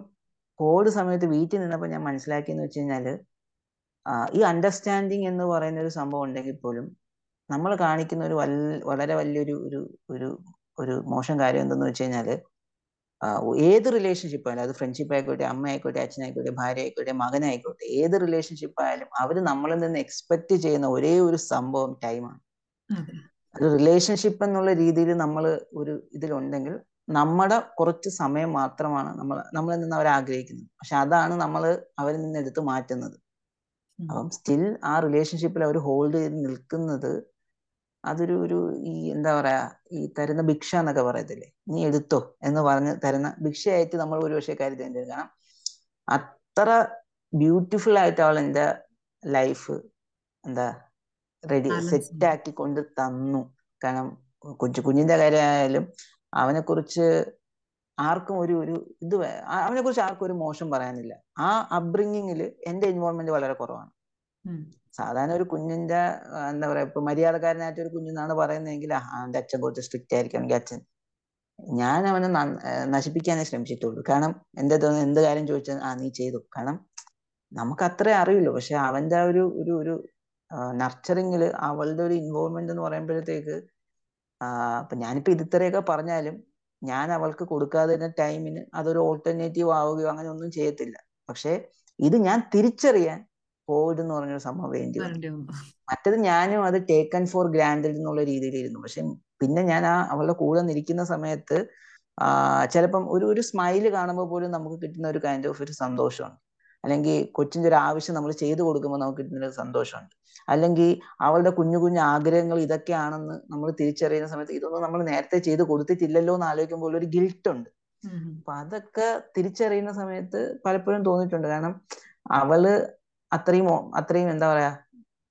കോവിഡ് സമയത്ത് വീട്ടിൽ നിന്നപ്പോൾ ഞാൻ മനസ്സിലാക്കിയെന്ന് വെച്ച് കഴിഞ്ഞാൽ ഈ അണ്ടർസ്റ്റാൻഡിങ് എന്ന് പറയുന്ന ഒരു സംഭവം ഉണ്ടെങ്കിൽ പോലും നമ്മൾ കാണിക്കുന്ന ഒരു വളരെ വലിയൊരു ഒരു ഒരു ഒരു മോശം കാര്യം എന്തെന്ന് വെച്ച് കഴിഞ്ഞാൽ ഏത് റിലേഷൻഷിപ്പ് ആയാലും അത് ഫ്രണ്ട്ഷിപ്പ് ആയിക്കോട്ടെ അമ്മ ആയിക്കോട്ടെ അച്ഛനായിക്കോട്ടെ ഭാര്യ ആയിക്കോട്ടെ മകനായിക്കോട്ടെ ഏത് റിലേഷൻഷിപ്പ് ആയാലും അവർ നമ്മളിൽ നിന്ന് എക്സ്പെക്ട് ചെയ്യുന്ന ഒരേ ഒരു സംഭവം ടൈമാണ് ഒരു റിലേഷൻഷിപ്പ് എന്നുള്ള രീതിയിൽ നമ്മൾ ഒരു ഇതിലുണ്ടെങ്കിൽ നമ്മുടെ കുറച്ച് സമയം മാത്രമാണ് നമ്മൾ നമ്മളിൽ നിന്ന് അവർ ആഗ്രഹിക്കുന്നത്. പക്ഷെ അതാണ് നമ്മൾ അവരിൽ നിന്ന് എടുത്തു മാറ്റുന്നത്. അപ്പം സ്റ്റിൽ ആ റിലേഷൻഷിപ്പിൽ അവർ ഹോൾഡ് ചെയ്ത് നിൽക്കുന്നത് അതൊരു ഒരു ഈ എന്താ പറയാ ഈ തരുന്ന ഭിക്ഷ എന്നൊക്കെ പറയത്തില്ലേ? നീ എടുത്തോ എന്ന് പറഞ്ഞ് തരുന്ന ഭിക്ഷയായിട്ട് നമ്മൾ ഒരുപക്ഷെ കരുതേണ്ടത് കാരണം അത്ര ബ്യൂട്ടിഫുൾ ആയിട്ട് അവൾ എന്റെ ലൈഫ് എന്താ റെഡി സെറ്റ് ആക്കി കൊണ്ട് തന്നു. കാരണം കൊച്ചു കുഞ്ഞിന്റെ കാര്യമായാലും അവനെ കുറിച്ച് ആർക്കും ഒരു ഒരു ഇത് അവനെ കുറിച്ച് ആർക്കും ഒരു മോശം പറയാനില്ല. ആ അപ്ബ്രിങ്ങിങ്ങിൽ എന്റെ ഇൻവോൾവ്മെന്റ് വളരെ കുറവാണ്. സാധാരണ ഒരു കുഞ്ഞിന്റെ എന്താ പറയാ ഇപ്പൊ മര്യാദക്കാരനായിട്ട് ഒരു കുഞ്ഞെന്നാണ് പറയുന്നതെങ്കിൽ അവന്റെ അച്ഛൻ കുറച്ച് സ്ട്രിക്റ്റ് ആയിരിക്കണമെങ്കിൽ അച്ഛൻ. ഞാൻ അവനെ നശിപ്പിക്കാനേ ശ്രമിച്ചിട്ടുള്ളൂ. കാരണം എന്റെ എന്ത് കാര്യം ചോദിച്ചാൽ ആ നീ ചെയ്തു. കാരണം നമുക്ക് അത്രേ അറിയുള്ളൂ. പക്ഷെ അവന്റെ ഒരു ഒരു ഒരു നർച്ചറിങ്ങിൽ അവളുടെ ഒരു ഇൻവോൾവ്മെന്റ് എന്ന് പറയുമ്പോഴത്തേക്ക് അപ്പൊ ഞാനിപ്പോ ഇതിത്രയൊക്കെ പറഞ്ഞാലും ഞാൻ അവൾക്ക് കൊടുക്കാതെ ടൈമിന് അതൊരു ഓൾട്ടർനേറ്റീവ് ആവുകയോ അങ്ങനെ ഒന്നും ചെയ്യത്തില്ല. പക്ഷെ ഇത് ഞാൻ തിരിച്ചറിയാൻ കോവിഡ് എന്ന് പറഞ്ഞൊരു സംഭവം വേണ്ടി വന്നു. മറ്റത് ഞാനും അത് ടേക്കൺ ഫോർ ഗ്രാൻഡഡ് എന്നുള്ള രീതിയിലിരുന്നു. പക്ഷെ പിന്നെ ഞാൻ ആ അവളുടെ കൂടെ നിൽക്കുന്ന സമയത്ത് ആ ചിലപ്പം ഒരു ഒരു സ്മൈൽ കാണുമ്പോൾ പോലും നമുക്ക് കിട്ടുന്ന ഒരു കൈൻഡ് ഓഫ് ഒരു സന്തോഷമാണ് അല്ലെങ്കിൽ കൊച്ചിന്റെ ഒരു ആവശ്യം നമ്മൾ ചെയ്തു കൊടുക്കുമ്പോൾ നമുക്ക് കിട്ടുന്ന ഒരു സന്തോഷമുണ്ട്. അല്ലെങ്കിൽ അവളുടെ കുഞ്ഞു കുഞ്ഞു ആഗ്രഹങ്ങൾ ഇതൊക്കെയാണെന്ന് നമ്മൾ തിരിച്ചറിയുന്ന സമയത്ത് ഇതൊന്നും നമ്മൾ നേരത്തെ ചെയ്ത് കൊടുത്തിട്ടില്ലല്ലോ എന്ന് ആലോചിക്കുമ്പോൾ ഒരു ഗിൽട്ട് ഉണ്ട്. അപ്പൊ അതൊക്കെ തിരിച്ചറിയുന്ന സമയത്ത് പലപ്പോഴും തോന്നിയിട്ടുണ്ട്. കാരണം അവൾ അത്രയും അത്രയും എന്താ പറയാ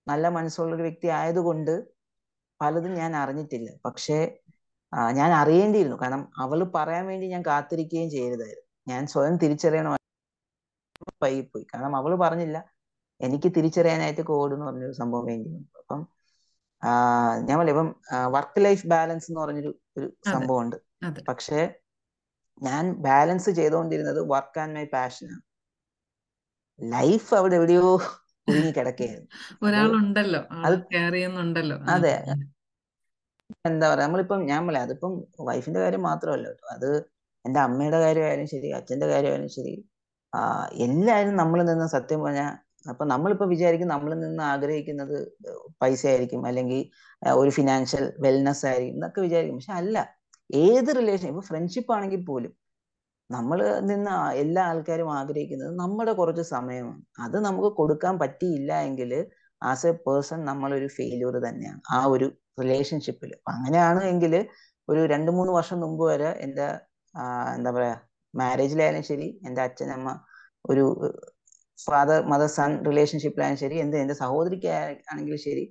നല്ല മനസ്സുള്ള ഒരു വ്യക്തി ആയതുകൊണ്ട് പലതും ഞാൻ അറിഞ്ഞിട്ടില്ല. പക്ഷേ ഞാൻ അറിയേണ്ടിയിരുന്നു. കാരണം അവൾ പറയാൻ വേണ്ടി ഞാൻ കാത്തിരിക്കുകയും ചെയ്യരുതായിരുന്നു ഞാൻ സ്വയം തിരിച്ചറിയണോ പോയി. കാരണം അവൾ പറഞ്ഞില്ല എനിക്ക് തിരിച്ചറിയാനായിട്ട് കോഡ് എന്ന് പറഞ്ഞൊരു സംഭവം വേണ്ടി അപ്പം ഞാൻ പറയാം ഇപ്പം വർക്ക് ലൈഫ് ബാലൻസ് എന്ന് പറഞ്ഞൊരു ഒരു സംഭവമുണ്ട്. പക്ഷേ ഞാൻ ബാലൻസ് ചെയ്തുകൊണ്ടിരുന്നത് വർക്ക് ആൻഡ് മൈ പാഷനാണ് ലൈഫ് അവിടെ എവിടെയോ കുടുങ്ങി കിടക്കുകയായിരുന്നു ഒരാളുണ്ടല്ലോ. കെയർ ചെയ്യുന്നുണ്ടല്ലോ. അതെ. എന്താ പറയാ നമ്മളിപ്പം ഞാൻ പറയാം അതിപ്പം വൈഫിന്റെ കാര്യം മാത്രമല്ല അത് എന്റെ അമ്മയുടെ കാര്യമായാലും ശരി അച്ഛന്റെ കാര്യമായാലും ശരി. ആ എല്ലാവരും നമ്മൾ നിന്ന് സത്യം പറഞ്ഞാൽ അപ്പൊ നമ്മളിപ്പോ വിചാരിക്കും നമ്മൾ നിന്ന് ആഗ്രഹിക്കുന്നത് പൈസ ആയിരിക്കും അല്ലെങ്കിൽ ഒരു ഫിനാൻഷ്യൽ വെൽനെസ് ആയിരിക്കും എന്നൊക്കെ വിചാരിക്കും. പക്ഷെ അല്ല ഏത് റിലേഷൻ ഇപ്പൊ ഫ്രണ്ട്ഷിപ്പ് ആണെങ്കിൽ പോലും നമ്മൾ നിന്ന് എല്ലാ ആൾക്കാരും ആഗ്രഹിക്കുന്നത് നമ്മുടെ കുറച്ച് സമയമാണ്. അത് നമുക്ക് കൊടുക്കാൻ പറ്റിയില്ല എങ്കിൽ ആസ് എ പേഴ്സൺ നമ്മളൊരു ഫെയിലിയർ തന്നെയാണ്. ആ ഒരു റിലേഷൻഷിപ്പിൽ അങ്ങനെയാണ് എങ്കിൽ ഒരു രണ്ട് മൂന്ന് വർഷം മുമ്പ് വരെ എന്റെ എന്താ പറയാ മാരേജിലായാലും ശരി എന്റെ അച്ഛനമ്മ ഒരു ഫാദർ മദർ സൺ റിലേഷൻഷിപ്പിലായാലും ശരി എന്ത് എന്റെ സഹോദരിക്ക് ആണെങ്കിലും ശരി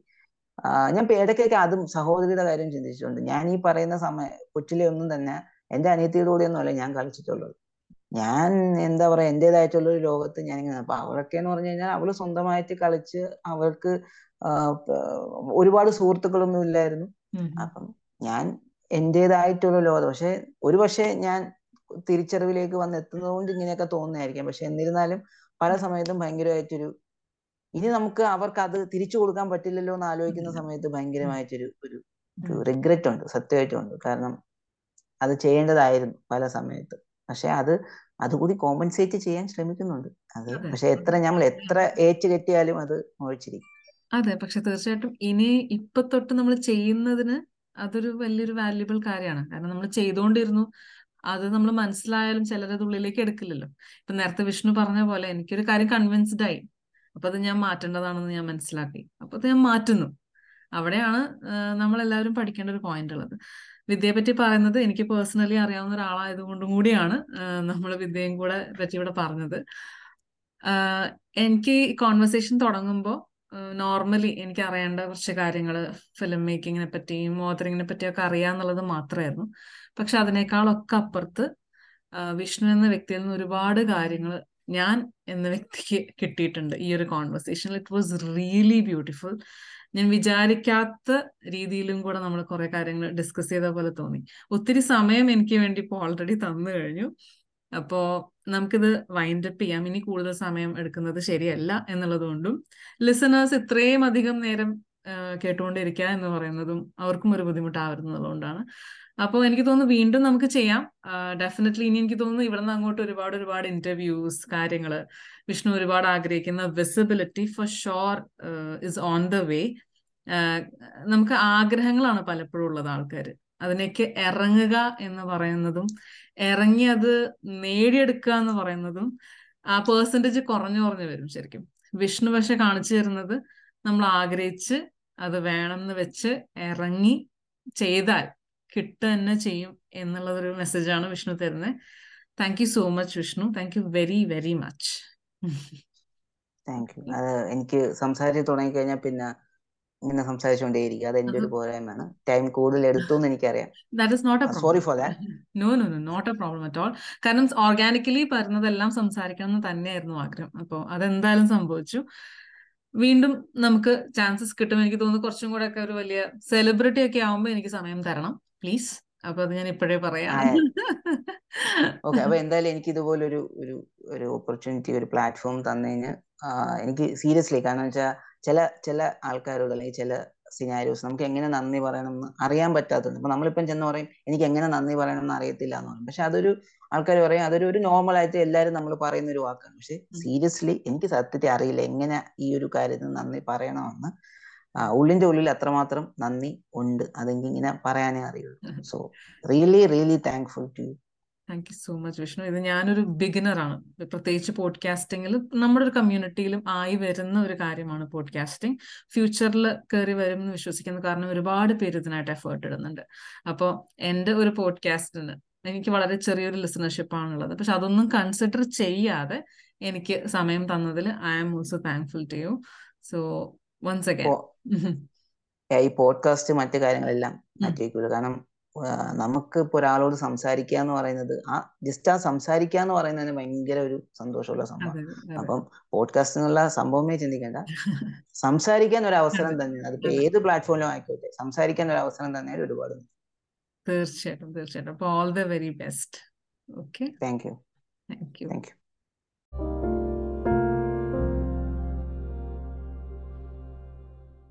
ഞാൻ ഇടയ്ക്കൊക്കെ അതും സഹോദരിയുടെ കാര്യം ചിന്തിച്ചിട്ടുണ്ട്. ഞാൻ ഈ പറയുന്ന സമയം കൊച്ചിലെ ഒന്നും തന്നെ എന്റെ അനിയത്തിയുടെ കൂടെ ഒന്നുമല്ല ഞാൻ കളിച്ചിട്ടുള്ളത്. ഞാൻ എന്താ പറയാ എന്റെതായിട്ടുള്ള ഒരു ലോകത്ത് ഞാൻ ഇങ്ങനെ അപ്പൊ അവളൊക്കെ എന്ന് പറഞ്ഞു കഴിഞ്ഞാൽ അവൾ സ്വന്തമായിട്ട് കളിച്ച് അവൾക്ക് ഒരുപാട് സുഹൃത്തുക്കളൊന്നും ഇല്ലായിരുന്നു. അപ്പം ഞാൻ എന്റെതായിട്ടുള്ള ലോകം പക്ഷെ ഒരു പക്ഷേ ഞാൻ തിരിച്ചറിവിലേക്ക് വന്ന് എത്തുന്നത് കൊണ്ട് ഇങ്ങനെയൊക്കെ തോന്നുന്നതായിരിക്കാം. പക്ഷെ എന്നിരുന്നാലും പല സമയത്തും ഭയങ്കരമായിട്ടൊരു ഇനി നമുക്ക് അവർക്ക് അത് തിരിച്ചു കൊടുക്കാൻ പറ്റില്ലല്ലോ എന്ന് ആലോചിക്കുന്ന സമയത്ത് ഭയങ്കരമായിട്ടൊരു ഒരു ഒരു റിഗ്രറ്റ് ഉണ്ട് സത്യമായിട്ടും ഉണ്ട്. കാരണം അത് ചെയ്യേണ്ടതായിരുന്നു പല സമയത്ത്. പക്ഷെ അത് അതുകൂടി കോമ്പൻസേറ്റ് ചെയ്യാൻ ശ്രമിക്കുന്നുണ്ട്. അത് പക്ഷെ എത്ര നമ്മൾ എത്ര ഏറ്റ് കെട്ടിയാലും അത് മുഴിച്ചിരിക്കും. അതെ. പക്ഷെ തീർച്ചയായിട്ടും ഇനി ഇപ്പൊ തൊട്ട് നമ്മൾ ചെയ്യുന്നതിന് അതൊരു വലിയൊരു വാല്യുബിൾ കാര്യമാണ്. കാരണം നമ്മൾ ചെയ്തുകൊണ്ടിരുന്നു അത് നമ്മൾ മനസ്സിലായാലും ചിലരത് ഉള്ളിലേക്ക് എടുക്കില്ലല്ലോ. ഇപ്പൊ നേരത്തെ വിഷ്ണു പറഞ്ഞ പോലെ എനിക്കൊരു കാര്യം കൺവിൻസ്ഡ് ആയി. അപ്പൊ അത് ഞാൻ മാറ്റേണ്ടതാണെന്ന് ഞാൻ മനസ്സിലാക്കി. അപ്പൊ അത് ഞാൻ മാറ്റുന്നു. അവിടെയാണ് നമ്മൾ എല്ലാവരും പഠിക്കേണ്ട ഒരു പോയിന്റ് ഉള്ളത്. വിദ്യയെ പറ്റി പറയുന്നത് എനിക്ക് പേഴ്സണലി അറിയാവുന്ന ഒരാളായതുകൊണ്ടും കൂടിയാണ് നമ്മൾ വിദ്യയും കൂടെ പറ്റി ഇവിടെ പറഞ്ഞത്. എനിക്ക് ഈ കോൺവെർസേഷൻ തുടങ്ങുമ്പോൾ നോർമലി എനിക്ക് അറിയേണ്ട കുറച്ച് കാര്യങ്ങൾ ഫിലിം മേക്കിങ്ങിനെ പറ്റിയും ഓതറിങ്ങിനെ പറ്റിയൊക്കെ അറിയാന്നുള്ളത് മാത്രമായിരുന്നു പക്ഷെ അതിനേക്കാളൊക്കെ അപ്പുറത്ത് വിഷ്ണു എന്ന വ്യക്തിയിൽ നിന്ന് ഒരുപാട് കാര്യങ്ങൾ ഞാൻ എന്ന വ്യക്തിക്ക് കിട്ടിയിട്ടുണ്ട് ഈ ഒരു കോൺവെർസേഷനിൽ ഇറ്റ് വാസ് റിയലി ബ്യൂട്ടിഫുൾ ഞാൻ വിചാരിക്കാത്ത രീതിയിലും കൂടെ നമ്മൾ കുറെ കാര്യങ്ങൾ ഡിസ്കസ് ചെയ്ത പോലെ തോന്നി. ഒത്തിരി സമയം എനിക്ക് വേണ്ടി ഇപ്പോൾ ഓൾറെഡി തന്നു കഴിഞ്ഞു. അപ്പോൾ നമുക്കിത് വൈൻഡപ്പ് ചെയ്യാം. ഇനി കൂടുതൽ സമയം എടുക്കുന്നത് ശരിയല്ല എന്നുള്ളത് കൊണ്ടും ലിസണേഴ്സ് ഇത്രയും അധികം നേരം കേട്ടുകൊണ്ടിരിക്കുക എന്ന് പറയുന്നതും അവർക്കും ഒരു ബുദ്ധിമുട്ടാവുന്നതുകൊണ്ടാണ് അപ്പോൾ എനിക്ക് തോന്നുന്നു വീണ്ടും നമുക്ക് ചെയ്യാം. ഡെഫിനറ്റ്ലി ഇനി എനിക്ക് തോന്നുന്നു ഇവിടെ നിന്ന് അങ്ങോട്ട് ഒരുപാട് ഒരുപാട് ഇന്റർവ്യൂസ് കാര്യങ്ങൾ വിഷ്ണു ഒരുപാട് ആഗ്രഹിക്കുന്ന visibility for sure is on the way നമുക്ക് ആഗ്രഹങ്ങളാണ് പലപ്പോഴും ഉള്ളത് ആൾക്കാർ അതിനേക്ക് ഇറങ്ങുക എന്ന് പറയുന്നതും ഇറങ്ങി അത് നേടിയെടുക്കുക എന്ന് പറയുന്നതും ആ പേഴ്സന്റേജ് കുറഞ്ഞു കുറഞ്ഞു വരും ശരിക്കും. വിഷ്ണു പക്ഷെ കാണിച്ചു തരുന്നത് നമ്മൾ ആഗ്രഹിച്ച് അത് വേണമെന്ന് വെച്ച് ഇറങ്ങി ചെയ്താൽ കിട്ടുക തന്നെ ചെയ്യും എന്നുള്ളതൊരു മെസ്സേജാണ് വിഷ്ണു തരുന്നത് thank you so much Vishnu. Thank you very very much thank you അത് എനിക്ക് സംസാരിച്ച് തുടങ്ങി കഴിഞ്ഞാൽ പിന്നെ ഇങ്ങനെ സംസാരിച്ചുകൊണ്ടേയിരിക്കും അത് എന്റെ ഒരു പോരായ്മയാണ്. ടൈം കൂടുതൽ എടുത്തു എന്ന് എനിക്കറിയാം that is not sorry for that no no no not a problem at all കാരണം ഓർഗാനിക്കലി പറഞ്ഞതെല്ലാം സംസാരിക്കണം എന്ന് തന്നെയായിരുന്നു ആഗ്രഹം. അപ്പോൾ അതെന്തായാലും സംഭവിച്ചു. വീണ്ടും നമുക്ക് ചാൻസസ് കിട്ടും എനിക്ക് തോന്നുന്നു. കുറച്ചും കൂടെ ഒക്കെ ഒരു വലിയ സെലിബ്രിറ്റി ഒക്കെ ആവുമ്പോൾ എനിക്ക് സമയം തരണം. പ്ലീസ്. അപ്പൊ അത് ഞാൻ ഇപ്പോഴേ പറയാം. ഓക്കെ. അപ്പൊ എന്തായാലും എനിക്ക് ഇതുപോലെ ഒരു ഒരു ഒരു ഓപ്പർച്യൂണിറ്റി ഒരു പ്ലാറ്റ്ഫോം തന്നു കഴിഞ്ഞാൽ എനിക്ക് സീരിയസ്ലി കാരണം വെച്ചാൽ ചില ചില ആൾക്കാരോട് അല്ലെങ്കിൽ ചില സിനാരിയോസ് നമുക്ക് എങ്ങനെ നന്ദി പറയണം എന്ന് അറിയാൻ പറ്റാത്തത്. അപ്പൊ നമ്മളിപ്പം ചെന്ന് പറയും എനിക്ക് എങ്ങനെ നന്ദി പറയണം എന്ന് അറിയത്തില്ല എന്ന് പറയും. പക്ഷെ അതൊരു ആൾക്കാർ പറയും അതൊരു ഒരു നോർമൽ ആയിട്ട് എല്ലാവരും നമ്മൾ പറയുന്ന ഒരു വാക്കാണ്. പക്ഷെ സീരിയസ്ലി എനിക്ക് സത്യത്തെ അറിയില്ല എങ്ങനെ ഈ ഒരു കാര്യത്തിന് നന്ദി പറയണമെന്ന് ആ, ഉള്ളിന്റെ ഉള്ളിൽ അത്രമാത്രം നന്ദി ഉണ്ട്. അതെങ്കിൽ ഇങ്ങനെ പറയാനേ അറിയുള്ളൂ. So really really thankful to you thank you so much Vishnu ഇത് ഞാനൊരു ബിഗിനർ ആണ്. പ്രത്യേകിച്ച് പോഡ്കാസ്റ്റിംഗിൽ നമ്മുടെ ഒരു കമ്മ്യൂണിറ്റിയിലും ആയി വരുന്ന ഒരു കാര്യമാണ് പോഡ്കാസ്റ്റിംഗ് ഫ്യൂച്ചറിൽ കയറി വരും എന്ന് വിശ്വസിക്കുന്നു കാരണം ഒരുപാട് പേര് ഇതിനായിട്ട് എഫേർട്ട് ഇടുന്നുണ്ട്. അപ്പോൾ എന്റെ ഒരു പോഡ്കാസ്റ്റിന് എനിക്ക് വളരെ ചെറിയൊരു ലിസണർഷിപ്പ് ആണുള്ളത്. പക്ഷെ അതൊന്നും കൺസിഡർ ചെയ്യാതെ എനിക്ക് സമയം തന്നതിൽ I am also thankful to you so once again ഈ പോഡ്കാസ്റ്റ് മറ്റു കാര്യങ്ങളെല്ലാം മാറ്റി വയ്ക്കുള്ളൂ കാരണം നമുക്ക് ഇപ്പൊ ഒരാളോട് സംസാരിക്കുക എന്ന് പറയുന്നത് ആ ജസ്റ്റ് ആ സംസാരിക്കുക എന്ന് പറയുന്നതിന് ഭയങ്കര ഒരു സന്തോഷമുള്ള സംഭവം. അപ്പം പോഡ്കാസ്റ്റ് എന്നുള്ള സംഭവമേ ചിന്തിക്കേണ്ട. സംസാരിക്കാൻ ഒരു അവസരം തന്നെയാണ്. അതിപ്പോ അതെ. ഏത് പ്ലാറ്റ്ഫോമിലും ആയിക്കോട്ടെ സംസാരിക്കാൻ ഒരു അവസരം തന്നെയാണ് ഒരുപാട് തീർച്ചയായിട്ടും തീർച്ചയായിട്ടും. അപ്പൊ all the very best okay thank you thank you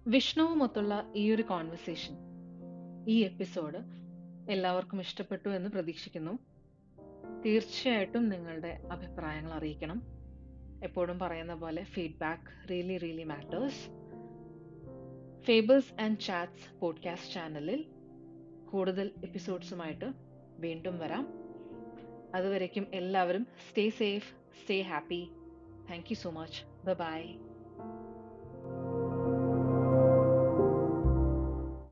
വിഷ്ണുവുമൊത്തുള്ള ഈ ഒരു കോൺവെർസേഷൻ ഈ എപ്പിസോഡ് എല്ലാവർക്കും ഇഷ്ടപ്പെട്ടു എന്ന് പ്രതീക്ഷിക്കുന്നു. തീർച്ചയായിട്ടും നിങ്ങളുടെ അഭിപ്രായങ്ങൾ അറിയിക്കണം. എപ്പോഴും പറയുന്ന പോലെ feedback really really matters Fables and Chats podcast ചാനലിൽ കൂടുതൽ എപ്പിസോഡ്സുമായിട്ട് വീണ്ടും വരാം. അതുവരേക്കും എല്ലാവരും stay safe stay happy thank you so much bye